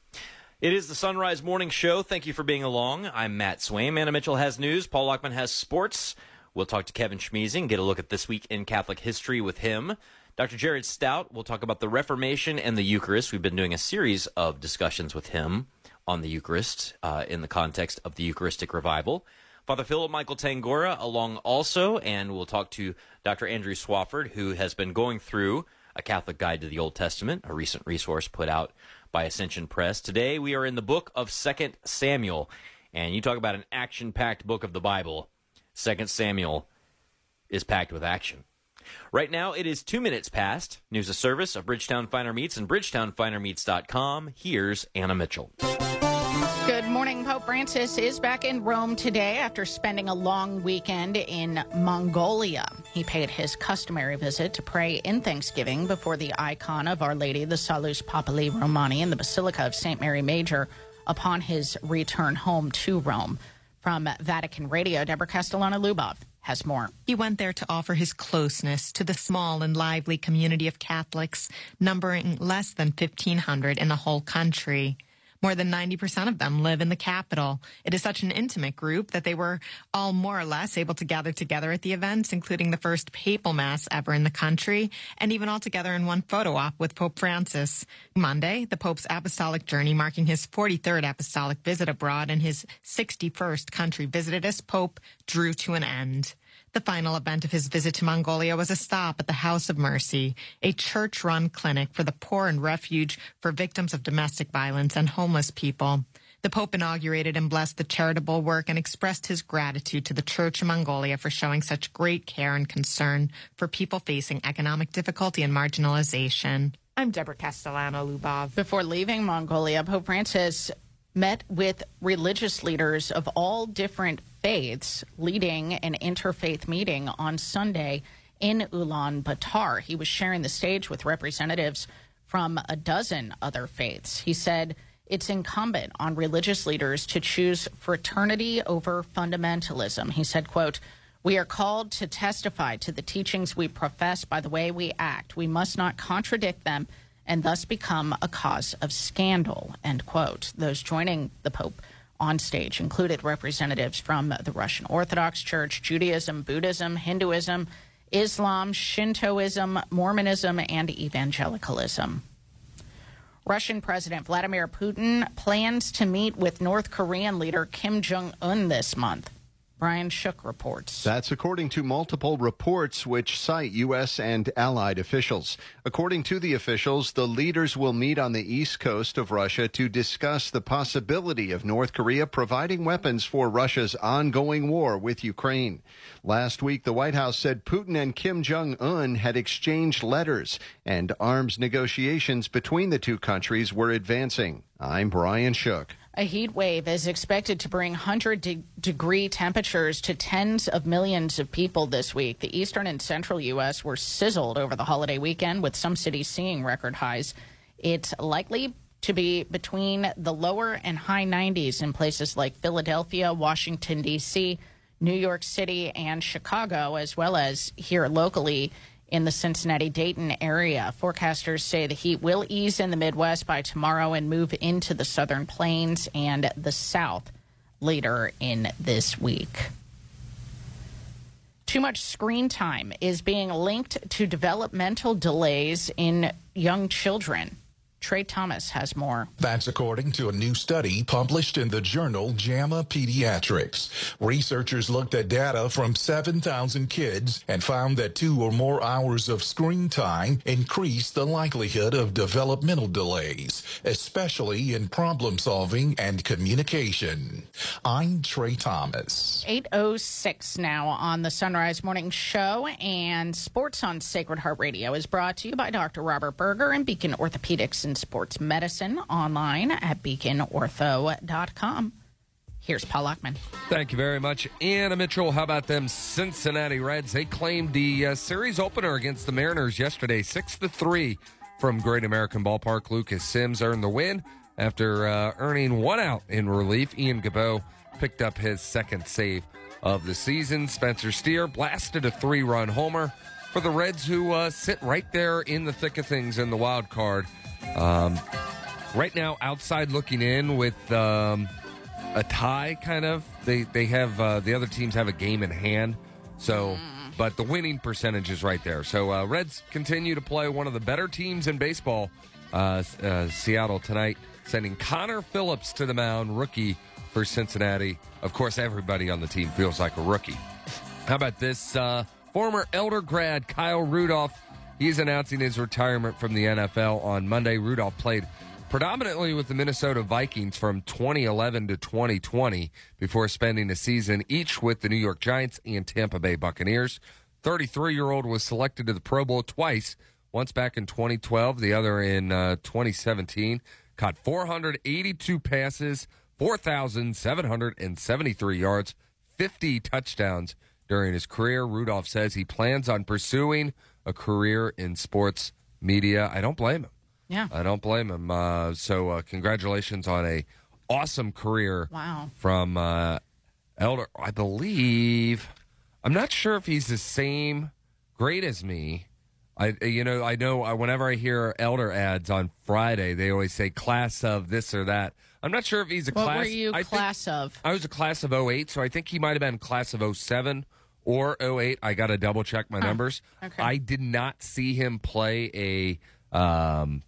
It is the Son Rise Morning Show. Thank you for being along. I'm Matt Swaim. Anna Mitchell has news. Paul Lockman has sports. We'll talk to Kevin Schmiesing, get a look at this week in Catholic history with him. Dr. Jared Stout will talk about the Reformation and the Eucharist. We've been doing a series of discussions with him on the Eucharist uh, in the context of the Eucharistic revival. Father Philip Michael Tangorra along also, and we'll talk to Dr. Andrew Swafford, who has been going through a Catholic Guide to the Old Testament, a recent resource put out by Ascension Press. Today we are in the book of Second Samuel, and you talk about an action-packed book of the Bible. Second Samuel is packed with action. Right now, it is two minutes past. News of service of Bridgetown Finer Meats and BridgetownFinerMeats.com. Here's Anna Mitchell. Good morning. Pope Francis is back in Rome today after spending a long weekend in Mongolia. He paid his customary visit to pray in thanksgiving before the icon of Our Lady, the Salus Populi Romani, in the Basilica of St. Mary Major upon his return home to Rome. From Vatican Radio, Deborah Castellano Lubov has more. He went there to offer his closeness to the small and lively community of Catholics, numbering less than 1,500 in the whole country. More than 90% of them live in the capital. It is such an intimate group that they were all more or less able to gather together at the events, including the first papal mass ever in the country, and even all together in one photo op with Pope Francis. Monday, the Pope's apostolic journey marking his 43rd apostolic visit abroad and his 61st country visited as Pope drew to an end. The final event of his visit to Mongolia was a stop at the House of Mercy, a church run clinic for the poor and refuge for victims of domestic violence and homeless people. The Pope inaugurated and blessed the charitable work and expressed his gratitude to the Church of Mongolia for showing such great care and concern for people facing economic difficulty and marginalization. I'm Deborah Castellano Lubov. Before leaving Mongolia, Pope Francis met with religious leaders of all different faiths leading an interfaith meeting on Sunday in Ulaanbaatar. He was sharing the stage with representatives from a dozen other faiths. He said it's incumbent on religious leaders to choose fraternity over fundamentalism. He said, quote, we are called to testify to the teachings we profess by the way we act. We must not contradict them and thus become a cause of scandal, end quote. Those joining the Pope on stage included representatives from the Russian Orthodox Church, Judaism, Buddhism, Hinduism, Islam, Shintoism, Mormonism, and evangelicalism. Russian President Vladimir Putin plans to meet with North Korean leader Kim Jong un this month. Brian Shook reports. That's according to multiple reports which cite U.S. and allied officials. According to the officials, the leaders will meet on the east coast of Russia to discuss the possibility of North Korea providing weapons for Russia's ongoing war with Ukraine. Last week, the White House said Putin and Kim Jong un had exchanged letters, and arms negotiations between the two countries were advancing. I'm Brian Shook. A heat wave is expected to bring 100 de- degree temperatures to tens of millions of people this week. The eastern and central U.S. were sizzled over the holiday weekend, with some cities seeing record highs. It's likely to be between the lower and high 90s in places like Philadelphia, Washington, D.C., New York City, and Chicago, as well as here locally in the Cincinnati Dayton area. Forecasters say the heat will ease in the Midwest by tomorrow and move into the southern plains and the south later in this week. Too much screen time is being linked to developmental delays in young children. Trey Thomas has more. That's according to a new study published in the journal JAMA Pediatrics. Researchers looked at data from 7,000 kids and found that two or more hours of screen time increased the likelihood of developmental delays, especially in problem solving and communication. I'm Trey Thomas. 806 now on the Son Rise Morning Show and Sports on Sacred Heart Radio is brought to you by Dr. Robert Berger and Beacon Orthopedics and Sports Medicine online at beaconortho.com. Here's Paul Lockman. Thank you very much, Anna Mitchell. How about them Cincinnati Reds? They claimed the uh, series opener against the Mariners yesterday, six to three from Great American Ballpark. Lucas Sims earned the win after uh, earning one out in relief. Ian Gibaut picked up his second save of the season. Spencer Steer blasted a three-run homer for the Reds, who uh, sit right there in the thick of things in the wild card. Um, right now, outside looking in with um, a tie, kind of. They they have uh, the other teams have a game in hand, so. But the winning percentage is right there. So uh, Reds continue to play one of the better teams in baseball. Uh, uh, Seattle tonight sending Connor Phillips to the mound, rookie for Cincinnati. Of course, everybody on the team feels like a rookie. How about this? Former Elder grad Kyle Rudolph He's announcing his retirement from the NFL on Monday. Rudolph played predominantly with the Minnesota Vikings from 2011 to 2020 before spending a season each with the New York Giants and Tampa Bay Buccaneers. 33 year old was selected to the Pro Bowl twice, once back in 2012, the other in uh, 2017. Caught 482 passes, 4,773 yards, 50 touchdowns during his career. Rudolph says he plans on pursuing a career in sports media. I don't blame him. Yeah. I don't blame him. Uh, so, uh, congratulations on a awesome career. Wow. From uh, Elder, I believe. I'm not sure if he's the same grade as me. I, you know, I know uh, whenever I hear Elder ads on Friday, they always say class of this or that. I'm not sure if he's a What class. were you I think- class of? I was a class of 08, so I think he might have been class of 07 or 08. I got to double check my numbers. okay. I did not see him play a, um,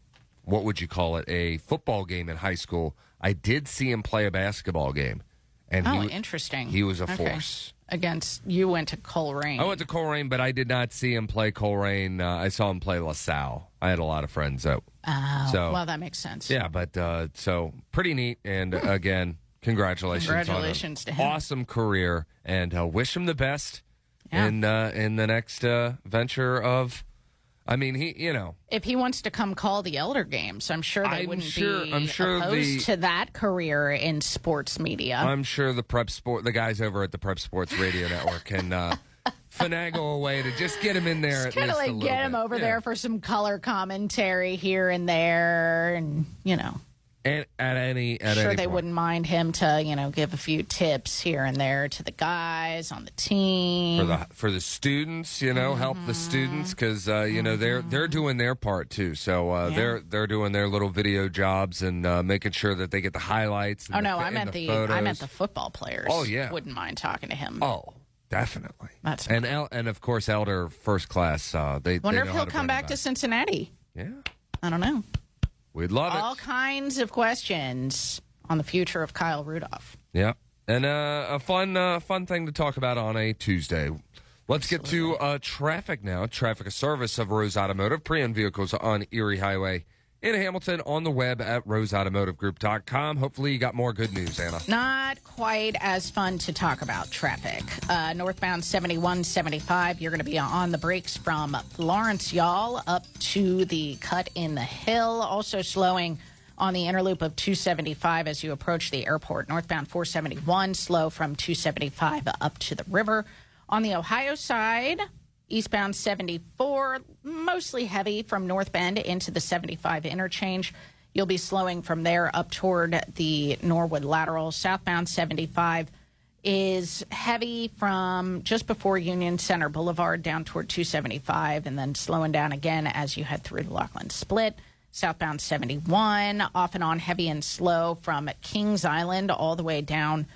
what would you call it, a football game in high school. I did see him play a basketball game. And oh, he, interesting. he was a Okay. force. Against you went to Colerain. I went to Colerain, but I did not see him play Colerain. Uh, I saw him play LaSalle. I had a lot of friends that. Oh, so well, that makes sense. yeah, but uh, so pretty neat. And uh, again, congratulations, Congratulations on to him. awesome career, and uh, wish him the best Yeah. in uh, in the next uh, venture of. I mean, he you know If he wants to come call the Elder Games, I'm sure they I'm wouldn't sure- be I'm sure opposed the- to that career in sports media. I'm sure the prep sport the guys over at the Prep Sports Radio Network can uh, finagle a way to just get him in there at kind of like get him bit. over Yeah. there for some color commentary here and there, and you know, And at any at sure any they point. wouldn't mind him to you know give a few tips here and there to the guys on the team. for the for the students, you know, help the students because uh, you know they're they're doing their part too. So uh, Yeah. they're they're doing their little video jobs and uh, making sure that they get the highlights. And oh the, no, I meant the, the, I meant the football players. Oh, yeah. wouldn't mind talking to him. Oh, definitely. That's and El, and of course Elder first class. Uh, they Wonder they if he'll come back to Cincinnati. Yeah, I don't know. We'd love it. All it. kinds of questions on the future of Kyle Rudolph. Yeah, and uh, a fun uh, fun thing to talk about on a Tuesday. Let's get to uh, traffic now. Traffic, service of Rose Automotive, pre-owned vehicles on Erie Highway in Hamilton, on the web at roseautomotivegroup.com. Hopefully, you got more good news, Anna. Not quite as fun to talk about traffic. Uh, northbound 71 75, you're going to be on the brakes from Florence, y'all, up to the cut in the hill. Also slowing on the inner loop of 275 as you approach the airport. Northbound 471, slow from 275 up to the river. On the Ohio side, Eastbound 74, mostly heavy from North Bend into the 75 interchange. You'll be slowing from there up toward the Norwood lateral. Southbound 75 is heavy from just before Union Center Boulevard down toward 275 and then slowing down again as you head through the Lockland Split. Southbound 71, off and on heavy and slow from Kings Island all the way down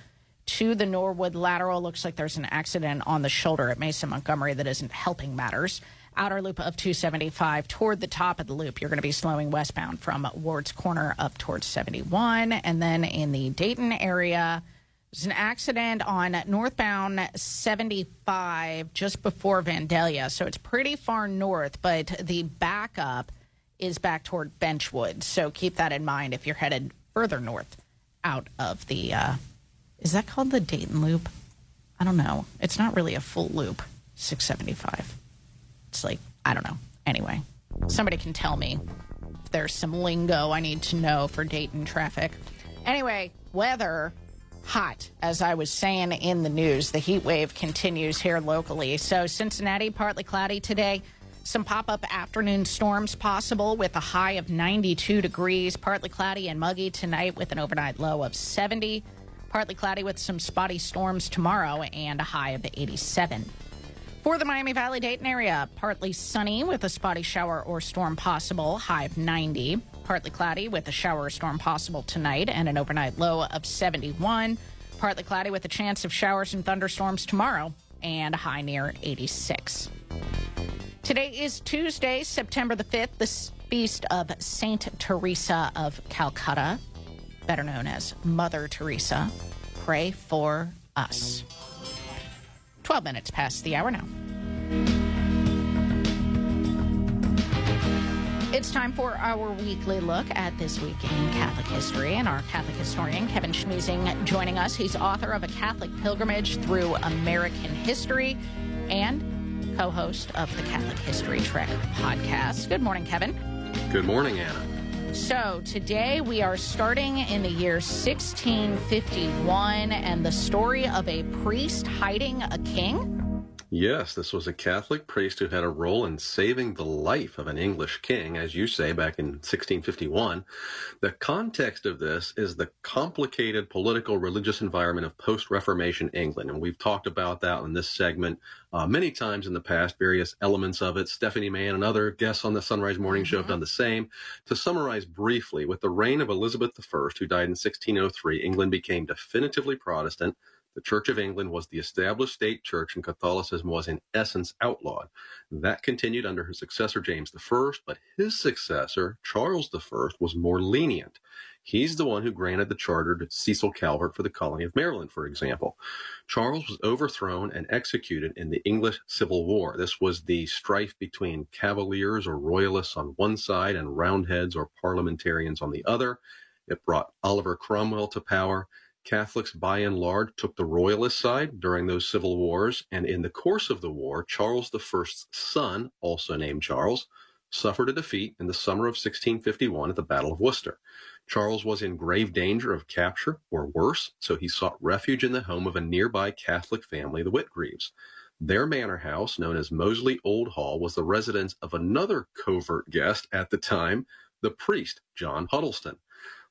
to the Norwood lateral. Looks like there's an accident on the shoulder at Mason Montgomery that isn't helping matters. Outer loop of 275 toward the top of the loop. You're going to be slowing westbound from Ward's Corner up towards 71. And then in the Dayton area, there's an accident on northbound 75 just before Vandalia. So it's pretty far north, but the backup is back toward Benchwood. So keep that in mind if you're headed further north out of the. Uh, is that called the Dayton Loop? I don't know. It's not really a full loop, 675. It's like, I don't know. Anyway, somebody can tell me if there's some lingo I need to know for Dayton traffic. Anyway, weather hot, as I was saying in the news. The heat wave continues here locally. So, Cincinnati, partly cloudy today. Some pop up afternoon storms possible with a high of 92 degrees. Partly cloudy and muggy tonight with an overnight low of 70. Partly cloudy with some spotty storms tomorrow and a high of 87. For the Miami Valley Dayton area, partly sunny with a spotty shower or storm possible, high of 90. Partly cloudy with a shower or storm possible tonight and an overnight low of 71. Partly cloudy with a chance of showers and thunderstorms tomorrow and a high near 86. Today is Tuesday, September the 5th, the feast of Saint Teresa of Calcutta, better known as Mother Teresa. Pray for us. 12 minutes past the hour now. It's time for our weekly look at this week in Catholic history. And our Catholic historian, Kevin Schmiesing, joining us. He's author of A Catholic Pilgrimage Through American History and co host of the Catholic History Trek podcast. Good morning, Kevin. Good morning, Anna. So, today we are starting in the year 1651 and the story of a priest hiding a king. Yes, this was a Catholic priest who had a role in saving the life of an English king, as you say, back in 1651. The context of this is the complicated political religious environment of post Reformation England. And we've talked about that in this segment uh, many times in the past, various elements of it. Stephanie Mann and other guests on the Son Rise Morning Show have done the same. To summarize briefly, with the reign of Elizabeth I, who died in 1603, England became definitively Protestant. The Church of England was the established state church, and Catholicism was in essence outlawed. That continued under her successor, James I, but his successor, Charles I, was more lenient. He's the one who granted the charter to Cecil Calvert for the colony of Maryland, for example. Charles was overthrown and executed in the English Civil War. This was the strife between Cavaliers or Royalists on one side and Roundheads or parliamentarians on the other. It brought Oliver Cromwell to power. Catholics, by and large, took the royalist side during those civil wars, and in the course of the war, Charles I's son, also named Charles, suffered a defeat in the summer of 1651 at the Battle of Worcester. Charles was in grave danger of capture or worse, so he sought refuge in the home of a nearby Catholic family, the Whitgreaves. Their manor house, known as Moseley Old Hall, was the residence of another covert guest at the time, the priest, John Huddleston.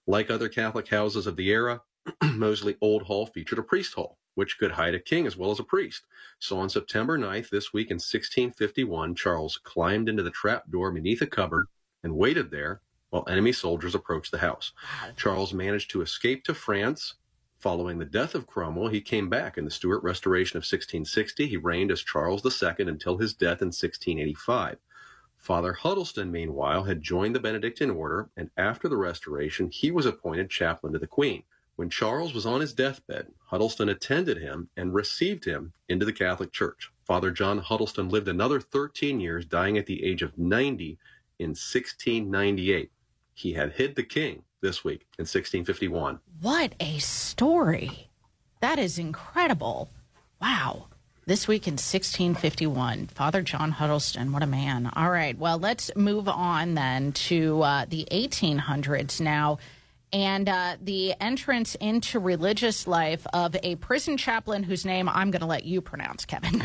Like other Catholic houses of the era, Moseley Old Hall featured a priest hall, which could hide a king as well as a priest. So on September 9th, this week in 1651, Charles climbed into the trap door beneath a cupboard and waited there while enemy soldiers approached the house. Charles managed to escape to France. Following the death of Cromwell, he came back in the Stuart Restoration of 1660. He reigned as Charles II until his death in 1685. Father Huddleston, meanwhile, had joined the Benedictine order, and after the Restoration, he was appointed chaplain to the Queen. When Charles was on his deathbed, Huddleston attended him and received him into the Catholic Church. Father John Huddleston lived another 13 years, dying at the age of 90 in 1698. He had hid the king this week in 1651. What a story! That is incredible. Wow. This week in 1651, Father John Huddleston, what a man. All right, well, let's move on then to uh, the 1800s now and uh, the entrance into religious life of a prison chaplain whose name I'm going to let you pronounce, Kevin.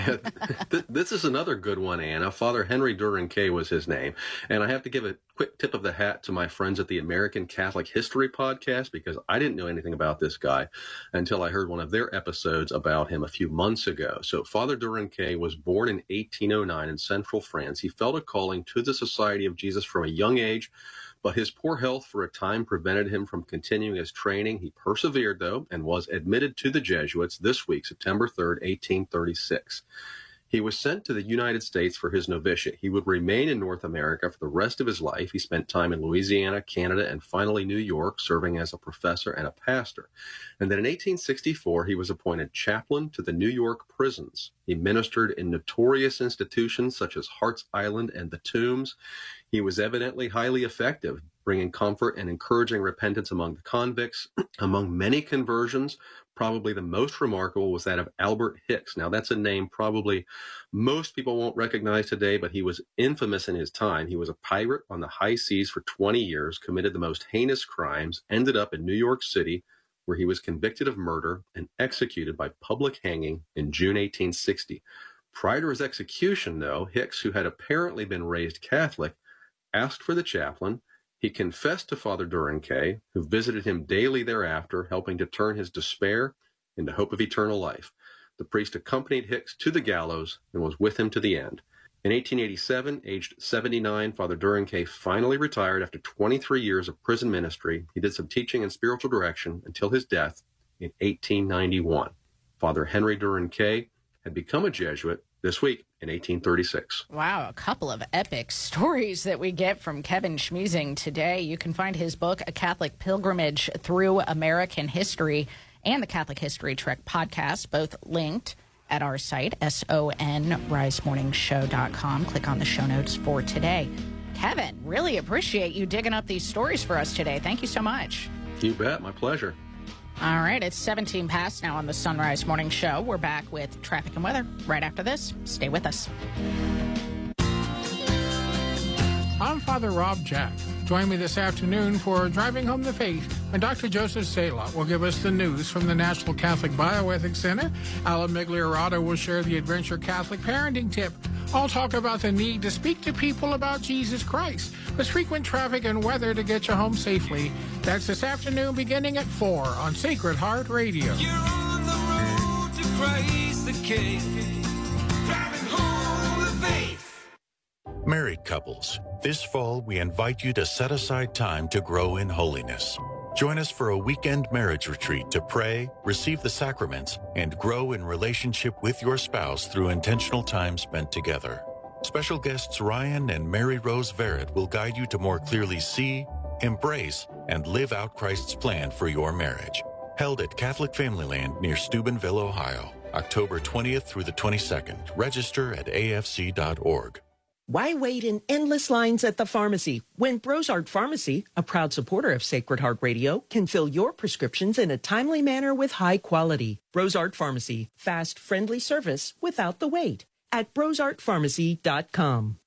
this is another good one, Anna. Father Henry Duranquet was his name. And I have to give a quick tip of the hat to my friends at the American Catholic History podcast because I didn't know anything about this guy until I heard one of their episodes about him a few months ago. So, Father Duranquet was born in 1809 in central France. He felt a calling to the Society of Jesus from a young age but his poor health for a time prevented him from continuing his training. He persevered, though, and was admitted to the Jesuits this week, September 3rd, 1836. He was sent to the United States for his novitiate. He would remain in North America for the rest of his life. He spent time in Louisiana, Canada, and finally New York, serving as a professor and a pastor. And then in 1864, he was appointed chaplain to the New York prisons. He ministered in notorious institutions such as Hart's Island and the Tombs. He was evidently highly effective, bringing comfort and encouraging repentance among the convicts. among many conversions, probably the most remarkable was that of Albert Hicks. Now, that's a name probably most people won't recognize today, but he was infamous in his time. He was a pirate on the high seas for 20 years, committed the most heinous crimes, ended up in New York City, where he was convicted of murder and executed by public hanging in June 1860. Prior to his execution, though, Hicks, who had apparently been raised Catholic, asked for the chaplain. He confessed to Father Duranquet, who visited him daily thereafter, helping to turn his despair into hope of eternal life. The priest accompanied Hicks to the gallows and was with him to the end. In 1887, aged 79, Father Duranquet finally retired after 23 years of prison ministry. He did some teaching and spiritual direction until his death in 1891. Father Henry Duranquet had become a Jesuit this week in 1836. Wow, a couple of epic stories that we get from Kevin Schmiesing today. You can find his book, A Catholic Pilgrimage Through American History, and the Catholic History Trek podcast, both linked at our site, sonrisemorningshow.com. Click on the show notes for today. Kevin, really appreciate you digging up these stories for us today. Thank you so much. You bet. My pleasure. All right, it's 17 past now on the Son Rise Morning Show. We're back with traffic and weather right after this. Stay with us. I'm Father Rob Jack. Join me this afternoon for Driving Home the Faith when Dr. Joseph Sala will give us the news from the National Catholic Bioethics Center. Alan Migliorado will share the Adventure Catholic Parenting Tip. I'll talk about the need to speak to people about Jesus Christ with frequent traffic and weather to get you home safely. That's this afternoon beginning at 4 on Sacred Heart Radio. Christ the King. Driving home the faith. Married couples, this fall we invite you to set aside time to grow in holiness. Join us for a weekend marriage retreat to pray, receive the sacraments, and grow in relationship with your spouse through intentional time spent together. Special guests Ryan and Mary Rose Verrett will guide you to more clearly see, embrace, and live out Christ's plan for your marriage. Held at Catholic Family Land near Steubenville, Ohio, October 20th through the 22nd. Register at afc.org. Why wait in endless lines at the pharmacy when Brosart Pharmacy, a proud supporter of Sacred Heart Radio, can fill your prescriptions in a timely manner with high quality? Brosart Pharmacy, fast, friendly service without the wait at brosartpharmacy.com.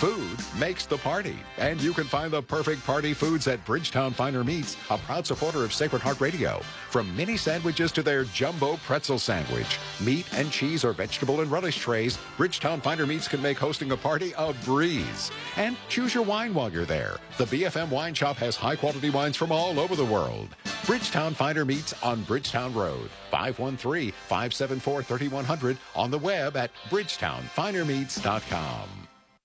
Food makes the party, and you can find the perfect party foods at Bridgetown Finer Meats, a proud supporter of Sacred Heart Radio. From mini sandwiches to their jumbo pretzel sandwich, meat and cheese or vegetable and relish trays, Bridgetown Finer Meats can make hosting a party a breeze. And choose your wine while you're there. The BFM Wine Shop has high quality wines from all over the world. Bridgetown Finer Meats on Bridgetown Road, 513 574 3100 on the web at bridgetownfinermeats.com.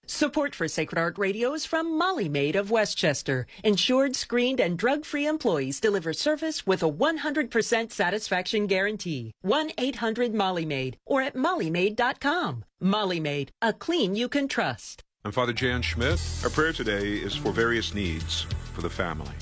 Support for Sacred Heart Radio is from Molly Maid of Westchester. Insured, screened, and drug-free employees deliver service with a 100% satisfaction guarantee. 1-800-MOLLY-MAID or at mollymaid.com. Molly Maid, a clean you can trust. I'm Father Jan Schmidt. Our prayer today is for various needs for the family.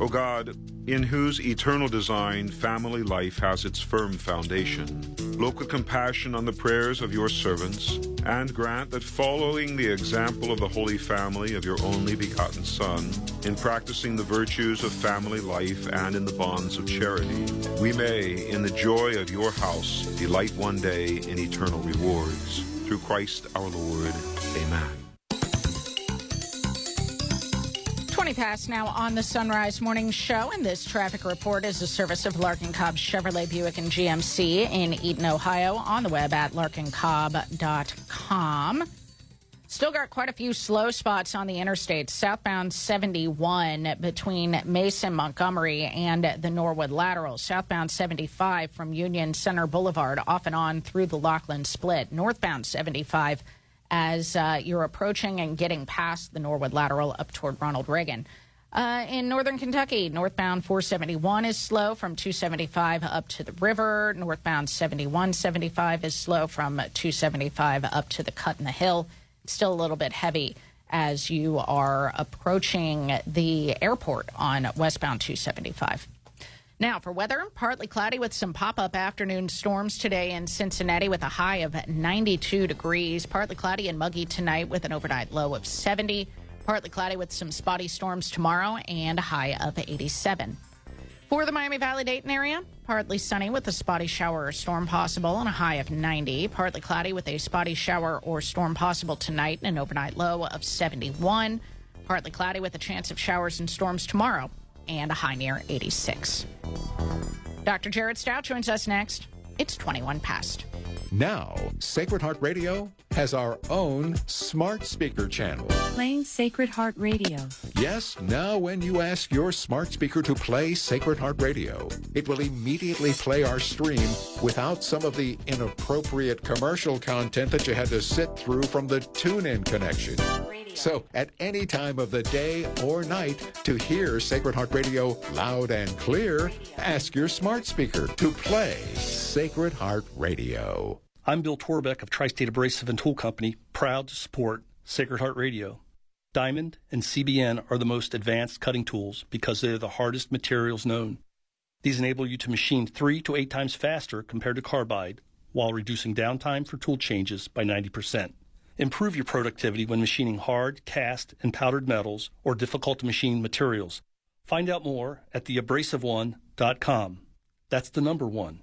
O God, in whose eternal design family life has its firm foundation, look with compassion on the prayers of your servants, and grant that following the example of the Holy Family of your only begotten Son, in practicing the virtues of family life and in the bonds of charity, we may, in the joy of your house, delight one day in eternal rewards. Through Christ our Lord. Amen. 20 past now on the Son Rise Morning Show, and this traffic report is a service of Larkin Cobb Chevrolet Buick and GMC in Eaton, Ohio, on the web at larkincobb.com. Still got quite a few slow spots on the interstate. Southbound 71 between Mason, Montgomery, and the Norwood Lateral. Southbound 75 from Union Center Boulevard off and on through the Lockland Split. Northbound 75 as uh, you're approaching and getting past the Norwood Lateral up toward Ronald Reagan. Uh, in northern Kentucky, northbound 471 is slow from 275 up to the river. Northbound 7175 is slow from 275 up to the cut in the hill. Still a little bit heavy as you are approaching the airport on westbound 275. Now, for weather, partly cloudy with some pop up afternoon storms today in Cincinnati with a high of 92 degrees. Partly cloudy and muggy tonight with an overnight low of 70. Partly cloudy with some spotty storms tomorrow and a high of 87. For the Miami Valley Dayton area, partly sunny with a spotty shower or storm possible and a high of 90. Partly cloudy with a spotty shower or storm possible tonight and an overnight low of 71. Partly cloudy with a chance of showers and storms tomorrow and a high near 86. Dr. Jared Stout joins us next. It's 21 past. Now, Sacred Heart Radio has our own smart speaker channel. Playing Sacred Heart Radio. Yes, now when you ask your smart speaker to play Sacred Heart Radio, it will immediately play our stream without some of the inappropriate commercial content that you had to sit through from the tune in connection. So, at any time of the day or night, to hear Sacred Heart Radio loud and clear, ask your smart speaker to play Sacred Heart Radio. I'm Bill Torbeck of Tri State Abrasive and Tool Company, proud to support Sacred Heart Radio. Diamond and CBN are the most advanced cutting tools because they are the hardest materials known. These enable you to machine three to eight times faster compared to carbide while reducing downtime for tool changes by 90%. Improve your productivity when machining hard, cast, and powdered metals or difficult to machine materials. Find out more at theabrasiveone.com. That's the number one,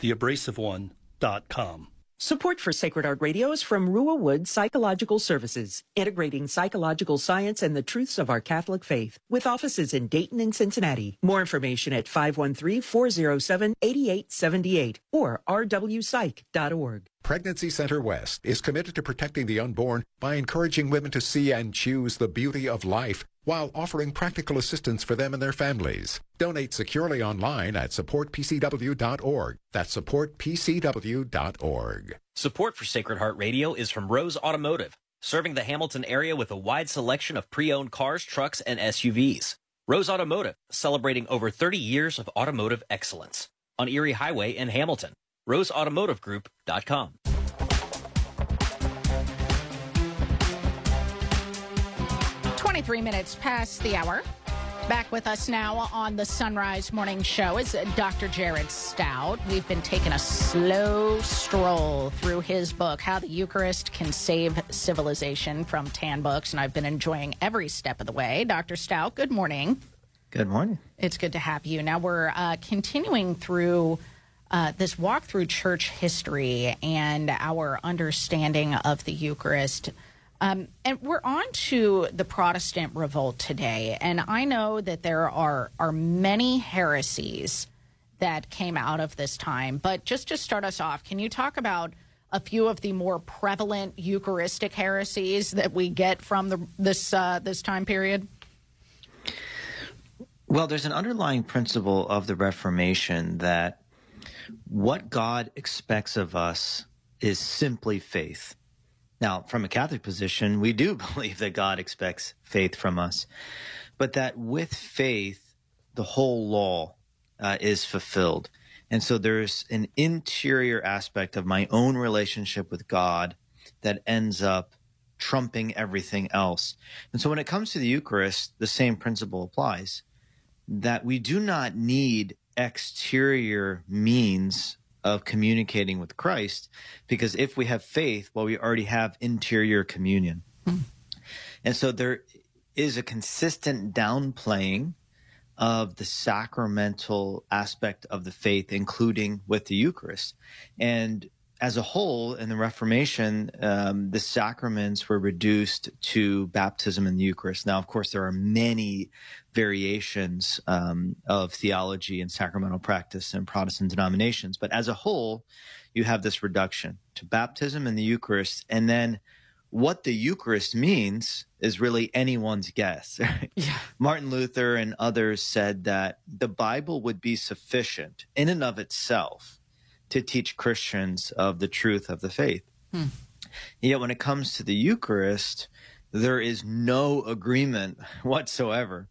theabrasiveone.com. Support for Sacred Heart Radio is from Ruah Wood Psychological Services, integrating psychological science and the truths of our Catholic faith, with offices in Dayton and Cincinnati. More information at 513-407-8878 or rwpsych.org. Pregnancy Center West is committed to protecting the unborn by encouraging women to see and choose the beauty of life while offering practical assistance for them and their families. Donate securely online at supportpcw.org. That's supportpcw.org. Support for Sacred Heart Radio is from Rose Automotive, serving the Hamilton area with a wide selection of pre-owned cars, trucks, and SUVs. Rose Automotive, celebrating over 30 years of automotive excellence on Erie Highway in Hamilton. RoseAutomotiveGroup.com. 23 minutes past the hour. Back with us now on the Son Rise Morning Show is Dr. Jared Stout. We've been taking a slow stroll through his book, How the Eucharist Can Save Civilization from Tan Books, and I've been enjoying every step of the way. Dr. Stout, good morning. Good morning. It's good to have you. Now we're uh, continuing through uh, this walk through church history and our understanding of the Eucharist. Um, and we're on to the Protestant revolt today. And I know that there are, are many heresies that came out of this time. But just to start us off, can you talk about a few of the more prevalent Eucharistic heresies that we get from the, this, uh, this time period? Well, there's an underlying principle of the Reformation that what God expects of us is simply faith. Now, from a Catholic position, we do believe that God expects faith from us, but that with faith, the whole law uh, is fulfilled. And so there's an interior aspect of my own relationship with God that ends up trumping everything else. And so when it comes to the Eucharist, the same principle applies that we do not need exterior means of communicating with Christ because if we have faith, well, we already have interior communion. Mm. And so there is a consistent downplaying of the sacramental aspect of the faith, including with the Eucharist. And as a whole, in the Reformation, um, the sacraments were reduced to baptism and the Eucharist. Now, of course, there are many variations um, of theology and sacramental practice in Protestant denominations, but as a whole, you have this reduction to baptism and the Eucharist, and then what the Eucharist means is really anyone's guess. yeah. Martin Luther and others said that the Bible would be sufficient in and of itself to teach Christians of the truth of the faith. Hmm. Yet when it comes to the Eucharist, there is no agreement whatsoever.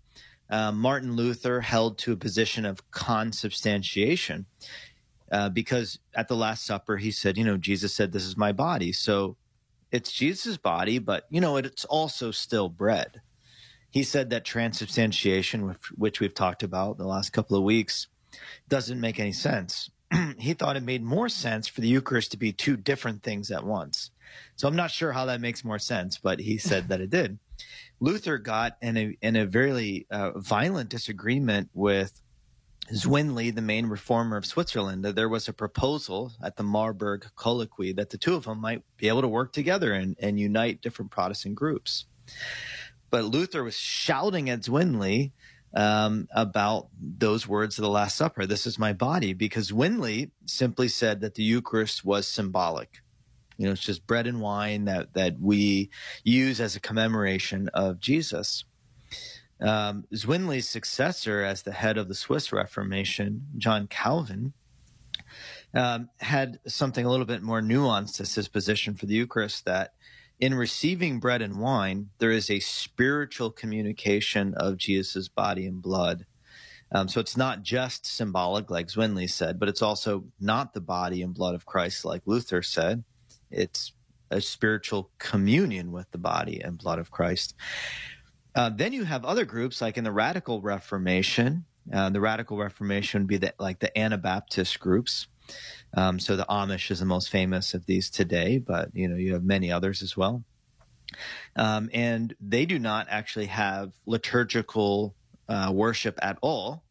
Uh, Martin Luther held to a position of consubstantiation uh, because at the Last Supper, he said, You know, Jesus said, This is my body. So it's Jesus' body, but, you know, it's also still bread. He said that transubstantiation, which we've talked about the last couple of weeks, doesn't make any sense he thought it made more sense for the Eucharist to be two different things at once. So I'm not sure how that makes more sense, but he said that it did. Luther got in a in a very uh, violent disagreement with Zwingli, the main reformer of Switzerland. That there was a proposal at the Marburg Colloquy that the two of them might be able to work together and, and unite different Protestant groups. But Luther was shouting at Zwingli um, about those words of the Last Supper. This is my body, because Zwingli simply said that the Eucharist was symbolic. You know, it's just bread and wine that that we use as a commemoration of Jesus. Um, Zwingli's successor as the head of the Swiss Reformation, John Calvin, um, had something a little bit more nuanced as his position for the Eucharist that in receiving bread and wine, there is a spiritual communication of Jesus' body and blood. Um, so it's not just symbolic, like Zwingli said, but it's also not the body and blood of Christ, like Luther said. It's a spiritual communion with the body and blood of Christ. Uh, then you have other groups, like in the Radical Reformation. Uh, the Radical Reformation would be the, like the Anabaptist groups. Um, so the Amish is the most famous of these today, but you know you have many others as well. Um, and they do not actually have liturgical uh, worship at all.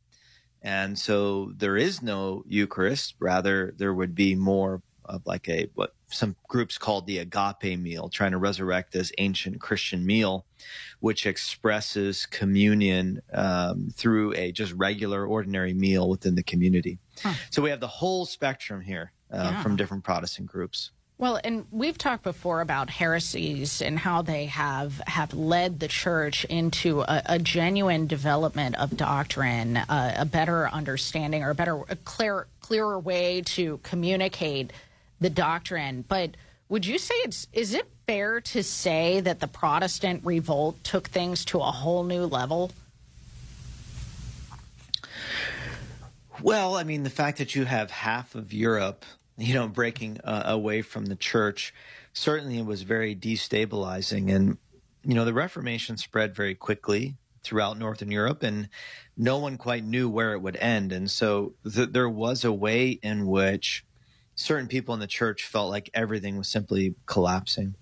And so there is no Eucharist. Rather, there would be more of like a what some groups called the agape meal, trying to resurrect this ancient Christian meal, which expresses communion um, through a just regular, ordinary meal within the community. Huh. So we have the whole spectrum here uh, Yeah. from different Protestant groups. Well, and we've talked before about heresies and how they have have led the church into a, a genuine development of doctrine, uh, a better understanding, or a better, a clear, clearer way to communicate the doctrine. But would you say it's is it fair to say that the Protestant revolt took things to a whole new level? Well, I mean, the fact that you have half of Europe, you know, breaking uh, away from the church, certainly was very destabilizing. And, you know, the Reformation spread very quickly throughout Northern Europe, and no one quite knew where it would end. And so th- there was a way in which certain people in the church felt like everything was simply collapsing.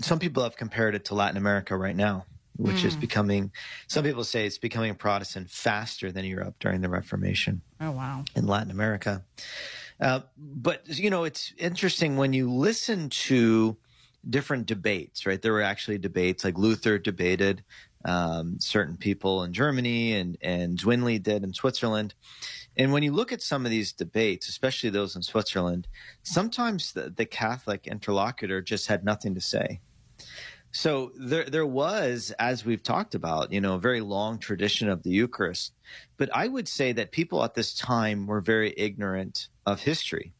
Some people have compared it to Latin America right now, which is Mm. becoming, some people say it's becoming Protestant faster than Europe during the Reformation Oh wow! in Latin America. Uh, but you know, it's interesting when you listen to different debates. Right, there were actually debates like Luther debated um, certain people in Germany, and and Zwingli did in Switzerland. And when you look at some of these debates, especially those in Switzerland, sometimes the, the Catholic interlocutor just had nothing to say. So there, there was, as we've talked about, you know, a very long tradition of the Eucharist. But I would say that people at this time were very ignorant of history.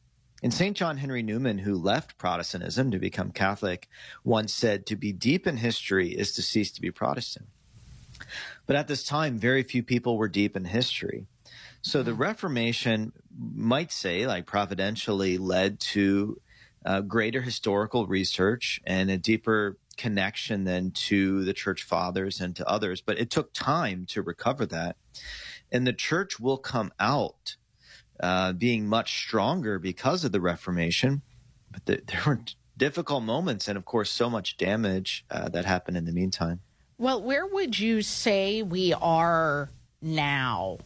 And St. John Henry Newman, who left Protestantism to become Catholic, once said, To be deep in history is to cease to be Protestant. But at this time, very few people were deep in history. So the Reformation might say, like providentially, led to uh, greater historical research and a deeper connection than to the church fathers and to others. But it took time to recover that. And the church will come out uh, being much stronger because of the Reformation. But th- there were difficult moments and, of course, so much damage uh, that happened in the meantime. Well, where would you say we are now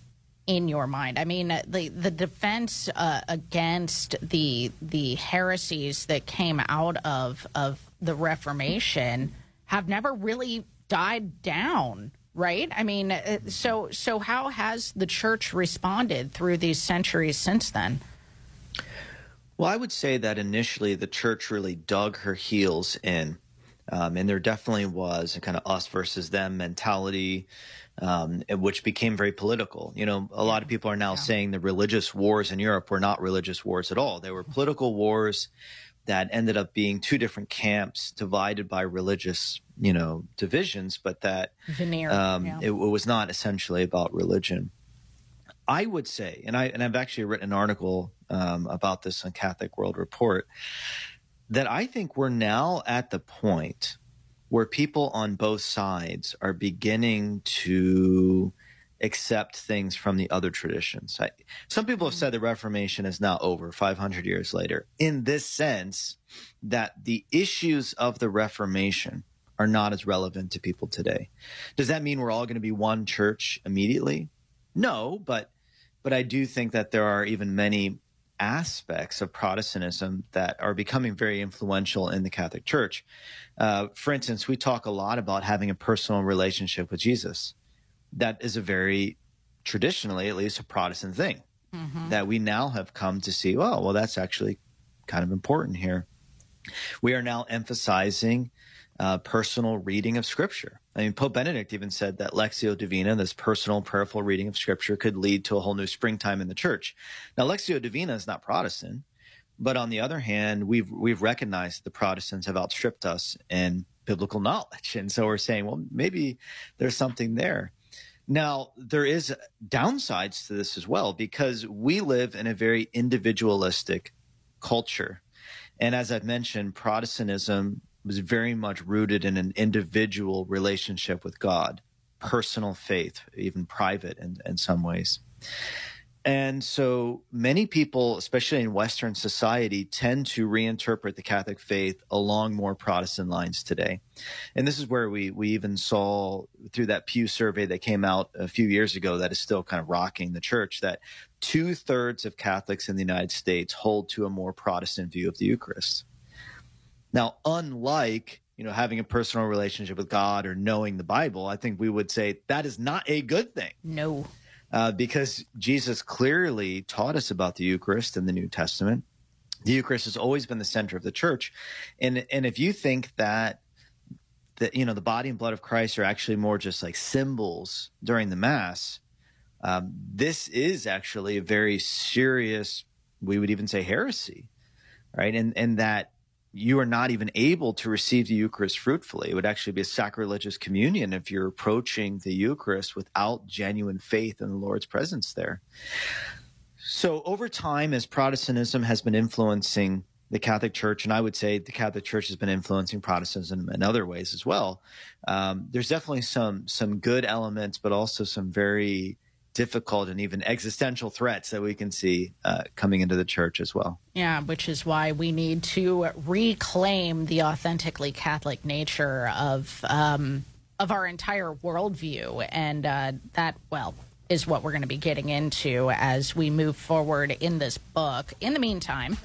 in your mind? I mean, the the defense uh, against the the heresies that came out of of the Reformation have never really died down, right? I mean, uh, so so how has the church responded through these centuries since then? Well, I would say that initially the church really dug her heels in. Um, and there definitely was a kind of us versus them mentality, um, which became very political. You know, a lot of people are now saying the religious wars in Europe were not religious wars at all. They were political wars that ended up being two different camps divided by religious, you know, divisions, but that Veneer. um, yeah. it, it was not essentially about religion. I would say, and I and I've actually written an article um, about this on Catholic World Report, that I think we're now at the point where people on both sides are beginning to accept things from the other traditions. I, some people have said the Reformation is now over 500 years later, in this sense that the issues of the Reformation are not as relevant to people today. Does that mean we're all going to be one church immediately? No, but but I do think that there are even many aspects of Protestantism that are becoming very influential in the Catholic Church. Uh, for instance, we talk a lot about having a personal relationship with Jesus. That is a very traditionally, at least, a Protestant thing that we now have come to see. Oh, well, that's actually kind of important here. We are now emphasizing uh, personal reading of Scripture. I mean, Pope Benedict even said that Lectio Divina, this personal, prayerful reading of Scripture, could lead to a whole new springtime in the church. Now, Lectio Divina is not Protestant, but on the other hand, we've we've recognized the Protestants have outstripped us in biblical knowledge, and so we're saying, well, maybe there's something there. Now, there is downsides to this as well because we live in a very individualistic culture. And as I've mentioned, Protestantism was very much rooted in an individual relationship with God, personal faith, even private in, in some ways. And so many people, especially in Western society, tend to reinterpret the Catholic faith along more Protestant lines today. And this is where we, we even saw through that Pew survey that came out a few years ago that is still kind of rocking the church that two thirds of Catholics in the United States hold to a more Protestant view of the Eucharist. Now, unlike you know having a personal relationship with God or knowing the Bible, I think we would say that is not a good thing. No uh, because Jesus clearly taught us about the Eucharist in the New Testament. The Eucharist has always been the center of the church, and and if you think that that you know the body and blood of Christ are actually more just like symbols during the Mass, um, this is actually a very serious, we would even say heresy, right? And and that you are not even able to receive the Eucharist fruitfully. It would actually be a sacrilegious communion if you're approaching the Eucharist without genuine faith in the Lord's presence there. So, over time, as Protestantism has been influencing the Catholic Church, and I would say the Catholic Church has been influencing Protestantism in other ways as well. Um, there's definitely some some good elements, but also some very difficult and even existential threats that we can see uh, coming into the church as well. Yeah, which is why we need to reclaim the authentically Catholic nature of um, of our entire worldview, and uh, that well is what we're going to be getting into as we move forward in this book. In the meantime,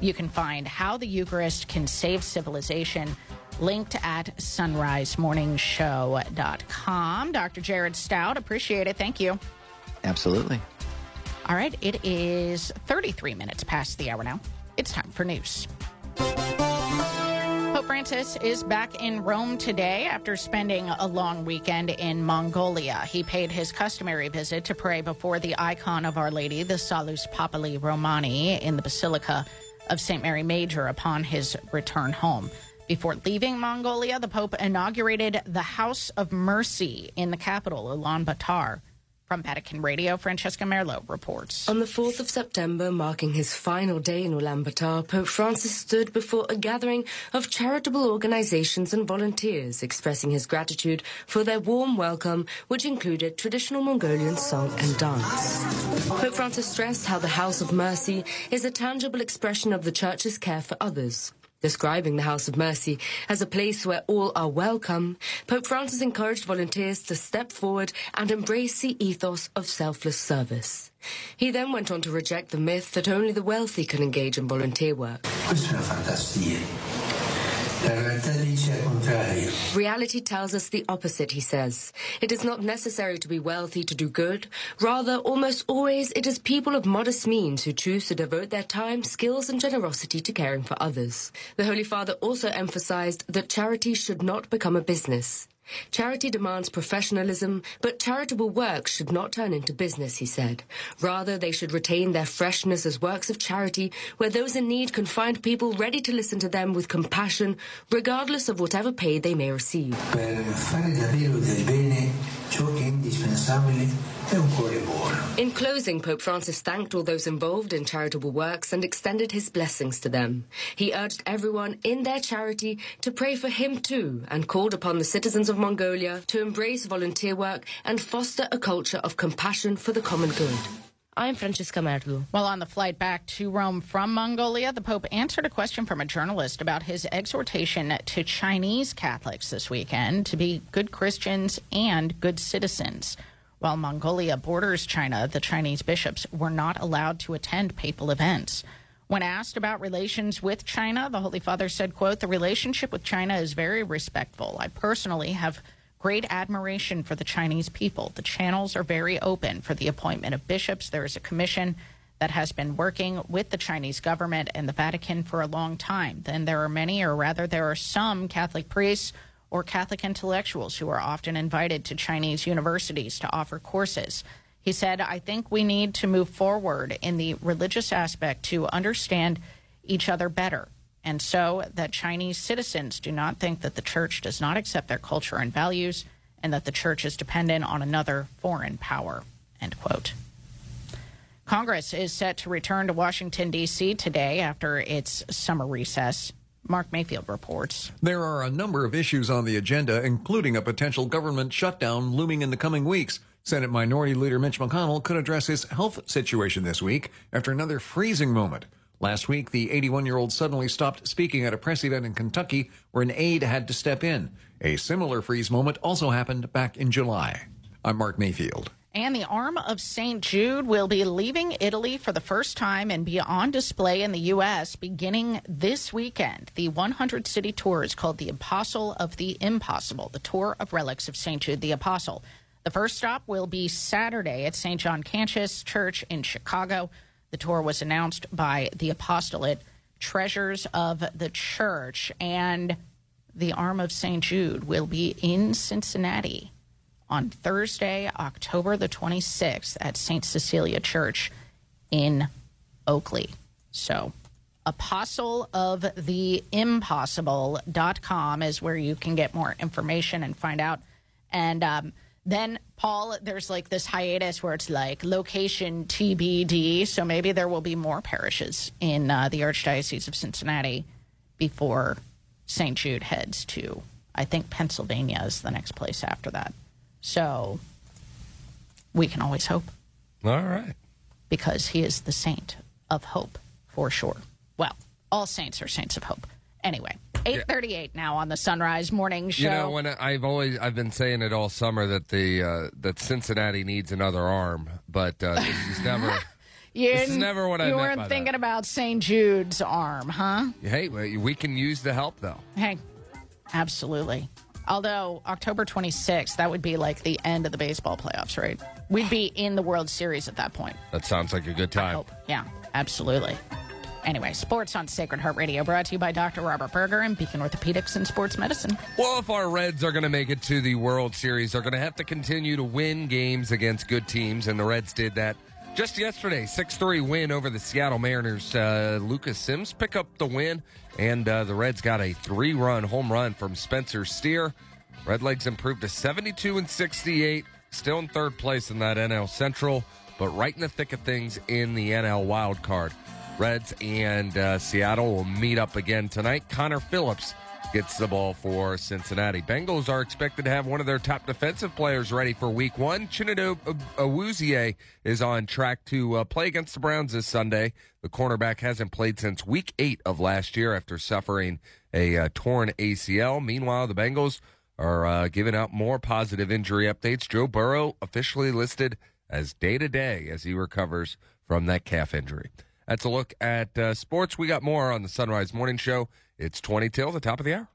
you can find how the Eucharist can save civilization linked at sonrisemorningshow.com. Dr. Jared Staudt, appreciate it. Thank you. Absolutely. All right, it is 33 minutes past the hour now. It's time for news. Pope Francis is back in Rome today after spending a long weekend in Mongolia. He paid his customary visit to pray before the icon of Our Lady, the Salus Populi Romani, in the Basilica of St. Mary Major upon his return home. Before leaving Mongolia, the Pope inaugurated the House of Mercy in the capital, Ulaanbaatar. From Vatican Radio, Francesca Merlo reports. On the 4th of September, marking his final day in Ulaanbaatar, Pope Francis stood before a gathering of charitable organizations and volunteers, expressing his gratitude for their warm welcome, which included traditional Mongolian song and dance. Pope Francis stressed how the House of Mercy is a tangible expression of the Church's care for others. Describing the House of Mercy as a place where all are welcome, Pope Francis encouraged volunteers to step forward and embrace the ethos of selfless service. He then went on to reject the myth that only the wealthy can engage in volunteer work. Reality tells us the opposite, he says. It is not necessary to be wealthy to do good. Rather, almost always, it is people of modest means who choose to devote their time, skills, and generosity to caring for others. The Holy Father also emphasized that charity should not become a business. Charity demands professionalism, but charitable works should not turn into business, he said. Rather, they should retain their freshness as works of charity, where those in need can find people ready to listen to them with compassion, regardless of whatever pay they may receive. In closing, Pope Francis thanked all those involved in charitable works and extended his blessings to them. He urged everyone in their charity to pray for him too and called upon the citizens of Mongolia to embrace volunteer work and foster a culture of compassion for the common good. I'm Francesca Merlo. While on the flight back to Rome from Mongolia, the Pope answered a question from a journalist about his exhortation to Chinese Catholics this weekend to be good Christians and good citizens. While Mongolia borders China, the Chinese bishops were not allowed to attend papal events. When asked about relations with China, the Holy Father said, quote, the relationship with China is very respectful. I personally have great admiration for the Chinese people. The channels are very open for the appointment of bishops. There is a commission that has been working with the Chinese government and the Vatican for a long time. Then there are many, or rather, there are some Catholic priests or Catholic intellectuals who are often invited to Chinese universities to offer courses. He said, I think we need to move forward in the religious aspect to understand each other better. And so that Chinese citizens do not think that the church does not accept their culture and values and that the church is dependent on another foreign power. End quote. Congress is set to return to Washington, D.C. today after its summer recess. Mark Mayfield reports. There are a number of issues on the agenda, including a potential government shutdown looming in the coming weeks. Senate Minority Leader Mitch McConnell could address his health situation this week after another freezing moment. Last week, the 81 year old suddenly stopped speaking at a press event in Kentucky where an aide had to step in. A similar freeze moment also happened back in July. I'm Mark Mayfield. And the arm of St. Jude will be leaving Italy for the first time and be on display in the U.S. beginning this weekend. The 100 city tour is called The Apostle of the Impossible, the tour of relics of St. Jude the Apostle. The first stop will be Saturday at St. John Cantius Church in Chicago. The tour was announced by the apostolate Treasures of the Church, and the arm of St. Jude will be in Cincinnati on Thursday, October the 26th at St. Cecilia Church in Oakley. So, apostle of the impossible.com is where you can get more information and find out. And um, then, Paul, there's like this hiatus where it's like location TBD. So maybe there will be more parishes in uh, the Archdiocese of Cincinnati before St. Jude heads to, I think, Pennsylvania is the next place after that. So we can always hope. All right. Because he is the saint of hope for sure. Well, all saints are saints of hope. Anyway, 8:38 now on the Son Rise Morning Show. You know, when I've always I've been saying it all summer that the uh, that Cincinnati needs another arm, but uh, this is never. you, this is never what I you weren't by that. thinking about St. Jude's arm, huh? Hey, we can use the help though. Hey, absolutely. Although October 26th, that would be like the end of the baseball playoffs, right? We'd be in the World Series at that point. That sounds like a good time. Yeah, absolutely. Anyway, sports on Sacred Heart Radio, brought to you by Dr. Robert Berger and Beacon Orthopedics and Sports Medicine. Well, if our Reds are going to make it to the World Series, they're going to have to continue to win games against good teams, and the Reds did that just yesterday. 6 3 win over the Seattle Mariners. Uh, Lucas Sims pick up the win, and uh, the Reds got a three run home run from Spencer Steer. Redlegs improved to 72 and 68, still in third place in that NL Central, but right in the thick of things in the NL wild card. Reds and uh, Seattle will meet up again tonight. Connor Phillips gets the ball for Cincinnati. Bengals are expected to have one of their top defensive players ready for week one. Chidobe Awuzie is on track to uh, play against the Browns this Sunday. The cornerback hasn't played since week eight of last year after suffering a uh, torn ACL. Meanwhile, the Bengals are uh, giving out more positive injury updates. Joe Burrow officially listed as day to day as he recovers from that calf injury. That's a look at uh, sports. We got more on the Son Rise Morning Show. It's 20 till the top of the hour.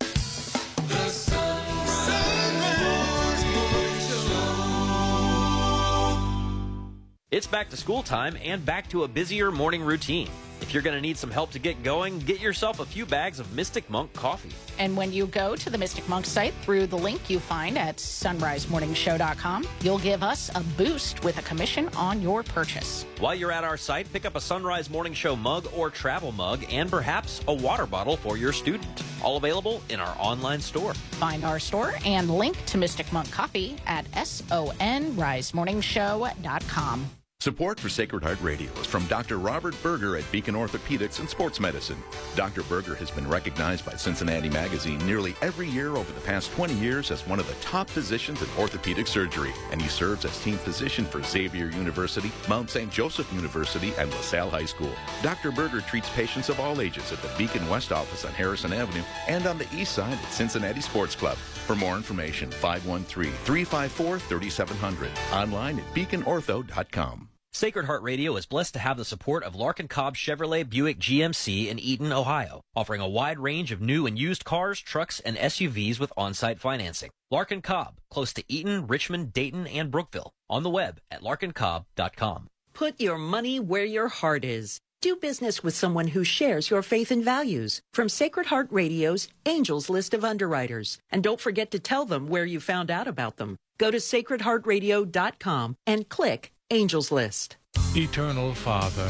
It's back to school time and back to a busier morning routine. If you're going to need some help to get going, get yourself a few bags of Mystic Monk coffee. And when you go to the Mystic Monk site through the link you find at sonrisemorningshow.com, you'll give us a boost with a commission on your purchase. While you're at our site, pick up a Son Rise Morning Show mug or travel mug and perhaps a water bottle for your student. All available in our online store. Find our store and link to Mystic Monk Coffee at sonrisemorningshow.com. Support for Sacred Heart Radio is from Dr. Robert Berger at Beacon Orthopedics and Sports Medicine. Dr. Berger has been recognized by Cincinnati Magazine nearly every year over the past 20 years as one of the top physicians in orthopedic surgery, and he serves as team physician for Xavier University, Mount St. Joseph University, and LaSalle High School. Dr. Berger treats patients of all ages at the Beacon West office on Harrison Avenue and on the east side at Cincinnati Sports Club. For more information, 513 354 3700. Online at beaconortho.com. Sacred Heart Radio is blessed to have the support of Larkin Cobb Chevrolet Buick GMC in Eaton, Ohio, offering a wide range of new and used cars, trucks, and SUVs with on-site financing. Larkin Cobb, close to Eaton, Richmond, Dayton, and Brookville. On the web at larkincobb.com. Put your money where your heart is. Do business with someone who shares your faith and values. From Sacred Heart Radio's Angels List of Underwriters. And don't forget to tell them where you found out about them. Go to sacredheartradio.com and click Angels List. Eternal Father,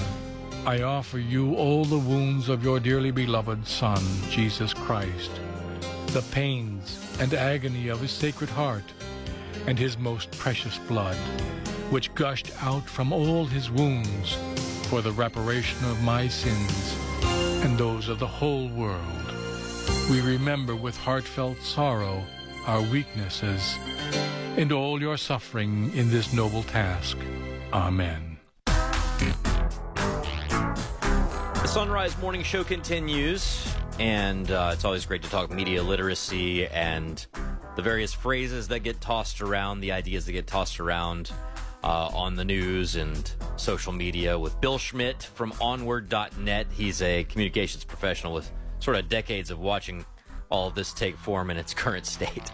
I offer you all the wounds of your dearly beloved Son, Jesus Christ, the pains and agony of his sacred heart, and his most precious blood, which gushed out from all his wounds for the reparation of my sins and those of the whole world. We remember with heartfelt sorrow our weaknesses and all your suffering in this noble task. Amen. The Son Rise Morning Show continues, and uh, it's always great to talk media literacy and the various phrases that get tossed around, the ideas that get tossed around uh, on the news and social media with Bill Schmidt from Onward.net. He's a communications professional with sort of decades of watching all of this take form in its current state.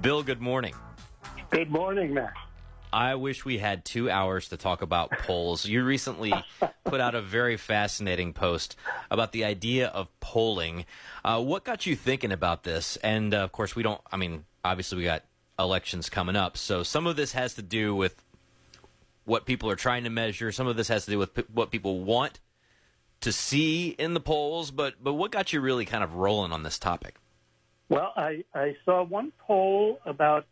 Bill, good morning. Good morning, Matt. I wish we had two hours to talk about polls. You recently put out a very fascinating post about the idea of polling. Uh, what got you thinking about this? And uh, of course, we don't, I mean, obviously, we got elections coming up. So some of this has to do with what people are trying to measure, some of this has to do with p- what people want to see in the polls. But, but what got you really kind of rolling on this topic? Well, I, I saw one poll about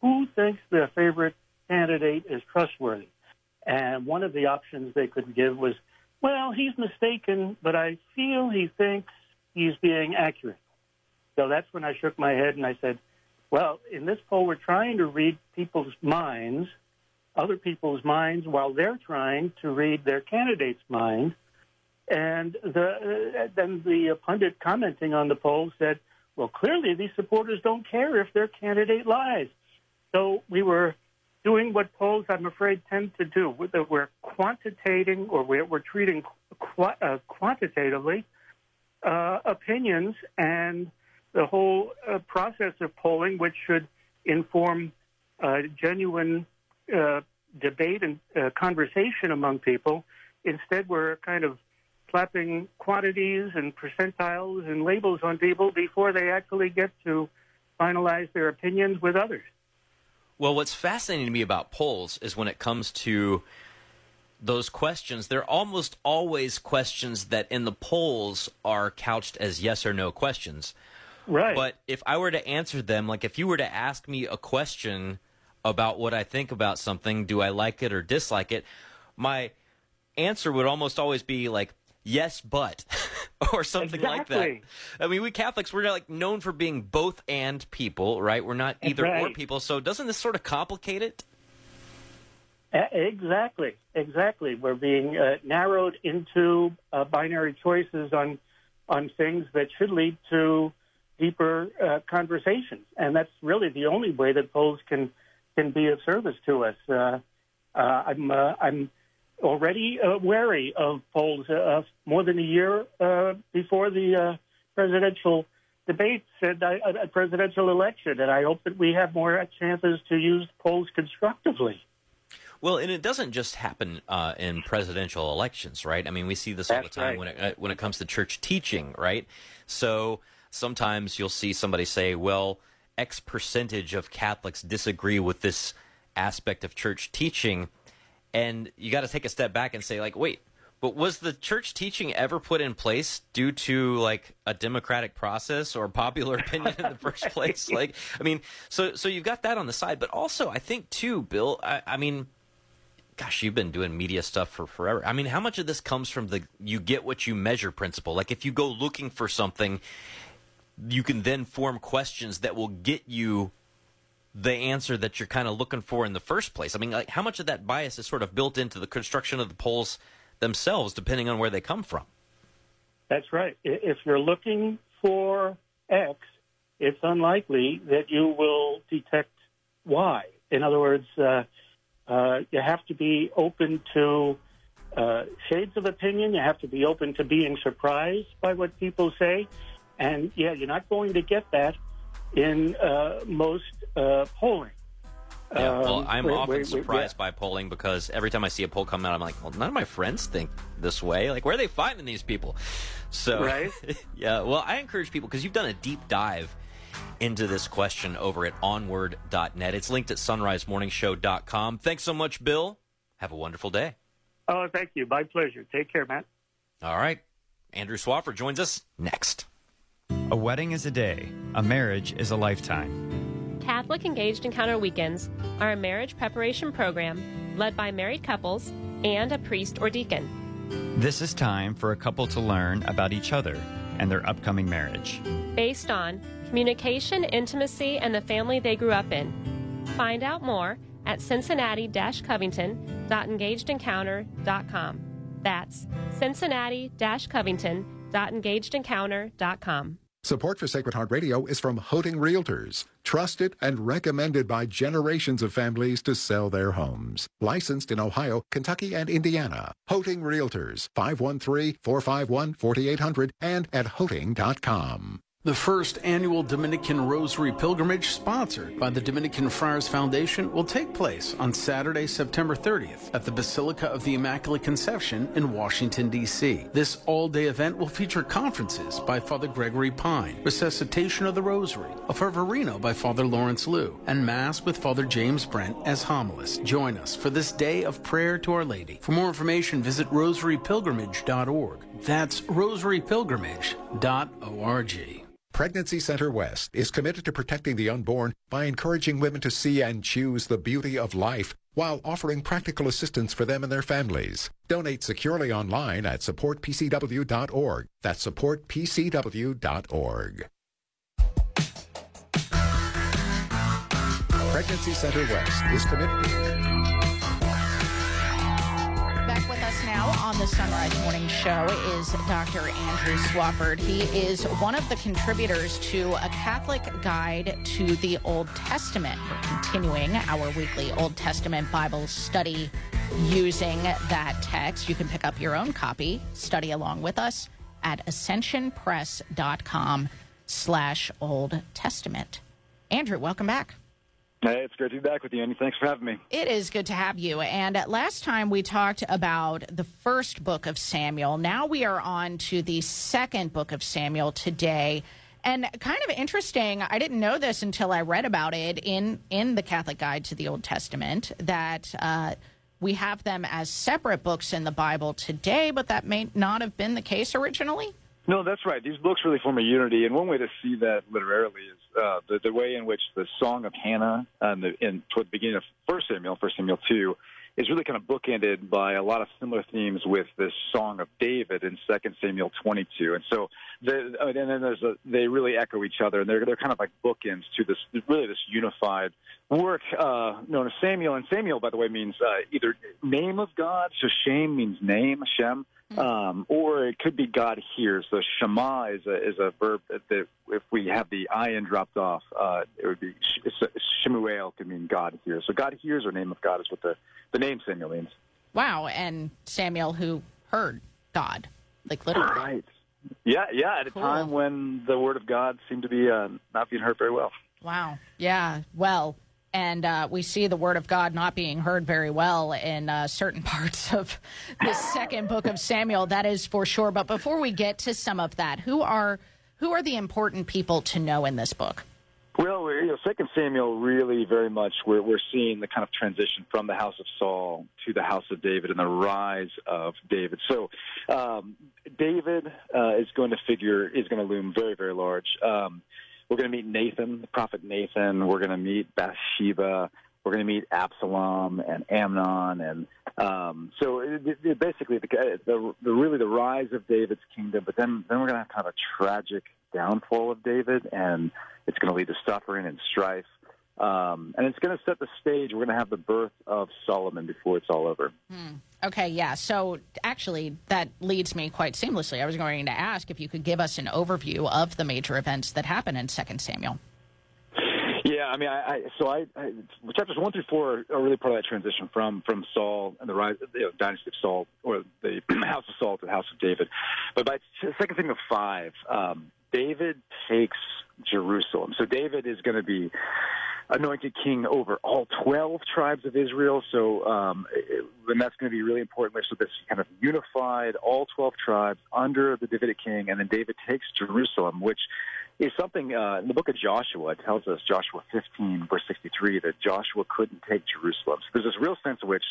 who thinks their favorite candidate is trustworthy. And one of the options they could give was, well, he's mistaken, but I feel he thinks he's being accurate. So that's when I shook my head and I said, well, in this poll, we're trying to read people's minds, other people's minds, while they're trying to read their candidate's mind. And the, uh, then the pundit commenting on the poll said, well, clearly these supporters don't care if their candidate lies. So we were doing what polls, I'm afraid, tend to do. That We're quantitating or we're, we're treating qu- uh, quantitatively uh, opinions and the whole uh, process of polling, which should inform uh, genuine uh, debate and uh, conversation among people. Instead, we're kind of slapping quantities and percentiles and labels on people before they actually get to finalize their opinions with others. Well, what's fascinating to me about polls is when it comes to those questions, they're almost always questions that in the polls are couched as yes or no questions. Right. But if I were to answer them, like if you were to ask me a question about what I think about something, do I like it or dislike it? My answer would almost always be like, yes, but, or something exactly. like that. I mean, we Catholics, we're like known for being both and people, right? We're not either right. or people. So doesn't this sort of complicate it? Exactly, exactly. We're being uh, narrowed into uh, binary choices on on things that should lead to deeper uh, conversations, and that's really the only way that polls can can be of service to us. Uh, uh, I'm uh, I'm already uh, wary of polls uh, more than a year uh, before the presidential debates and a presidential election, and I hope that we have more chances to use polls constructively. Well, and it doesn't just happen uh, in presidential elections, right? I mean, we see this all the time right. when it uh, when it comes to church teaching, right? So sometimes you'll see somebody say, "Well, X percentage of Catholics disagree with this aspect of church teaching," and you got to take a step back and say, like, "Wait." But was the church teaching ever put in place due to like a democratic process or popular opinion in the first place? Like, I mean, so so you've got that on the side, but also I think too, Bill. I, I mean, gosh, you've been doing media stuff for forever. I mean, how much of this comes from the you get what you measure principle? Like if you go looking for something, you can then form questions that will get you the answer that you're kind of looking for in the first place. I mean, like how much of that bias is sort of built into the construction of the polls themselves depending on where they come from? That's right. If you're looking for X, it's unlikely that you will detect Y. In other words, uh, uh, you have to be open to uh, shades of opinion. You have to be open to being surprised by what people say. And yeah, you're not going to get that in uh, most uh, polling. Yeah, well, Um, I'm often we- surprised by polling because every time I see a poll come out, I'm like, well, none of my friends think this way. Like, where are they finding these people? So, Right. yeah, well, I encourage people because you've done a deep dive into this question over at onward.net. It's linked at sonrisemorningshow.com. Thanks so much, Bill. Have a wonderful day. Oh, thank you. My pleasure. Take care, Matt. All right. Andrew Swafford joins us next. A wedding is a day, a marriage is a lifetime. Catholic Engaged Encounter Weekends are a marriage preparation program led by married couples and a priest or deacon. This is time for a couple to learn about each other and their upcoming marriage. Based on communication, intimacy, and the family they grew up in. Find out more at cincinnati-covington.engagedencounter.com. That's cincinnati-covington.engagedencounter.com. Support for Sacred Heart Radio is from Hoeting Realtors, trusted and recommended by generations of families to sell their homes. Licensed in Ohio, Kentucky, and Indiana. Hoeting Realtors, 513-451-4800 and at hoeting.com. The first annual Dominican Rosary Pilgrimage, sponsored by the Dominican Friars Foundation, will take place on Saturday, September 30th at the Basilica of the Immaculate Conception in Washington, D.C. This all day event will feature conferences by Father Gregory Pine, Resuscitation of the Rosary, a Fervorino by Father Lawrence Lew, and Mass with Father James Brent as homilist. Join us for this day of prayer to Our Lady. For more information, visit rosarypilgrimage.org. That's rosarypilgrimage.org. Pregnancy Center West is committed to protecting the unborn by encouraging women to see and choose the beauty of life while offering practical assistance for them and their families. Donate securely online at supportpcw.org. That's supportpcw.org. Pregnancy Center West is committed. On the Son Rise Morning Show is Dr. Andrew Swafford. He is one of the contributors to a Catholic guide to the Old Testament. We're continuing our weekly Old Testament Bible study using that text. You can pick up your own copy, study along with us at ascensionpress.com slash Old Testament. Andrew, welcome back. Hey, it's great to be back with you, Anna. Thanks for having me. It is good to have you. And last time we talked about the first book of Samuel. Now we are on to the second book of Samuel today. And kind of interesting, I didn't know this until I read about it in, in the Catholic Guide to the Old Testament that uh, we have them as separate books in the Bible today, but that may not have been the case originally. No, that's right. These books really form a unity, and one way to see that literarily is uh, the, the way in which the Song of Hannah and the, in, toward the beginning of First Samuel, First Samuel two, is really kind of bookended by a lot of similar themes with this Song of David in Second Samuel 22. And so, the, and then there's a, they really echo each other, and they're they're kind of like bookends to this really this unified work uh, known as Samuel. And Samuel, by the way, means uh, either name of God, so Shem means name, Shem, um, or it could be God hears. So Shema is a is a verb that, if we have the ayin dropped off, uh, it would be Shemuel could mean God hears. So God hears or name of God is what the the name Samuel means. Wow, and Samuel who heard God, like literally. Right. Yeah, yeah. At a time when the word of God seemed to be uh, not being heard very well. Wow. Yeah. Well, and uh, we see the word of God not being heard very well in uh, certain parts of the second book of Samuel. That is for sure. But before we get to some of that, who are who are the important people to know in this book? Well, you know, Second Samuel really very much we're we're seeing the kind of transition from the house of Saul to the house of David and the rise of David. So, um, David uh, is going to figure is going to loom very very large. Um, we're going to meet Nathan, the prophet Nathan. We're going to meet Bathsheba. We're going to meet Absalom and Amnon, and um, so it, it, basically the, the, the really the rise of David's kingdom. But then then we're going to have kind of a tragic downfall of David, and it's going to lead to suffering and strife. Um, and it's going to set the stage. We're going to have the birth of Solomon before it's all over. Okay, yeah. So actually, that leads me quite seamlessly. I was going to ask if you could give us an overview of the major events that happen in Second Samuel. Yeah, I mean, I, I so I, I chapters one through four are really part of that transition from from Saul and the rise, you know, dynasty of Saul or the house of Saul to the house of David. But by second thing of five, um, David takes Jerusalem. So David is going to be anointed king over all 12 tribes of Israel. So, um, and that's going to be really important. So this kind of unified all 12 tribes under the Davidic king, and then David takes Jerusalem, which is something uh, in the book of Joshua. It tells us Joshua 15 verse 63 that Joshua couldn't take Jerusalem. So there's this real sense in which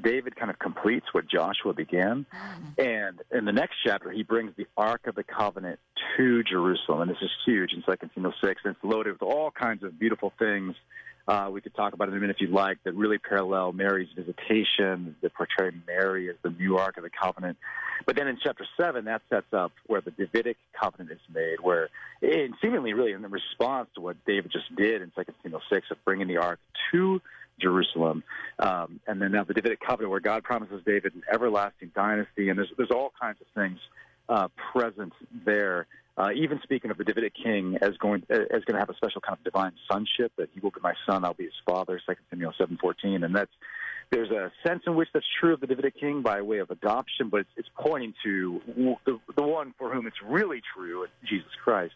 David kind of completes what Joshua began, and in the next chapter he brings the Ark of the Covenant to Jerusalem, and this is huge in 2 Samuel 6. And it's loaded with all kinds of beautiful things. Uh, we could talk about it in a minute if you'd like, that really parallel Mary's visitation, that portray Mary as the new Ark of the Covenant. But then in chapter 7, that sets up where the Davidic covenant is made, where, and seemingly really in response to what David just did in 2 Samuel 6 of bringing the Ark to Jerusalem, um, and then now the Davidic covenant, where God promises David an everlasting dynasty, and there's there's all kinds of things uh, present there. Uh, even speaking of the Davidic king as going as going to have a special kind of divine sonship, that he will be my son, I'll be his father. Second Samuel seven fourteen, and that's there's a sense in which that's true of the Davidic king by way of adoption, but it's, it's pointing to the, the one for whom it's really true, Jesus Christ.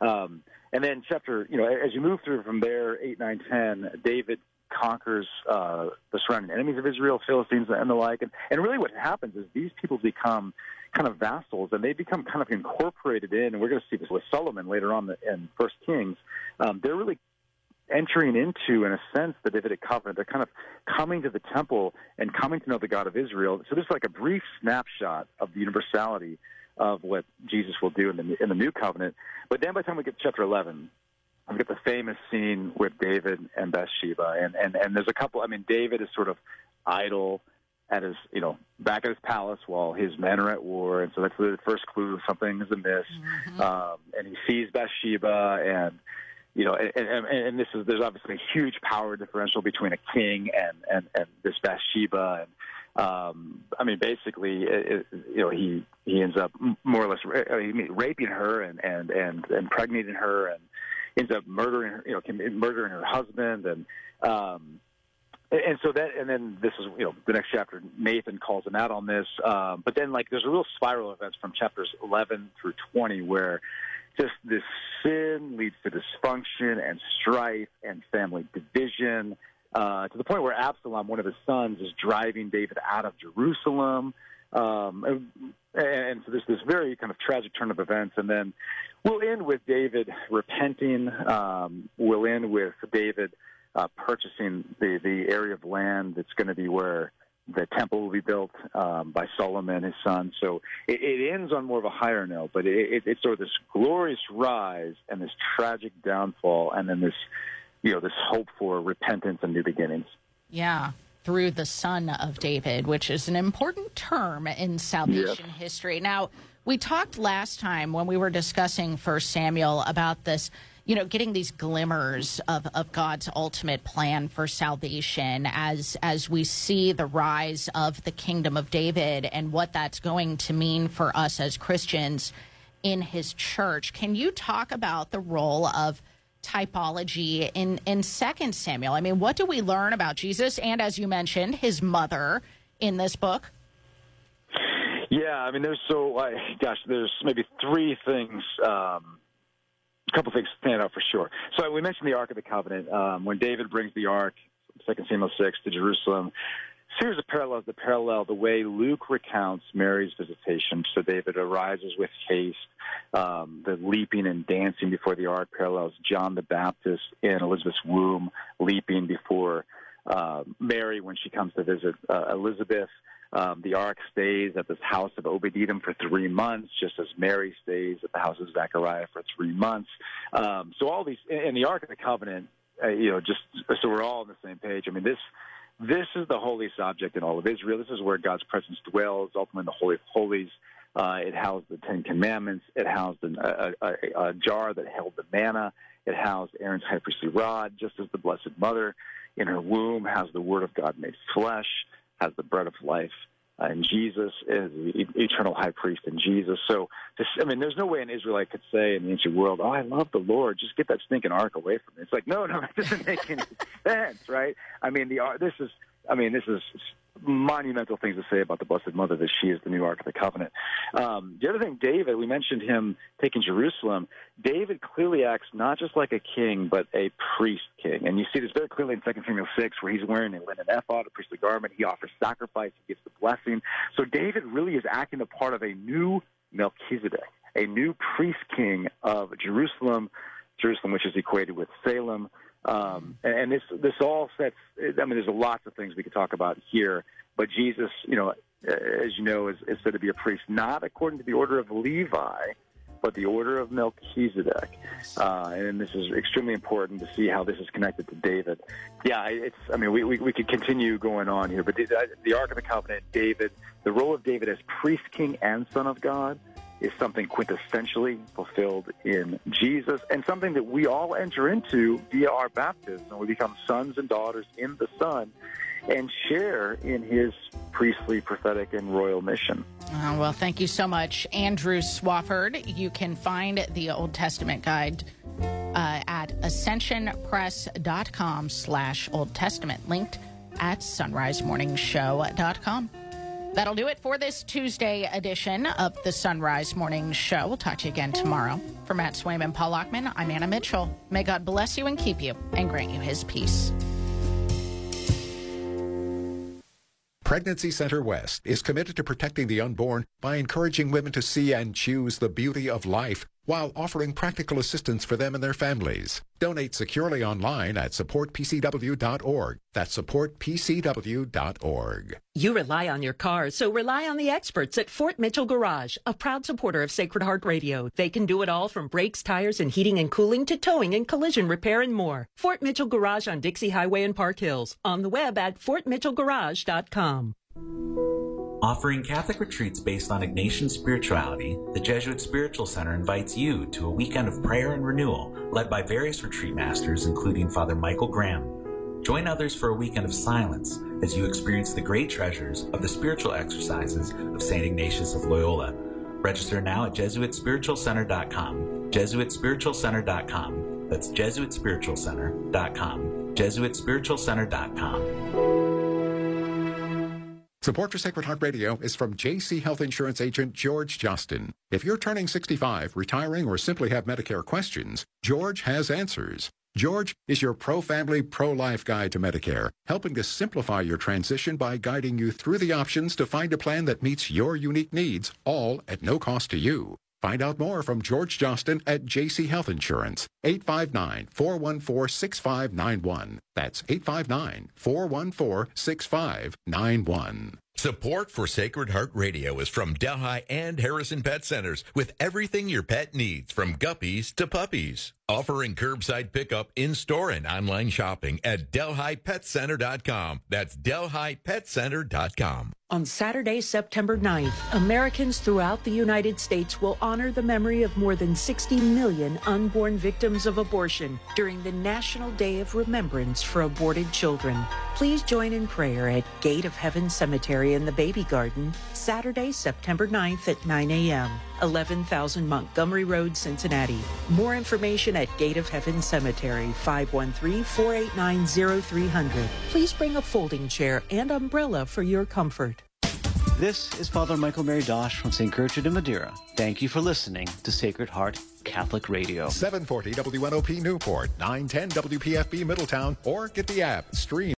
Um, and then chapter, you know, as you move through from there, eight, nine, ten, David conquers uh, the surrounding enemies of Israel, Philistines, and the like. And, and really, what happens is these people become kind of vassals, and they become kind of incorporated in. And we're going to see this with Solomon later on in First Kings. Um, they're really entering into, in a sense, the Davidic covenant. They're kind of coming to the temple and coming to know the God of Israel. So this is like a brief snapshot of the universality of what Jesus will do in the in the new covenant. But then by the time we get to chapter 11, we get the famous scene with David and Bathsheba, and and and there's a couple. I mean, David is sort of idle at his, you know, back at his palace while his men are at war, and so that's the first clue something is amiss. Mm-hmm. Um, and he sees Bathsheba, and you know, and, and, and this is there's obviously a huge power differential between a king and and and this Bathsheba, and um, I mean, basically, it, you know, he he ends up more or less raping her and and and impregnating her, and ends up murdering her, you know, murdering her husband, and um, and so that, and then this is, you know, the next chapter. Nathan calls him out on this, um, but then like there's a real spiral of events from chapters 11 through 20 where just this sin leads to dysfunction and strife and family division uh, to the point where Absalom, one of his sons, is driving David out of Jerusalem. Um, and, and so there's this very kind of tragic turn of events. And then we'll end with David repenting. Um, we'll end with David uh, purchasing the, the area of land that's going to be where the temple will be built um, by Solomon, and his son. So it, it, ends on more of a higher note, but it, it, it's sort of this glorious rise and this tragic downfall, and then this you know, this hope for repentance and new beginnings. Yeah, through the son of David, which is an important term in salvation yes. history. Now, we talked last time when we were discussing First Samuel about this, you know, getting these glimmers of, of God's ultimate plan for salvation as as we see the rise of the kingdom of David and what that's going to mean for us as Christians in his church. Can you talk about the role of typology in in Second Samuel. I mean, what do we learn about Jesus and, as you mentioned, his mother in this book? Yeah, I mean, there's so uh, gosh, there's maybe three things. Um, a couple things stand out for sure. So we mentioned the Ark of the Covenant um, when David brings the Ark, Second Samuel six, to Jerusalem series of parallels that parallel the way Luke recounts Mary's visitation. So David arises with haste. Um, the leaping and dancing before the ark parallels John the Baptist in Elizabeth's womb, leaping before uh, Mary when she comes to visit uh, Elizabeth. Um, the ark stays at this house of Obed-Edom for three months, just as Mary stays at the house of Zechariah for three months. Um, so all these, in the Ark of the Covenant, uh, you know, just so we're all on the same page. I mean, this this is the holiest object in all of Israel. This is where God's presence dwells, ultimately in the Holy of Holies. Uh, it housed the Ten Commandments. It housed an, a, a, a, jar that held the manna. It housed Aaron's high priestly rod, just as the Blessed Mother in her womb has the Word of God made flesh, has the bread of life. Uh, and Jesus is the eternal high priest in Jesus. So, just, I mean, there's no way an Israelite could say in the ancient world, "Oh, I love the Lord. Just get that stinking ark away from me." It's like, no, no, it doesn't make any sense, right? I mean, the this is, I mean, this is monumental things to say about the Blessed Mother that she is the new Ark of the Covenant. Um, the other thing, David, we mentioned him taking Jerusalem. David clearly acts not just like a king, but a priest king. And you see this very clearly in 2 Samuel 6, where he's wearing a linen ephod, a priestly garment. He offers sacrifice, he gives the blessing. So David really is acting the part of a new Melchizedek, a new priest king of Jerusalem, Jerusalem, which is equated with Salem. Um, and this this all sets. I mean, there's lots of things we could talk about here, but Jesus, you know, as you know, is, is said to be a priest not according to the order of Levi, but the order of Melchizedek. Uh, and this is extremely important to see how this is connected to David. Yeah, it's. I mean, we we, we could continue going on here, but the, the Ark of the Covenant, David, the role of David as priest, king, and son of God is something quintessentially fulfilled in Jesus and something that we all enter into via our baptism. We become sons and daughters in the Son and share in his priestly, prophetic, and royal mission. Uh, well, thank you so much, Andrew Swafford. You can find the Old Testament guide uh, at ascensionpress.com slash Old Testament, linked at sonrisemorningshow.com. That'll do it for this Tuesday edition of the Son Rise Morning Show. We'll talk to you again tomorrow. For Matt Swaim and Paul Lockman, I'm Anna Mitchell. May God bless you and keep you and grant you his peace. Pregnancy Center West is committed to protecting the unborn by encouraging women to see and choose the beauty of life while offering practical assistance for them and their families. Donate securely online at supportpcw.org. That's supportpcw.org. You rely on your car, so rely on the experts at Fort Mitchell Garage, a proud supporter of Sacred Heart Radio. They can do it all from brakes, tires, and heating and cooling to towing and collision repair and more. Fort Mitchell Garage on Dixie Highway in Park Hills. On the web at fortmitchellgarage.com. Offering Catholic retreats based on Ignatian spirituality, the Jesuit Spiritual Center invites you to a weekend of prayer and renewal led by various retreat masters, including Father Michael Graham. Join others for a weekend of silence as you experience the great treasures of the spiritual exercises of St. Ignatius of Loyola. Register now at JesuitSpiritualCenter.com. JesuitSpiritualCenter.com. That's JesuitSpiritualCenter.com. JesuitSpiritualCenter.com. Support for Sacred Heart Radio is from JC Health Insurance agent George Justin. If you're turning 65, retiring, or simply have Medicare questions, George has answers. George is your pro-family, pro-life guide to Medicare, helping to simplify your transition by guiding you through the options to find a plan that meets your unique needs, all at no cost to you. Find out more from George Johnston at JC Health Insurance, 859-414-6591. That's 859-414-6591. Support for Sacred Heart Radio is from Delhi and Harrison Pet Centers with everything your pet needs from guppies to puppies. Offering curbside pickup in-store and online shopping at DelhiPetCenter.com. That's DelhiPetCenter.com. On Saturday, September 9th, Americans throughout the United States will honor the memory of more than 60 million unborn victims of abortion during the National Day of Remembrance for Aborted Children. Please join in prayer at Gate of Heaven Cemetery in the Baby Garden, Saturday, September 9th at 9 a.m., 11,000 Montgomery Road, Cincinnati. More information at Gate of Heaven Cemetery, 513 489 0300. Please bring a folding chair and umbrella for your comfort. This is Father Michael Mary Dosh from St. Gertrude in Madeira. Thank you for listening to Sacred Heart Catholic Radio. 740 WNOP Newport, 910 WPFB Middletown, or get the app, stream.